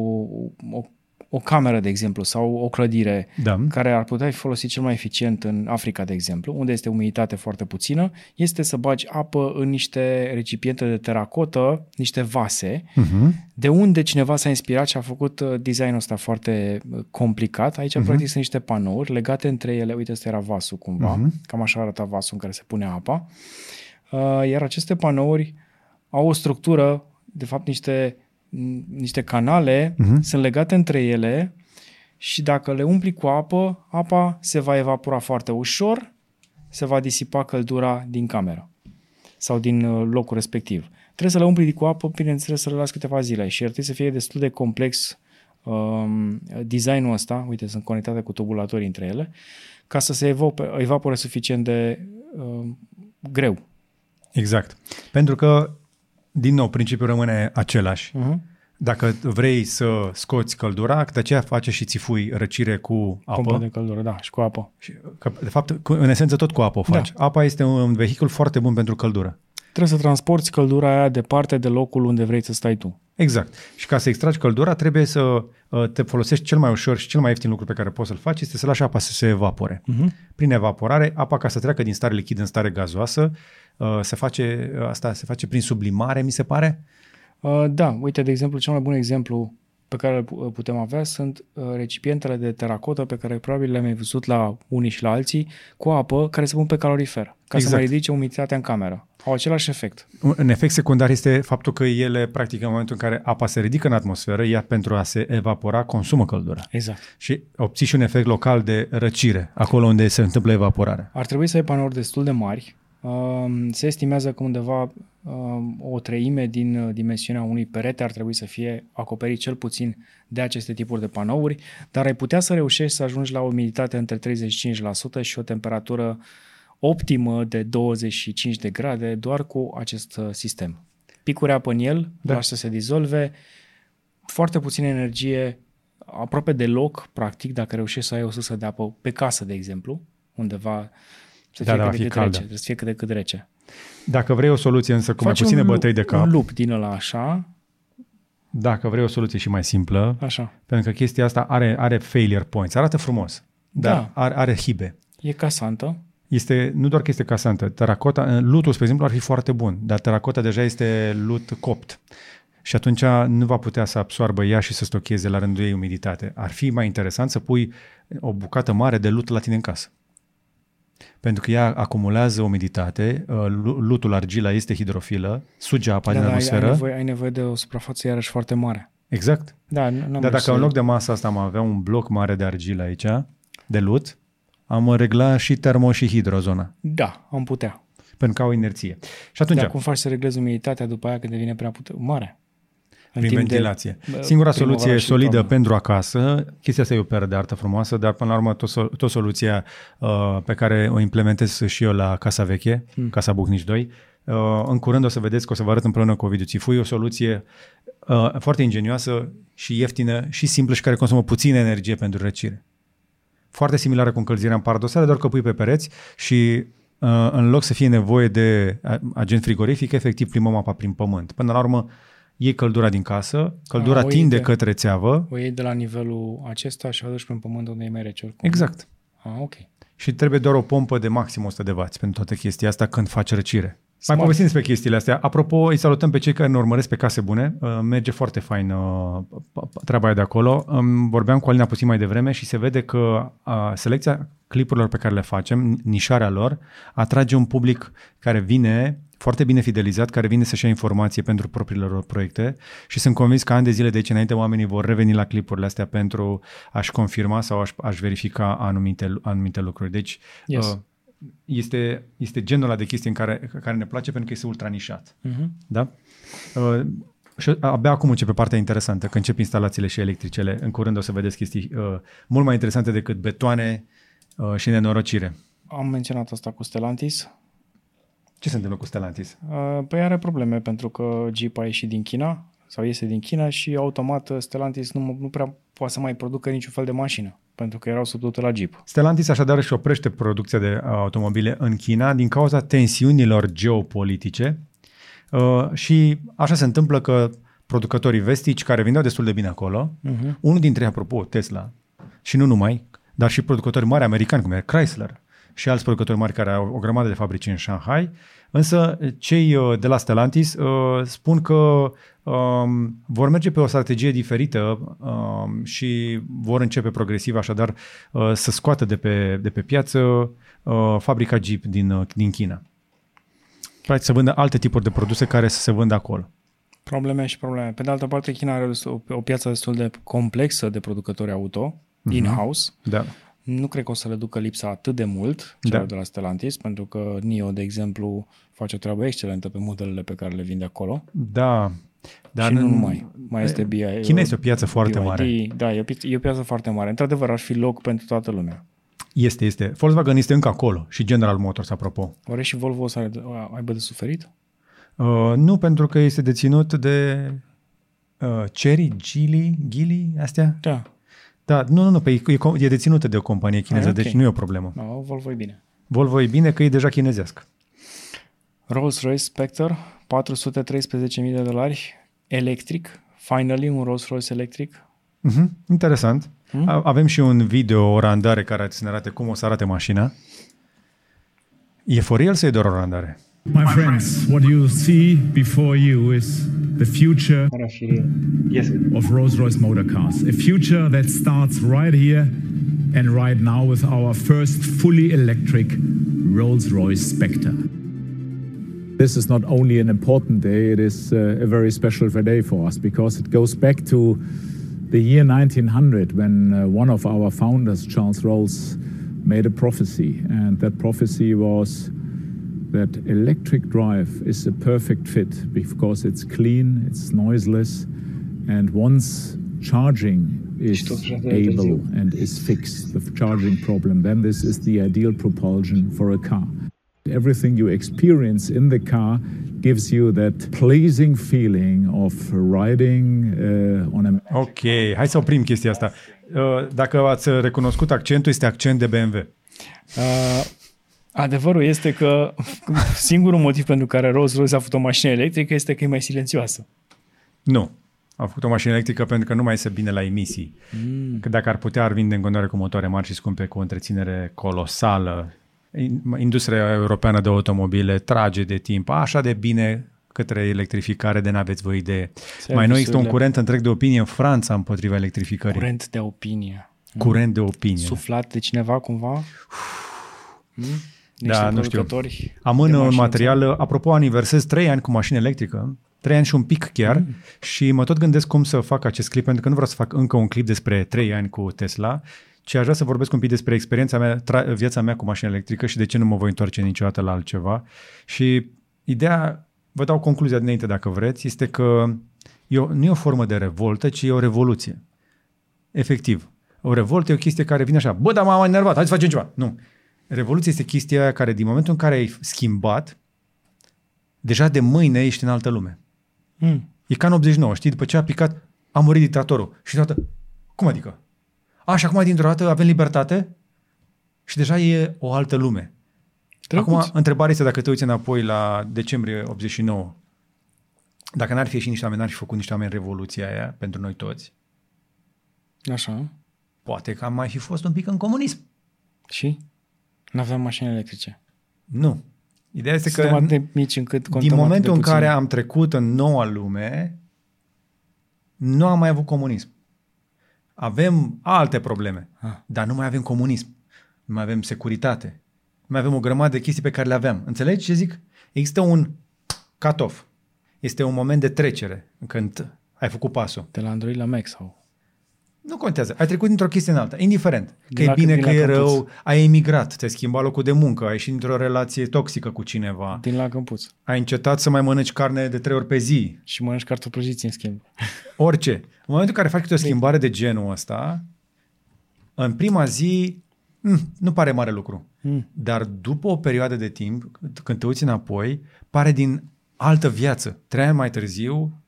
B: o, o cameră, de exemplu, sau o clădire
A: Da.
B: care ar putea fi folosit cel mai eficient în Africa, de exemplu, unde este umiditate foarte puțină, este să bagi apă în niște recipiente de teracotă, niște vase,
A: Uh-huh.
B: de unde cineva s-a inspirat și a făcut uh, designul ăsta foarte uh, complicat. Aici, uh-huh. practic, sunt niște panouri legate între ele. Uite, ăsta era vasul cumva. Uh-huh. Cam așa arăta vasul în care se pune apa. Uh, iar aceste panouri au o structură, de fapt, niște, n- niște canale, uh-huh. sunt legate între ele și dacă le umpli cu apă, apa se va evapora foarte ușor, se va disipa căldura din cameră sau din uh, locul respectiv. Trebuie să le umpli cu apă, bineînțeles să le las câteva zile și ar trebui să fie destul de complex um, designul ăsta, uite, sunt conectate cu tubulatorii între ele, ca să se evope, evapore suficient de um, greu.
A: Exact. Pentru că, din nou, principiul rămâne același.
B: Uh-huh.
A: Dacă vrei să scoți căldura, de aceea face și țifui răcire cu
B: Pompă
A: apă.
B: de căldură, da, și cu apă.
A: Și, că, de fapt, cu- în esență tot cu apă o faci. Da. Apa este un vehicul foarte bun pentru căldură.
B: Trebuie să transporti căldura aia departe de locul unde vrei să stai tu.
A: Exact. Și ca să extragi căldura, trebuie să uh, te folosești cel mai ușor și cel mai ieftin lucru pe care poți să-l faci este să lași apa să se evapore. Uh-huh. Prin evaporare, apa ca să treacă din stare lichidă în stare gazoasă, uh, se face, uh, asta se face prin sublimare, mi se pare.
B: Uh, da, uite, de exemplu, cel mai bun exemplu pe care îl pu- putem avea sunt uh, recipientele de teracotă pe care probabil le-am mai văzut la unii și la alții cu apă care se pun pe calorifer ca să
A: Exact.
B: mai ridice umiditatea în cameră. Au același efect.
A: Un efect secundar este faptul că ele, practic, în momentul în care apa se ridică în atmosferă, ea pentru a se evapora consumă căldură.
B: Exact.
A: Și obții și un efect local de răcire, acolo unde se întâmplă evaporarea.
B: Ar trebui să ai panouri destul de mari. Um, Se estimează că undeva um, o treime din uh, dimensiunea unui perete ar trebui să fie acoperit cel puțin de aceste tipuri de panouri, dar ai putea să reușești să ajungi la o umiditate între 35% și o temperatură optimă de 25 de grade doar cu acest uh, sistem. Picuri apă în el,
A: Da.
B: da. lași să se dizolve, foarte puțină energie, aproape deloc, practic, dacă reușești să ai o sursă de apă pe casă, de exemplu, undeva să
A: Da,
B: fie
A: da, va
B: cât
A: fi
B: de cât
A: caldă.
B: rece, trebuie să fie cât de cât rece.
A: Dacă vrei o soluție însă cu mai
B: Faci
A: puține
B: un,
A: bătăi de cap,
B: Un lup din ăla așa,
A: dacă vrei o soluție și mai simplă,
B: așa.
A: pentru că chestia asta are, are failure points, arată frumos, dar
B: Da.
A: are, are hibe.
B: E casantă,
A: Este, nu doar că este casantă, teracota, lutul, spre exemplu, ar fi foarte bun, dar teracota deja este lut copt. Și atunci nu va putea să absoarbă ea și să stocheze la rândul ei umiditate. Ar fi mai interesant să pui o bucată mare de lut la tine în casă. Pentru că ea acumulează umiditate, uh, lu- lutul argila este hidrofilă, suge apa din
B: dar ai, ai,
A: atmosferă.
B: nevoie, ai nevoie de o suprafață iarăși foarte mare.
A: Exact.
B: Da, nu, n-am
A: Dar
B: vrut
A: dacă în
B: să-
A: loc de masa asta am avea un bloc mare de argilă aici, de lut, am regla și termo și hidrozona,
B: Da, am putea.
A: pentru că au inerție. Și atunci,
B: Dar cum faci să reglezi umiditatea după aia când devine prea pute- mare? În
A: prin
B: timp de-
A: ventilație.
B: bă,
A: Singura
B: primăvara
A: soluție
B: și
A: solidă
B: toamnă.
A: pentru acasă, chestia asta e o peră de artă frumoasă, dar până la urmă tot, sol- tot soluția uh, pe care o implementez și eu la Casa Veche, hmm. Casa Bucnici 2, uh, în curând o să vedeți că o să vă arăt împreună cu Ovidiu Țifui o soluție uh, foarte ingenioasă și ieftină și simplă și care consumă puțină energie pentru răcire. Foarte similară cu încălzirea în paradosare, doar că pui pe pereți și uh, în loc să fie nevoie de a- agent frigorific, efectiv plimbăm apa prin pământ. Până la urmă, iei căldura din casă, căldura
B: A, o
A: tinde
B: idee.
A: către țeavă,
B: O iei de la nivelul acesta și o aduci pe pământ unde e mai rece oricum.
A: exact.
B: Ah, ok.
A: Și trebuie doar o pompă de maxim 100 de W pentru toată chestia asta când faci răcire. Mai
B: Smart.
A: povestim despre chestiile astea. Apropo, îi salutăm pe cei care ne urmăresc pe case bune. Uh, Merge foarte fain uh, treaba aia de acolo. Um, Vorbeam cu Alina puțin mai devreme și se vede că uh, selecția clipurilor pe care le facem, nișarea lor, atrage un public care vine foarte bine fidelizat, care vine să-și ia informație pentru propriile lor proiecte și sunt convins că ani de zile de aici înainte oamenii vor reveni la clipurile astea pentru a-și confirma sau a-și, a-și verifica anumite, anumite lucruri. Deci
B: Yes.
A: uh, este, este genul ăla de chestii în care, care ne place pentru că este ultra nișat.
B: Uh-huh.
A: Da? Uh, și abia acum începe partea interesantă, când încep instalațiile și electricele. În curând o să vedeți chestii uh, mult mai interesante decât betoane uh, și nenorocire.
B: Am menționat asta cu Stellantis.
A: Ce se întâmplă cu Stellantis?
B: Uh, Păi are probleme pentru că Jeep a ieșit din China sau iese din China și automat uh, Stellantis nu, nu prea poate să mai producă niciun fel de mașină pentru că erau sub totul la Jeep.
A: Stellantis așadar își oprește producția de uh, automobile în China din cauza tensiunilor geopolitice uh, și așa se întâmplă că producătorii vestici care vindeau destul de bine acolo, uh-huh. unul dintre ei, apropo, Tesla, și nu numai, dar și producători mari americani, cum e Chrysler și alți producători mari care au o grămadă de fabrici în Shanghai, însă cei uh, de la Stellantis uh, spun că um, vor merge pe o strategie diferită um, și vor începe progresiv așadar uh, să scoată de pe, de pe piață uh, fabrica Jeep din, uh, din China. Practic să vândă alte tipuri de produse care să se vândă acolo.
B: Probleme și probleme. Pe de altă parte, China are o, o piață destul de complexă de producători auto, uh-huh. in-house.
A: Da.
B: Nu cred că o să le ducă lipsa atât de mult celor
A: Da.
B: de la Stellantis, pentru că NIO, de exemplu, face o treabă excelentă pe modelele pe care le vinde acolo.
A: Da.
B: Dar și nu numai. Mai este BI.
A: China este o piață foarte
B: BYD.
A: mare.
B: Da, e o, pi- e o piață foarte mare. Într-adevăr, ar fi loc pentru toată lumea.
A: Este, este. Volkswagen este încă acolo și General Motors, apropo.
B: Oare și Volvo o să are- aibă de suferit?
A: Uh, nu pentru că este deținut de uh, Cherry, Geely, Geely, astea?
B: Da.
A: Da, nu, nu, nu, pe, e, com- e deținută de o companie chineză,
B: Ah, ok.
A: deci nu e o problemă.
B: No, Volvo e bine.
A: Volvo e bine că e deja chinezească.
B: Rolls-Royce Spectre, 413.000 de dolari, electric, finally un Rolls-Royce electric.
A: Mhm, interesant.
B: Hmm?
A: A- Avem și un video, o randare care să ne arate cum o să arate mașina. E for real sau e doar o randare?
G: My friends, what you see before you is the future of Rolls-Royce motor cars. A future that starts right here and right now with our first fully electric Rolls-Royce Spectre.
H: This is not only an important day, it is uh, a very special day for us because it goes back to the year 1900 when uh, one of our founders, Charles Rolls, made a prophecy. And that prophecy was that electric drive is a perfect fit because it's clean, it's noiseless, and once charging is able and is fixed, the charging problem, then this is the ideal propulsion for a car. Everything you experience in the car gives you that pleasing feeling of riding uh, on a
A: Ok, hai să oprim chestia asta. Uh, Dacă ați recunoscut accentul, este accent de BMW.
B: Uh, adevărul este că singurul motiv pentru care Rolls-Royce a făcut o mașină electrică este că e mai silențioasă.
A: Nu. Au făcut o mașină electrică pentru că nu mai iese bine la emisii. Mm. Că dacă ar putea, ar vinde în continuare cu motoare mari și scumpe, cu o întreținere colosală. In- Industria europeană de automobile trage de timp așa de bine către electrificare de n-aveți voi idee. Mai nou există un
B: Serviciurile-
A: curent întreg de opinie în Franța împotriva electrificării.
B: Curent de opinie.
A: curent de opinie.
B: Suflat de cineva cumva? Hmm?
A: Da, nu știu.
B: producători
A: Amână
B: de
A: un
B: mașini
A: material, apropo, aniversez trei ani cu mașină electrică, trei ani și un pic chiar, mm. și mă tot gândesc cum să fac acest clip, pentru că nu vreau să fac încă un clip despre trei ani cu Tesla, ci aș vrea să vorbesc un pic despre experiența mea, tra- viața mea cu mașină electrică și de ce nu mă voi întoarce niciodată la altceva. Și ideea, vă dau concluzia dinainte dacă vreți, este că e o, nu e o formă de revoltă, ci e o revoluție. Efectiv. O revoltă e o chestie care vine așa, bă, dar m-am enervat, hai să facem ceva. Nu. Revoluția este chestia aia care din momentul în care ai schimbat, deja de mâine ești în altă lume.
B: Mm.
A: E ca în 89, știi? După ce a picat, a murit dictatorul. Și deodată, cum adică? A, și acum dintr-o dată avem libertate? Și deja e o altă lume.
B: Drăguț.
A: Acum, întrebarea este dacă te uiți înapoi la decembrie 89, dacă n-ar fi ieșit niște oameni, n-ar fi făcut niște oameni revoluția aia pentru noi toți,
B: Așa.
A: poate că am mai fi fost un pic în comunism.
B: Și? Nu aveam mașini electrice.
A: Nu. Ideea este
B: Suntem
A: că
B: atât de mici încât contăm
A: din
B: atât
A: momentul
B: de
A: în
B: puțin.
A: care am trecut în noua lume, nu am mai avut comunism. Avem alte probleme,
B: Ah.
A: dar nu mai avem comunism. Nu mai avem securitate. Nu mai avem o grămadă de chestii pe care le aveam. Înțelegi ce zic? Există un cut-off. Este un moment de trecere când ai făcut pasul.
B: De la Android la Mac sau...
A: Nu contează. Ai trecut dintr-o chestie în alta, indiferent. Că
B: Din
A: e
B: la-
A: bine,
B: din
A: că
B: la
A: e
B: căpuț.
A: rău, ai emigrat, ți-ai schimbat locul de muncă, ai ieșit dintr-o relație toxică cu cineva,
B: Din la Câmpuț.
A: ai încetat să mai mănânci carne de trei ori pe zi,
B: Și mănânci cartofi prăjiți în schimb.
A: orice. În momentul în care faci câte o schimbare de genul ăsta, în prima zi mm, nu pare mare lucru.
B: Mm.
A: Dar după o perioadă de timp, când te uiți înapoi, pare din altă viață. Trei ani mai târziu,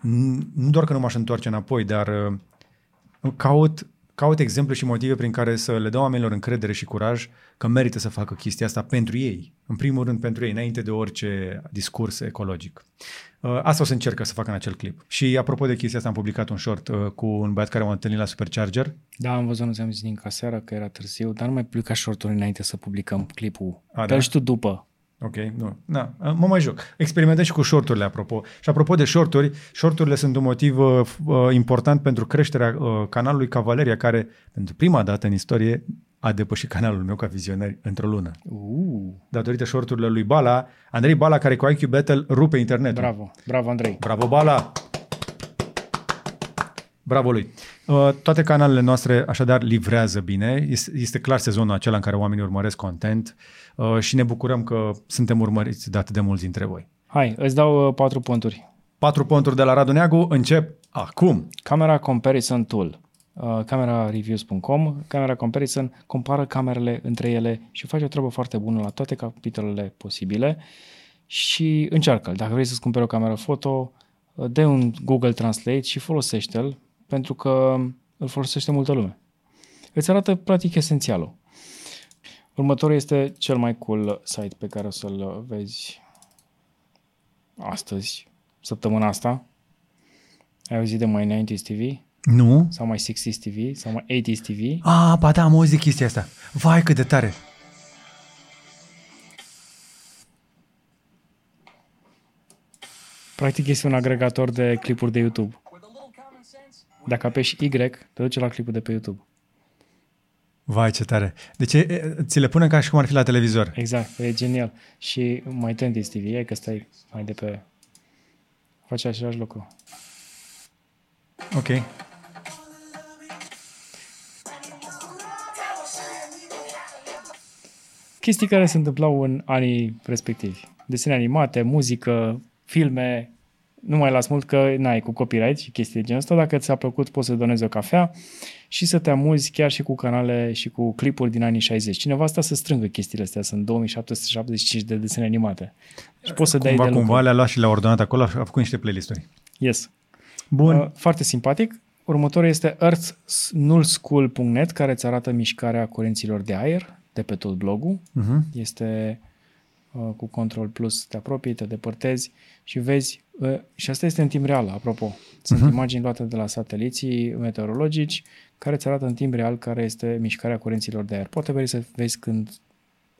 A: n- nu doar că nu m-aș întoarce înapoi, dar uh, caut, caut exemple și motive prin care să le dau oamenilor încredere și curaj că merită să facă chestia asta pentru ei. În primul rând pentru ei, înainte de orice discurs ecologic. Uh, Asta o să încerc să fac în acel clip. Și apropo de chestia asta, am publicat un short uh, cu un băiat care m-a întâlnit la Supercharger.
B: Da, am văzut, nu ți-am zis din ca seara că era târziu, dar nu mai publica short înainte să publicăm clipul.
A: A,
B: Dar
A: da?
B: și tu după.
A: Ok, nu. Na, mă mai joc. Experimentez și cu shorturile, apropo. Și apropo de shorturi, shorturile sunt un motiv uh, f- uh, important pentru creșterea uh, canalului Cavaleria, care, pentru prima dată în istorie, a depășit canalul meu ca vizionari într-o lună.
B: Uh,
A: Datorită shorturilor lui Bala, Andrei Bala, care cu IQ Battle rupe internetul.
B: bravo, bravo Andrei.
A: Bravo, Bala! Bravo lui! Uh, toate canalele noastre așadar livrează bine. Este, este clar sezonul acela în care oamenii urmăresc content uh, și ne bucurăm că suntem urmăriți de atât de mulți dintre voi.
B: Hai, îți dau uh, patru ponturi.
A: Patru ponturi de la Radu Neagu încep acum.
B: Camera Comparison Tool. Uh, camerareviews.com Camera Comparison compară camerele între ele și face o treabă foarte bună la toate capitolele posibile și încearcă Dacă vrei să-ți cumperi o cameră foto, uh, dă un Google Translate și folosește-l pentru că îl folosește multă lume. Îți arată practic esențialul. Următorul este cel mai cool site pe care o să-l vezi astăzi, săptămâna asta. Ai auzit de My 90s TV?
A: Nu?
B: Sau My 60s TV? Sau My 80s TV?
A: Ah, ba da, am auzit chestia asta. Vai, cât de tare.
B: Practic este un agregator de clipuri de YouTube. Dacă apeși Y, te duce la clipul de pe YouTube.
A: Vai, ce tare. Deci e, ți le pune ca și cum ar fi la televizor.
B: Exact, e genial. Și mai Tendis TV, e că stai mai de pe... Face același lucru.
A: Ok.
B: Chestii care se întâmplau în anii respectivi. Desene animate, muzică, filme, nu mai las mult că n-ai cu copyright și chestii de genul ăsta. Dacă ți-a plăcut, poți să donezi o cafea și să te amuzi chiar și cu canale și cu clipuri din anii 60. Cineva asta să strângă chestiile astea. Sunt 2775 de desene animate. Și poți să dai
A: Cumva,
B: de
A: cumva
B: lucru.
A: le-a luat și le-a ordonat acolo, a făcut niște playlisturi.
B: Yes.
A: Bun.
B: Uh, foarte simpatic. Următorul este earthnullschool.net care îți arată mișcarea curenților de aer de pe tot blogul.
A: Uh-huh.
B: Este uh, cu control plus, te apropii, te depărtezi și vezi, uh, și asta este în timp real, apropo. Sunt
A: Mhm.
B: uh-huh. imagini luate de la sateliții meteorologici care îți arată în timp real care este mișcarea curenților de aer. Poate vrei să vezi când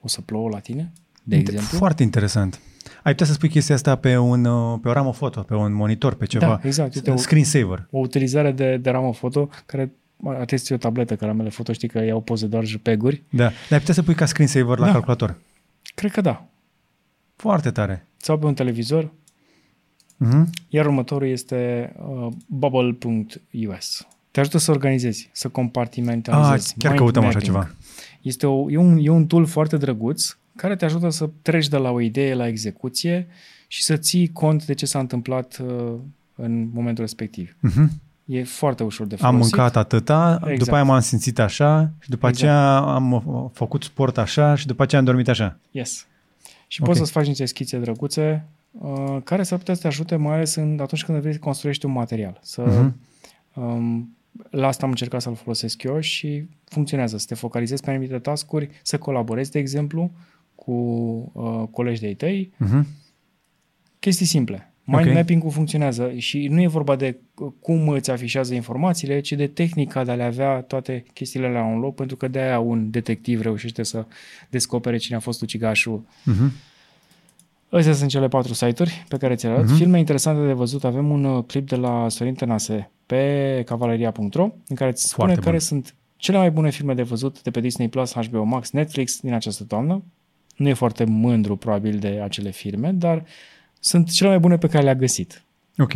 B: o să plouă la tine, de
A: Inter-
B: exemplu.
A: Foarte interesant. Ai putea să spui chestia asta pe, un, uh, pe o ramă foto, pe un monitor, pe ceva.
B: Da, exact. Uite, o-
A: Screensaver.
B: o utilizare de, de ramă foto care atesți o tabletă, caramele foto, știi că iau poze doar JPEG-uri.
A: Da. Dar ai putea să pui ca screensaver la
B: Da.
A: calculator.
B: Cred că da.
A: Foarte tare.
B: Sau pe un televizor.
A: Uh-huh.
B: Iar următorul este uh, bubble.us. Te ajută să organizezi, să compartimentalizezi.
A: Ah, chiar
B: mind
A: căutăm așa
B: mapping.
A: ceva.
B: Este o, e, un, e un tool foarte drăguț care te ajută să treci de la o idee la execuție și să ții cont de ce s-a întâmplat uh, în momentul respectiv.
A: Uh-huh.
B: E foarte ușor de
A: Am
B: folosit.
A: mâncat atâta,
B: Exact.
A: după aia m-am simțit așa și după
B: Exact.
A: aceea am uh, făcut sport așa și după aceea am dormit așa.
B: Yes. Și
A: Ok.
B: poți să-ți faci niște schițe drăguțe uh, care s-ar putea să te ajute mai ales în, atunci când vrei să construiești un material. Să,
A: Mhm.
B: um, la asta am încercat să-l folosesc eu și funcționează. Să te focalizezi pe anumite tascuri, să colaborezi, de exemplu, cu uh, colegi de-ai tăi.
A: Uh-huh.
B: Chestii simple. Mind
A: Ok.
B: mapping-ul funcționează și nu e vorba de cum îți afișează informațiile, ci de tehnica de a le avea toate chestiile la un loc, pentru că de-aia un detectiv reușește să descopere cine a fost ucigașul
A: Uh-huh.
B: Astea sunt cele patru site-uri pe care ți le arăt.
A: Mhm.
B: Uh-huh. Filme interesante de văzut. Avem un uh, clip de la Sorin Tănase pe cavaleria.ro în care îți spune
A: Foarte
B: care
A: bun.
B: sunt cele mai bune filme de văzut de pe Disney+, Plus, HBO Max, Netflix din această toamnă. Nu e foarte mândru probabil de acele filme, dar sunt cele mai bune pe care le-a găsit.
A: Ok.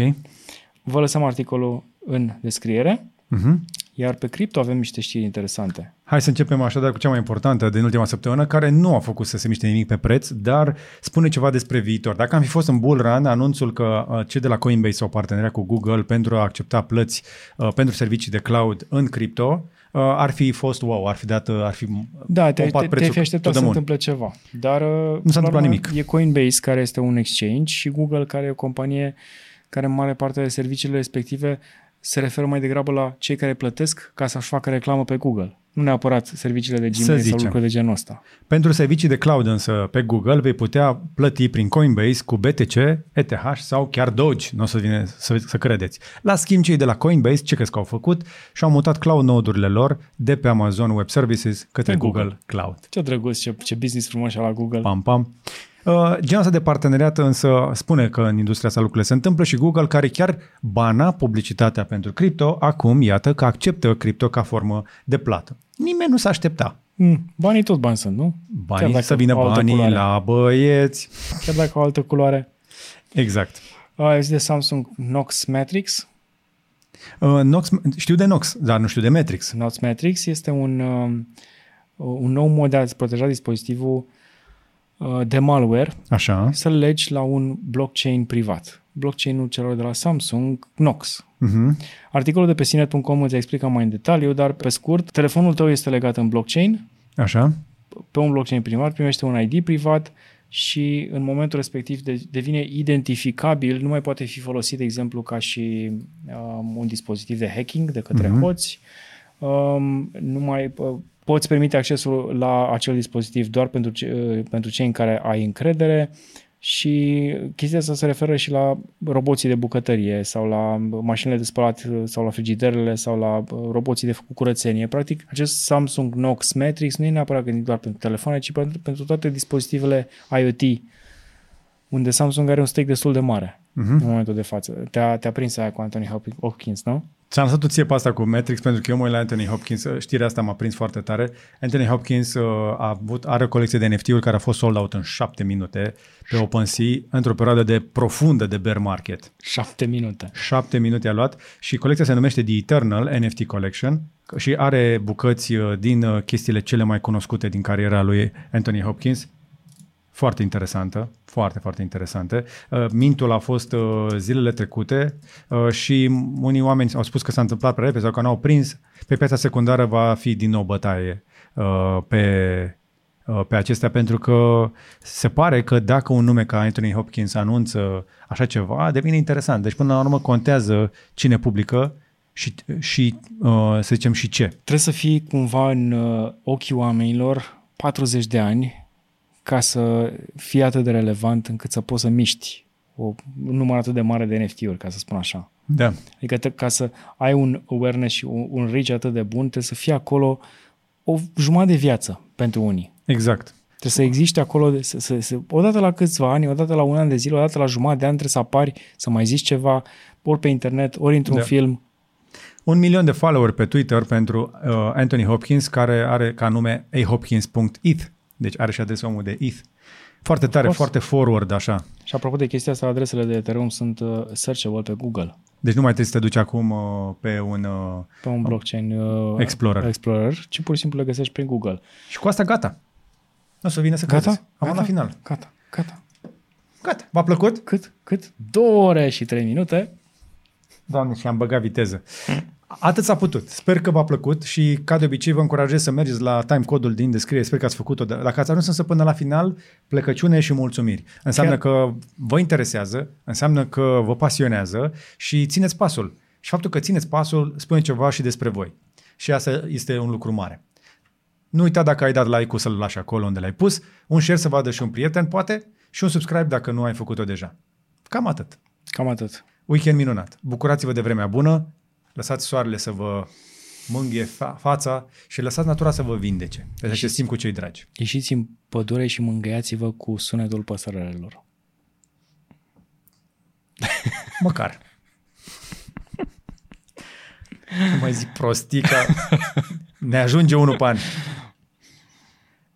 B: Vă lăsăm articolul în descriere,
A: Uh-huh.
B: iar pe cripto avem niște știri interesante.
A: Hai să începem așadar cu cea mai importantă din ultima săptămână, care nu a făcut să se miște nimic pe preț, dar spune ceva despre viitor. Dacă am fi fost în bull run, anunțul că uh, cei de la Coinbase au parteneriat cu Google pentru a accepta plăți uh, pentru servicii de cloud în cripto, uh, ar fi fost wow, ar fi dat, uh, ar fi
B: Da, te,
A: pompat
B: te, te
A: prețul
B: fi așteptat
A: to
B: să
A: the moon.
B: întâmple ceva. Dar uh,
A: Nu s-a
B: până la
A: întâmplat
B: urmă,
A: nimic.
B: E Coinbase, care este un exchange, și Google, care e o companie care în mare parte de serviciile respective se referă mai degrabă la cei care plătesc ca să-și facă reclamă pe Google. Nu neapărat serviciile de
A: Să
B: Gmail sau
A: zicem.
B: lucruri de genul ăsta.
A: Pentru servicii de cloud însă pe Google vei putea plăti prin Coinbase cu BTC, ETH sau chiar Doge, nu o să, vine, să, să credeți. La schimb, cei de la Coinbase, ce crezi că au făcut? Și-au mutat cloud node-urile lor de pe Amazon Web Services către
B: Pe
A: Google.
B: Google.
A: Cloud.
B: Ce drăguț, ce, ce business frumos la Google.
A: Pam, pam. Uh, genul ăsta de parteneriat însă spune că în industria asta lucrurile se întâmplă și Google, care chiar bana publicitatea pentru cripto, acum iată că acceptă cripto ca formă de plată. Nimeni nu s-a aștepta.
B: Mm, banii tot bani sunt, nu? Chiar
A: Banii,
B: dacă
A: să vină
B: au altă
A: banii
B: culoare.
A: la băieți.
B: Chiar dacă au altă culoare.
A: Exact.
B: Ai auzit de Samsung Knox Matrix?
A: Uh, Nox, știu de Nox, dar nu știu de Matrix.
B: Knox Matrix este un, um, un nou mod de a-ți proteja dispozitivul uh, de malware
A: Așa.
B: să-l legi la un blockchain privat. Blockchain-ul celor de la Samsung, Knox.
A: Uh-huh.
B: Articolul de pe sinet.com îți explică mai în detaliu, dar pe scurt, telefonul tău este legat în blockchain,
A: Așa.
B: pe un blockchain privat, primește un ID privat și în momentul respectiv de, devine identificabil, nu mai poate fi folosit, de exemplu, ca și um, un dispozitiv de hacking de către
A: Mhm.
B: hoți, um, nu mai uh, poți permite accesul la acel dispozitiv doar pentru, ce, pentru cei în care ai încredere și chestia asta se referă și la roboții de bucătărie sau la mașinile de spălat sau la frigiderele sau la roboții de făcut curățenie. Practic, acest Samsung Knox Matrix nu e neapărat gândit doar pentru telefoane, ci pentru, pentru toate dispozitivele IoT, unde Samsung are un stake destul de mare uh-huh. în momentul de față. Te-a, te-a prins aia cu Anthony Hopkins, nu?
A: Ți-am lăsat tu ție pe asta cu Matrix pentru că eu mă uit la Anthony Hopkins. Știrea asta m-a prins foarte tare. Anthony Hopkins uh, a avut, are o colecție de NFT-uri care a fost sold out în șapte minute pe OpenSea într-o perioadă de profundă de bear market.
B: Șapte minute.
A: Șapte minute a luat și colecția se numește The Eternal NFT Collection și are bucăți uh, din uh, chestiile cele mai cunoscute din cariera lui Anthony Hopkins foarte interesantă, foarte, foarte interesantă. Uh, mintul a fost uh, zilele trecute uh, și unii oameni au spus că s-a întâmplat prea repede sau că n-au prins. Pe piața secundară va fi din nou bătaie pe, pe acestea pentru că se pare că dacă un nume ca Anthony Hopkins anunță așa ceva, devine interesant. Deci până la urmă contează cine publică și, și să zicem și ce.
B: Trebuie să fii cumva în ochii oamenilor 40 de ani ca să fie atât de relevant încât să poți să miști o, un număr atât de mare de NFT-uri, ca să spun așa.
A: Da.
B: Adică te, ca să ai un awareness și un, un reach atât de bun, trebuie să fie acolo o jumătate de viață pentru unii.
A: Exact.
B: Trebuie să existe acolo, să, să, să, odată la câțiva ani, odată la un an de zile, odată la jumătate de ani trebuie să apari, să mai zici ceva, ori pe internet, ori într-un da. film.
A: Un milion de follower pe Twitter pentru uh, Anthony Hopkins, care are ca nume ahopkins.eth. Deci are și adresa omul de ETH. Foarte tare, foarte forward așa.
B: Și apropo de chestia asta, adresele de Ethereum sunt uh, searchable pe Google.
A: Deci nu mai trebuie să te duci acum uh, pe un... Uh,
B: pe un blockchain uh,
A: Explorer.
B: Explorer, ci pur și simplu le găsești prin Google.
A: Și cu asta gata. Nu o să vină să
B: Gata?
A: crezi. Am
B: gata?
A: la final.
B: Gata, gata.
A: Gata. V-a plăcut?
B: Cât? Cât? Două ore și trei minute.
A: Doamne, și am băgat viteză. Atât s-a putut. Sper că v-a plăcut și, ca de obicei, vă încurajez să mergeți la timecode-ul din descriere. Sper că ați făcut-o. Dacă ați ajuns însă până la final, plecăciune și mulțumiri. Înseamnă Chiar. că vă interesează, înseamnă că vă pasionează și țineți pasul. Și faptul că țineți pasul spune ceva și despre voi. Și asta este un lucru mare. Nu uita dacă ai dat like-ul să-l lași acolo unde l-ai pus, un share să vadă și un prieten, poate, și un subscribe dacă nu ai făcut-o deja. Cam atât.
B: Cam atât.
A: Weekend minunat. Bucurați-vă de vremea bună, lăsați soarele să vă mânghie fa- fața și lăsați natura să vă vindece. Deci acest timp cu cei dragi.
B: Ieșiți în pădure și mângâiați-vă cu sunetul păsărelelor.
A: Măcar. nu mai zic prostica. Ne ajunge unul pe an.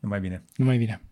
A: Numai bine.
B: Numai bine.